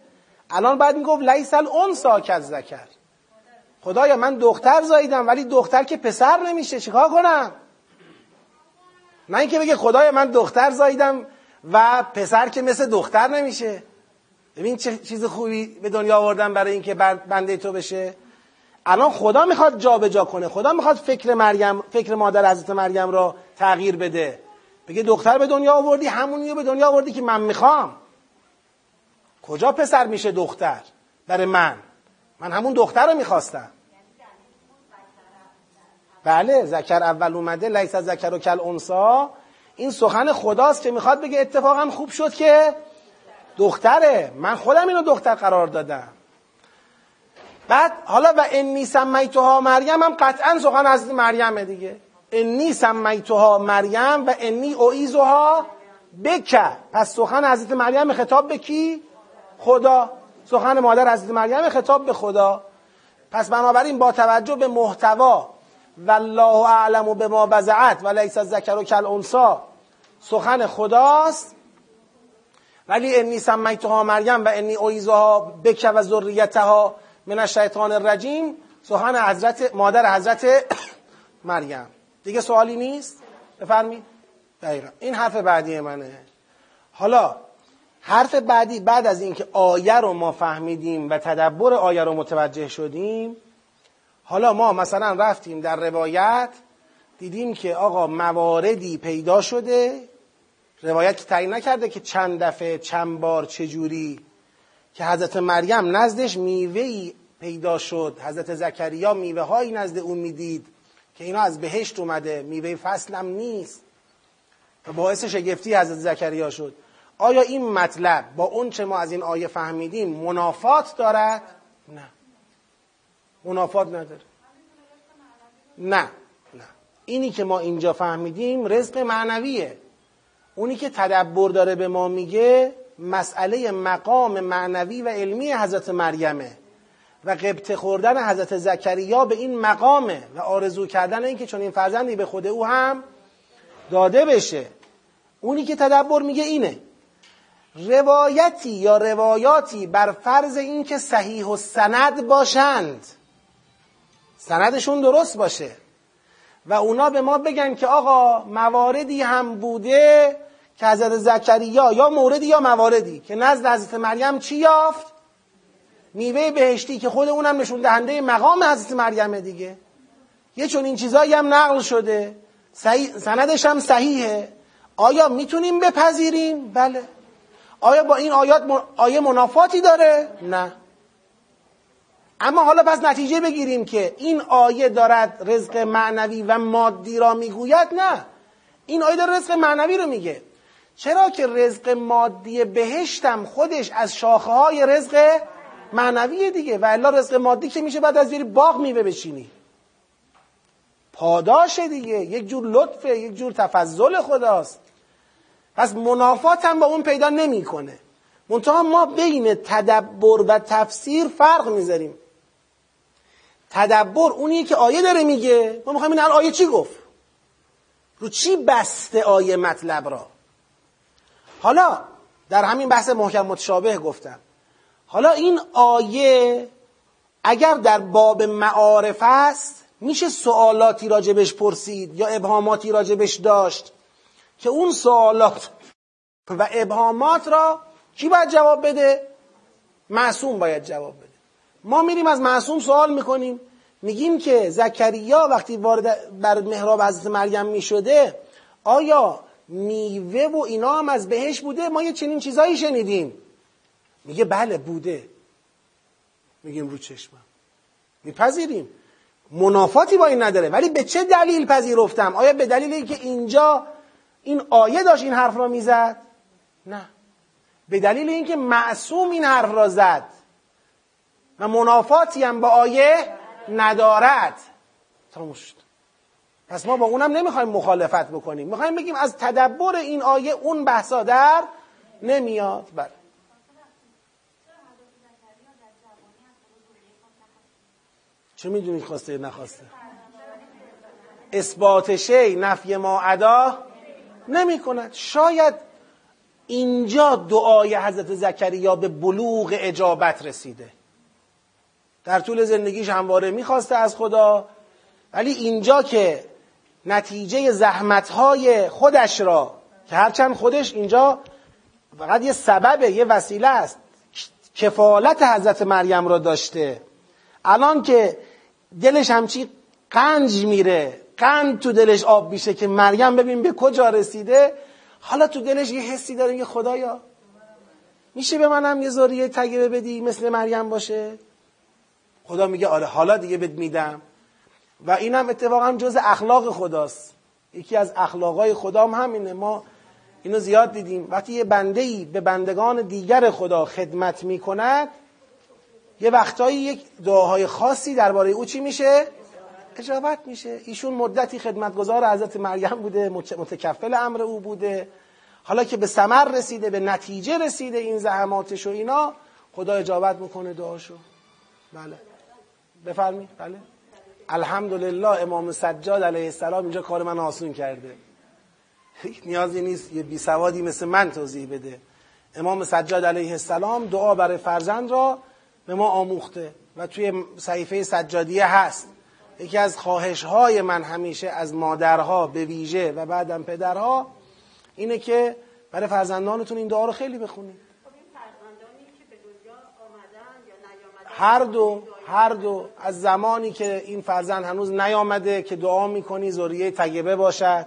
الان باید می‌گفت لیس الانسا کل ذکر خدایا من دختر زاییدم ولی دختر که پسر نمیشه چیکار کنم؟ نه اینکه بگه خدایا من دختر زاییدم و پسر که مثل دختر نمیشه. ببین چه چیز خوبی به دنیا آوردن برای اینکه بنده تو بشه. الان خدا می‌خواد جابجا کنه. خدا می‌خواد فکر مریم فکر مادر حضرت مریم را تغییر بده. بگه دختر به دنیا آوردی همونی به دنیا آوردی که من می‌خوام. کجا پسر میشه دختر؟ برای من. من همون دختر رو می‌خواستم. بله ذکر اول اومده لیس ذکر و کل انسا. این سخن خداست که می‌خواد بگه اتفاقا خوب شد که دختره. من خودم اینو دختر قرار دادم. بعد حالا و انی سمیتها مریم هم قطعا سخن حضرت مریمه دیگه. انی سمیتها مریم و انی اعیزها بک. پس سخن حضرت مریم خطاب به کی؟ خدا. سخن مادر حضرت مریم خطاب به خدا. پس بنابراین با توجه به محتوا والله اعلم به ما بزعت و لیس ذکر و کل انسا سخن خداست. ولی انی سمیتها مریم و انی اویزها بک و ذریتها من الشیطان الرجیم. سخن حضرت مادر حضرت (coughs) مریم. دیگه سوالی نیست؟ دقیقا. این حرف بعدی منه. حالا حرف بعدی بعد از اینکه آیه رو ما فهمیدیم و تدبر آیه رو متوجه شدیم حالا ما مثلا رفتیم در روایت دیدیم که آقا مواردی پیدا شده روایت تعیین نکرده که چند دفعه چند بار چجوری؟ که حضرت مریم نزدش میوه پیدا شد. حضرت زکریا میوه هایی نزد اون می‌دید که اینا از بهشت اومده. میوه فصلم نیست. و باعث شگفتی حضرت زکریا شد. آیا این مطلب با اون چه ما از این آیه فهمیدیم منافات دارد؟ نه. منافات نداره. نه نه. اینی که ما اینجا فهمیدیم رزق معنویه. اونی که تدبر داره به ما میگه مسئله مقام معنوی و علمی حضرت مریمه و قبط خوردن حضرت زکریا به این مقامه و آرزو کردن اینکه چون این فرزندی به خود او هم داده بشه. اونی که تدبر میگه اینه. روایتی یا روایاتی بر فرض اینکه صحیح و سند باشند. سندشون درست باشه. و اونا به ما بگن که آقا مواردی هم بوده که حضرت زکریا یا موردی یا مواردی که نزد حضرت مریم چی یافت؟ میوه بهشتی که خود اونم نشون دهنده مقام حضرت مریم دیگه. یه چون این چیزایی هم نقل شده. سندش هم صحیحه. آیا می‌تونیم بپذیریم؟ بله. آیا با این آیات آیه منافاتی داره؟ نه. اما حالا پس نتیجه بگیریم که این آیه دارد رزق معنوی و مادی را می‌گوید نه. این آیه داره رزق معنوی رو میگه. چرا که رزق مادی بهشتم خودش از شاخه های رزق معنوی دیگه و الا رزق مادی که میشه بعد از بیری باغ میوه بچینی. پاداشه دیگه. یک جور لطفه یک جور تفضل خداست. پس منافات هم با اون پیدا نمی‌کنه. منتها ما بین تدبر و تفسیر فرق می‌ذاریم. تدبر اونیه که آیه داره میگه. ما می‌خوایم این آیه چی گفت؟ رو چی بسته آیه مطلب را؟ حالا در همین بحث محکم متشابه گفتم. حالا این آیه اگر در باب معارف است میشه سوالاتی راجبش پرسید یا ابهاماتی راجبش داشت؟ که اون سوالات و ابهامات را کی باید جواب بده؟ معصوم باید جواب بده. ما میریم از معصوم سوال می‌کنیم. میگیم که زکریا وقتی وارد بر محراب حضرت مریم می‌شده آیا میوه و اینا هم از بهش بوده؟ ما یه چنین چیزایی شنیدیم. میگه بله بوده. میگیم رو چشمم. میپذیریم. منافاتی با این نداره. ولی به چه دلیل پذیرفتم؟ آیا به دلیل که اینجا این آیه داشت این حرف را می‌زد؟ نه. به دلیل اینکه معصوم این حرف را زد. و منافاتی هم با آیه ندارد. تموم پس ما با اونم نمی‌خوایم مخالفت بکنیم. می‌خوایم بگیم از تدبر این آیه اون بحثا در نمیاد. بله. چه می‌دونید خواسته نخواسته؟ اثبات شی نفی ما ادا نمی کند شاید اینجا دعای حضرت زکریا به بلوغ اجابت رسیده. در طول زندگیش همواره می‌خواسته از خدا. ولی اینجا که نتیجه زحمتهای خودش را که هرچند خودش اینجا فقط یه سببه یه وسیله است کفالت حضرت مریم را داشته. الان که دلش همچی قنج میره قند تو دلش آب میشه که مریم ببین به کجا رسیده حالا تو دلش یه حسی داره یه خدایا. میشه به منم یه ذریه تگیره بدی مثل مریم باشه؟ خدا میگه آره حالا دیگه بد میدم. و این هم اتفاقا جز اخلاق خداست. یکی از اخلاقای خدا هم همینه. ما اینو زیاد دیدیم. وقتی یه بنده ای به بندگان دیگر خدا خدمت می‌کند یه وقتایی یک دعاهای خاصی درباره او چی میشه؟ اجابت میشه. ایشون مدتی خدمتگزار حضرت مریم بوده متکفل امر او بوده. حالا که به ثمر رسیده به نتیجه رسیده این زحماتش و اینا خدا اجابت می‌کنه دعاشو. بله. بفرمی بله. الحمدلله امام سجاد علیه السلام اینجا کار من آسون کرده. نیازی نیست یه بی سوادی مثل من توضیح بده. امام سجاد علیه السلام دعا برای فرزند را به ما آموخته و توی صحیفه سجادیه هست. یکی از خواهش های من همیشه از مادرها به ویژه و بعدم پدرها اینه که برای فرزندانتون این دعا رو خیلی بخونید. هر دو هر دو از زمانی که این فرزند هنوز نیامده که دعا می‌کنی ذریه تگبه باشد.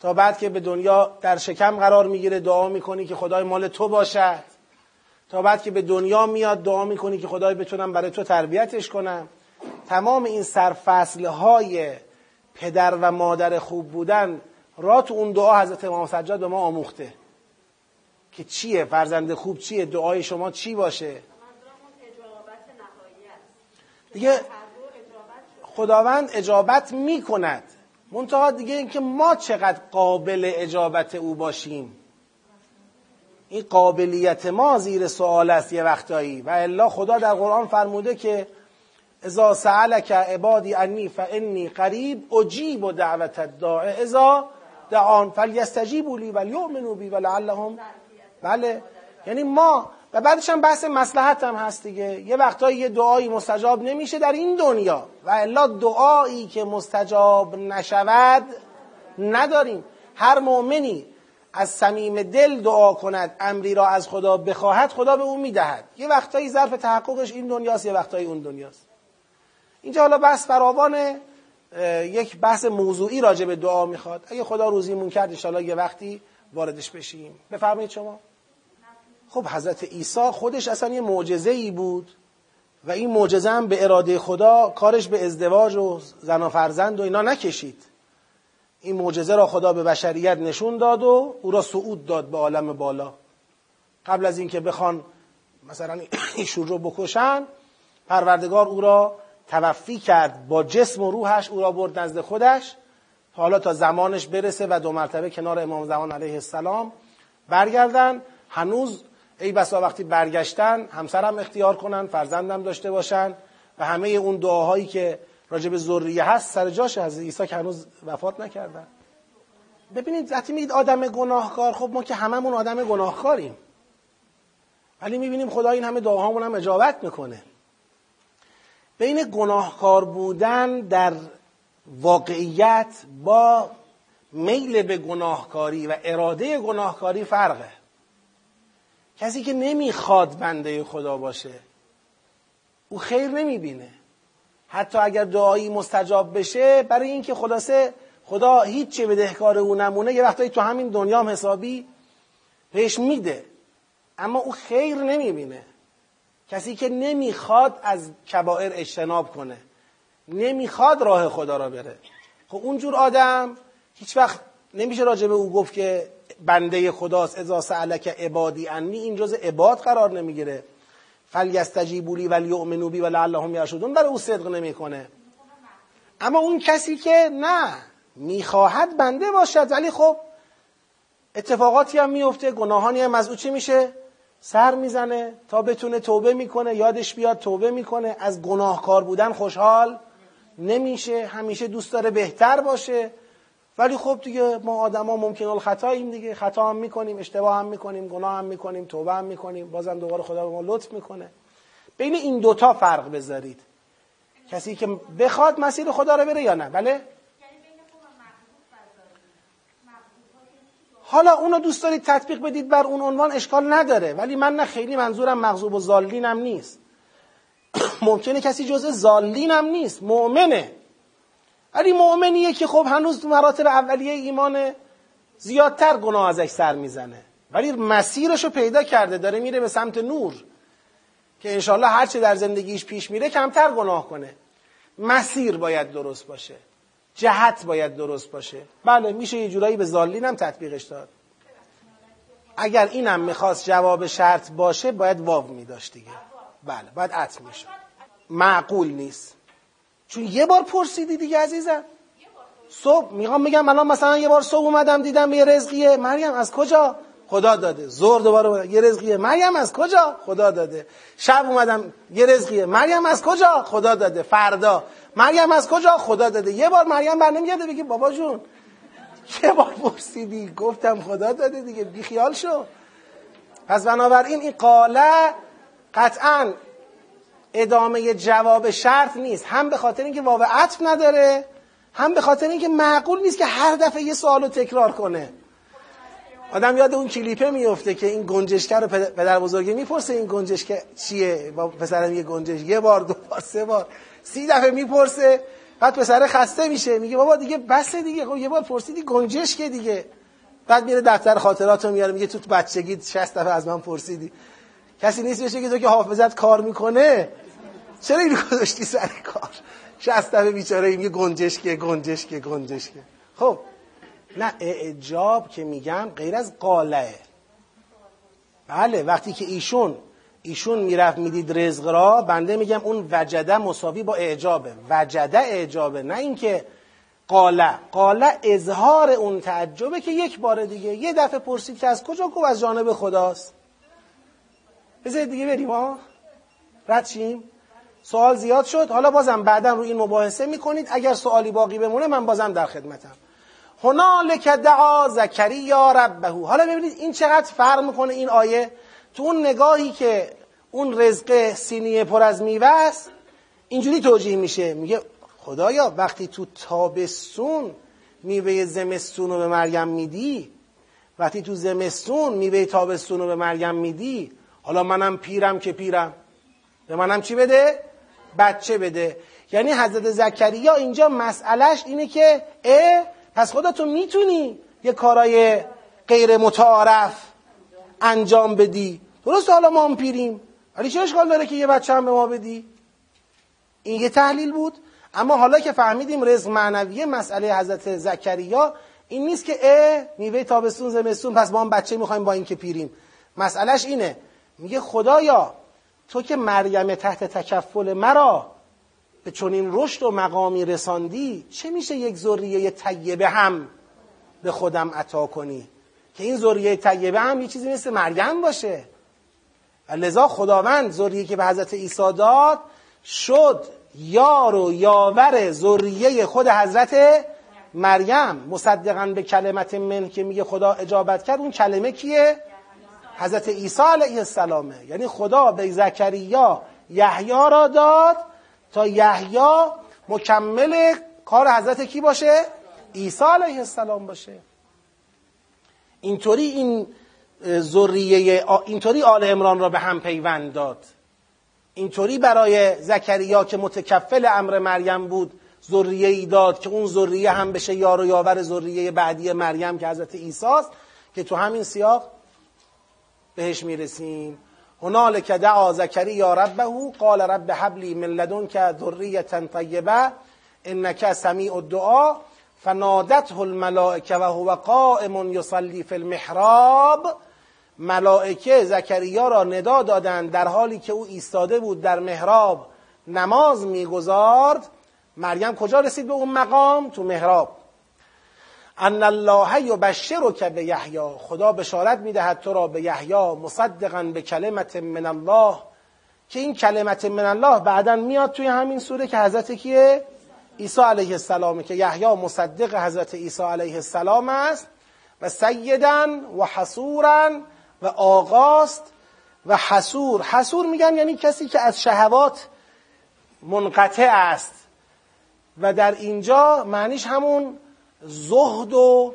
تا بعد که به دنیا در شکم قرار می‌گیره دعا می‌کنی که خدای مال تو باشد. تا بعد که به دنیا میاد دعا می‌کنی که خدای بتونم برای تو تربیتش کنم. تمام این سرفصل های پدر و مادر خوب بودن را تو اون دعا حضرت امام سجاد به ما آموخته. که چیه؟ فرزند خوب چیه؟ دعای شما چی باشه؟ دیگه خداوند اجابت می‌کند. منتها دیگه اینکه ما چقدر قابل اجابت او باشیم. این قابلیت ما زیر سوال است یه وقتایی. و الا خدا در قرآن فرموده که اذا سألك عبادی انی فانی قریب اجیب و دعوت الداع اذا دعان فلیستجیبوا لی ولیؤمنوا بی ولعلهم بله. یعنی ما و بعدش هم بحث مسلحت هم هست دیگه. یه وقتایی یه دعایی مستجاب نمیشه در این دنیا. و الا دعایی که مستجاب نشود نداریم. هر مؤمنی از صمیم دل دعا کند امری را از خدا بخواهد خدا به او می‌دهد. یه وقتایی ظرف تحققش این دنیاست یه وقتایی اون دنیاست. اینجا حالا بحث فراوان یک بحث موضوعی راجع به دعا می‌خواد. اگه خدا روزیمون کرد انشاءالله یه وقتی واردش بشیم. بفرمایید شما. خب حضرت عیسی خودش اصلا یه معجزه ای بود و این معجزه هم به اراده خدا کارش به ازدواج و زن و فرزند و اینا نکشید. این معجزه را خدا به بشریت نشون داد و او را صعود داد به عالم بالا. قبل از اینکه بخوان مثلا ایشون رو بکشن پروردگار او را توفی کرد با جسم و روحش او را برد نزد خودش. حالا تا زمانش برسه و دو مرتبه کنار امام زمان علیه السلام برگردن. هنوز ای بسا وقتی برگشتن همسرم اختیار کنن فرزندم داشته باشن و همه اون دعاهایی که راجب ذریه هست سر جاش از عیسی که هنوز وفات نکردن. ببینید وقتی میگید آدم گناهکار خب ما که هممون آدم گناهکاریم. ولی می‌بینیم خدا این همه دعاهامون هم اجابت می‌کنه. بین گناهکار بودن در واقعیت با میل به گناهکاری و اراده گناهکاری فرقه. کسی که نمی‌خواد بنده خدا باشه او خیر نمی‌بینه. حتی اگر دعایی مستجاب بشه برای اینکه خلاصه خدا هیچی به دهکار او نمونه یه وقتایی تو همین دنیا هم حسابی بهش میده. اما او خیر نمی‌بینه. کسی که نمی‌خواد از کبائر اجتناب کنه نمی‌خواد راه خدا را بره. خب اونجور آدم هیچ وقت نمیشه راجع به او گفت که بنده خداست اذا سألک عبادی انی این جز عباد قرار نمی‌گیره. فلیستجیبوا لی ولیؤمنوا بی ولعلهم یرشدون. برای او صدق نمی‌کنه. اما اون کسی که نه می‌خواهد بنده باشد. ولی خب اتفاقاتی هم میفته گناهانی هم از او چی میشه؟ سر می‌زنه تا بتونه توبه می‌کنه یادش بیاد توبه می‌کنه. از گناهکار بودن خوشحال نمیشه همیشه دوست داره بهتر باشه. ولی خب دیگه ما آدما ممکن الخطاییم دیگه. خطا هم می‌کنیم اشتباه هم می‌کنیم گناه هم می‌کنیم توبه هم می‌کنیم. بازم دوباره خدا به ما لطف می‌کنه. بین این دوتا فرق بذارید. کسی که بخواد مسیر خدا رو بره یا نه؟ بله؟ حالا اونو دوست دارید تطبیق بدید بر اون عنوان اشکال نداره. ولی من نه خیلی منظورم مغضوب و زالینم نیست. (coughs) ممکنه کسی جزء زالینم نیست. مؤمنه. ولی مؤمنیه که خب هنوز تو مراتب اولیه ایمان زیادتر گناه ازش سر می‌زنه. ولی مسیرش رو پیدا کرده داره میره به سمت نور که انشالله هرچه در زندگیش پیش میره کمتر گناه کنه. مسیر باید درست باشه. جهت باید درست باشه. بله میشه یه جورایی به زالین هم تطبیقش داد. اگر اینم می‌خواست جواب شرط باشه باید واو میداشت دیگه. بله باید عطف می‌شد. معقول نیست. چون یه بار پرسیدی دیگه عزیزم. صبح می‌خوام بگم الان مثلا یه بار صبح اومدم دیدم یه رزقیه. مریم از کجا؟ خدا داده. زور دوباره یه رزقیه. مریم از کجا؟ خدا داده. شب اومدم. یه رزقیه. مریم از کجا؟ خدا داده. فردا. مریم از کجا؟ خدا داده. یه بار مریم بر نمیگرده بگی بابا جون. یه بار پرسیدی. گفتم خدا داده دیگه. بیخیال شو. پس بنابراین این قاله قطعا ادامه جواب شرط نیست. هم به خاطر اینکه واو عطف نداره هم به خاطر اینکه معقول نیست که هر دفعه یه سوال رو تکرار کنه. آدم یاد اون کلیپه میفته که این گنجشکر رو پدر بزرگی می‌پرسه این گنجشکر چیه؟ با پسرم یه گنجش یه بار دو بار سه بار سی دفعه می‌پرسه بعد پسر خسته میشه میگه بابا دیگه بسه دیگه خب یه بار پرسیدی گنجشک دیگه. بعد میره دفتر خاطرات رو میاره میگه تو بچگی 60 دفعه از من پرسیدی. کسی نیست بشه که تو که حافظت کار می‌کنه؟ چرا اینو گذاشتی سر کار؟ 60 دفعه بیچاره میگه گنجشکه گنجشکه گنجشکه. خب نه اعجاب که میگم غیر از قاله بله وقتی که ایشون ایشون می‌رفت می‌دید رزق را بنده میگم اون وجده مساوی با اعجابه. وجده اعجابه نه اینکه قاله قاله اظهار اون تعجبه که یک بار دیگه یه دفعه پرسید که از کجا گفت؟ از جانب خداست. بذارید دیگه بریم ها رد شیم. سوال زیاد شد. حالا بازم بعدا رو این مباحثه می‌کنید. اگر سوالی باقی بمونه من بازم در خدمتم. هنالک دعا زکریا ربه حالا ببینید این چقدر فرق می‌کنه این آیه. تو اون نگاهی که اون رزق سینی پر از میوه است اینجوری توجیه میشه. میگه خدایا وقتی تو تابستون میوه زمستون رو به مریم میدی وقتی تو زمستون میوه تابستون رو به مریم میدی حالا منم پیرم که پیرم به منم چی بده؟ بچه بده. یعنی حضرت زکریا اینجا مسئلهش اینه که اه پس خدا تو می‌تونی یه کارای غیر متعارف انجام بدی. درست حالا ما هم پیریم. ولی چه اشکال داره که یه بچه هم به ما بدی؟ این یه تحلیل بود. اما حالا که فهمیدیم رزق معنویه مسئله حضرت زکریا این نیست که اه میوه تابستون زمستون پس ما هم بچه می‌خوایم با این که پیریم. مسئلهش اینه. میگه خدایا تو که مریم تحت تکفل مرا به چنین رشد و مقامی رساندی چه میشه یک ذریه طیبه هم به خودم عطا کنی؟ که این ذریه طیبه هم یه چیزی مثل مریم باشه. لذا خداوند ذریه که به حضرت عیسی داد شد یار و یاور ذریه خود حضرت مریم. مصدقا به کلمت من که میگه خدا اجابت کرد اون کلمه کیه؟ حضرت عیسی علیه السلامه. یعنی خدا به زکریا یحیی را داد تا یحیی مکمل کار حضرت کی باشه؟ عیسی علیه السلام باشه. اینطوری این ذریه اینطوری آل عمران را به هم پیوند داد. اینطوری برای زکریا که متکفل امر مریم بود ذریه ای داد که اون ذریه هم بشه یار و یاور ذریه بعدی مریم که حضرت عیسی است که تو همین سیاق بهش می‌رسیم. هنالک دعا زکریا ربه قال رب حبلی من لدنک ذریه طیبه انک سمیع الدعا فنادته الملائکه و هو قائم یصلی فی المحراب. ملائکه زکریا را ندا دادند در حالی که او ایستاده بود در محراب. نماز می‌گذارد. مریم کجا رسید به اون مقام؟ تو محراب. ان الله یبشرک به یحیی خدا بشارت می‌دهد تو را به یحیی مصدقا به کلمت من الله که این کلمت من الله بعدا میاد توی همین سوره که حضرت کیه؟ عیسی علیه السلامه که یحیی مصدق حضرت عیسی علیه السلام است و سیدن و حسورا و آقاست و حسور حسور میگن یعنی کسی که از شهوات منقطع است. و در اینجا معنیش همون زهد و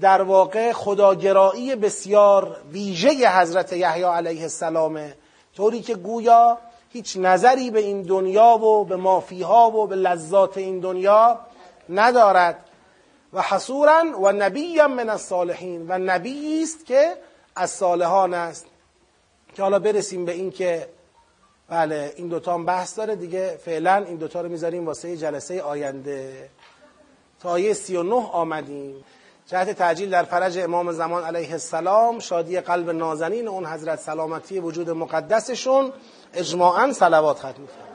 در واقع خداگرایی بسیار ویژه حضرت یحیی علیه السلامه طوری که گویا هیچ نظری به این دنیا و به مافیها و به لذات این دنیا ندارد. و حصورا و نبی من الصالحین و نبی است که از صالحان است. که حالا برسیم به این که بله این دوتا هم بحث داره دیگه فعلا این دوتا رو می‌ذاریم واسه جلسه آینده. تا آیه سی و نه آمدیم. جهت تعجیل در فرج امام زمان علیه السلام شادی قلب نازنین اون حضرت سلامتی وجود مقدسشون اجماعا صلوات ختم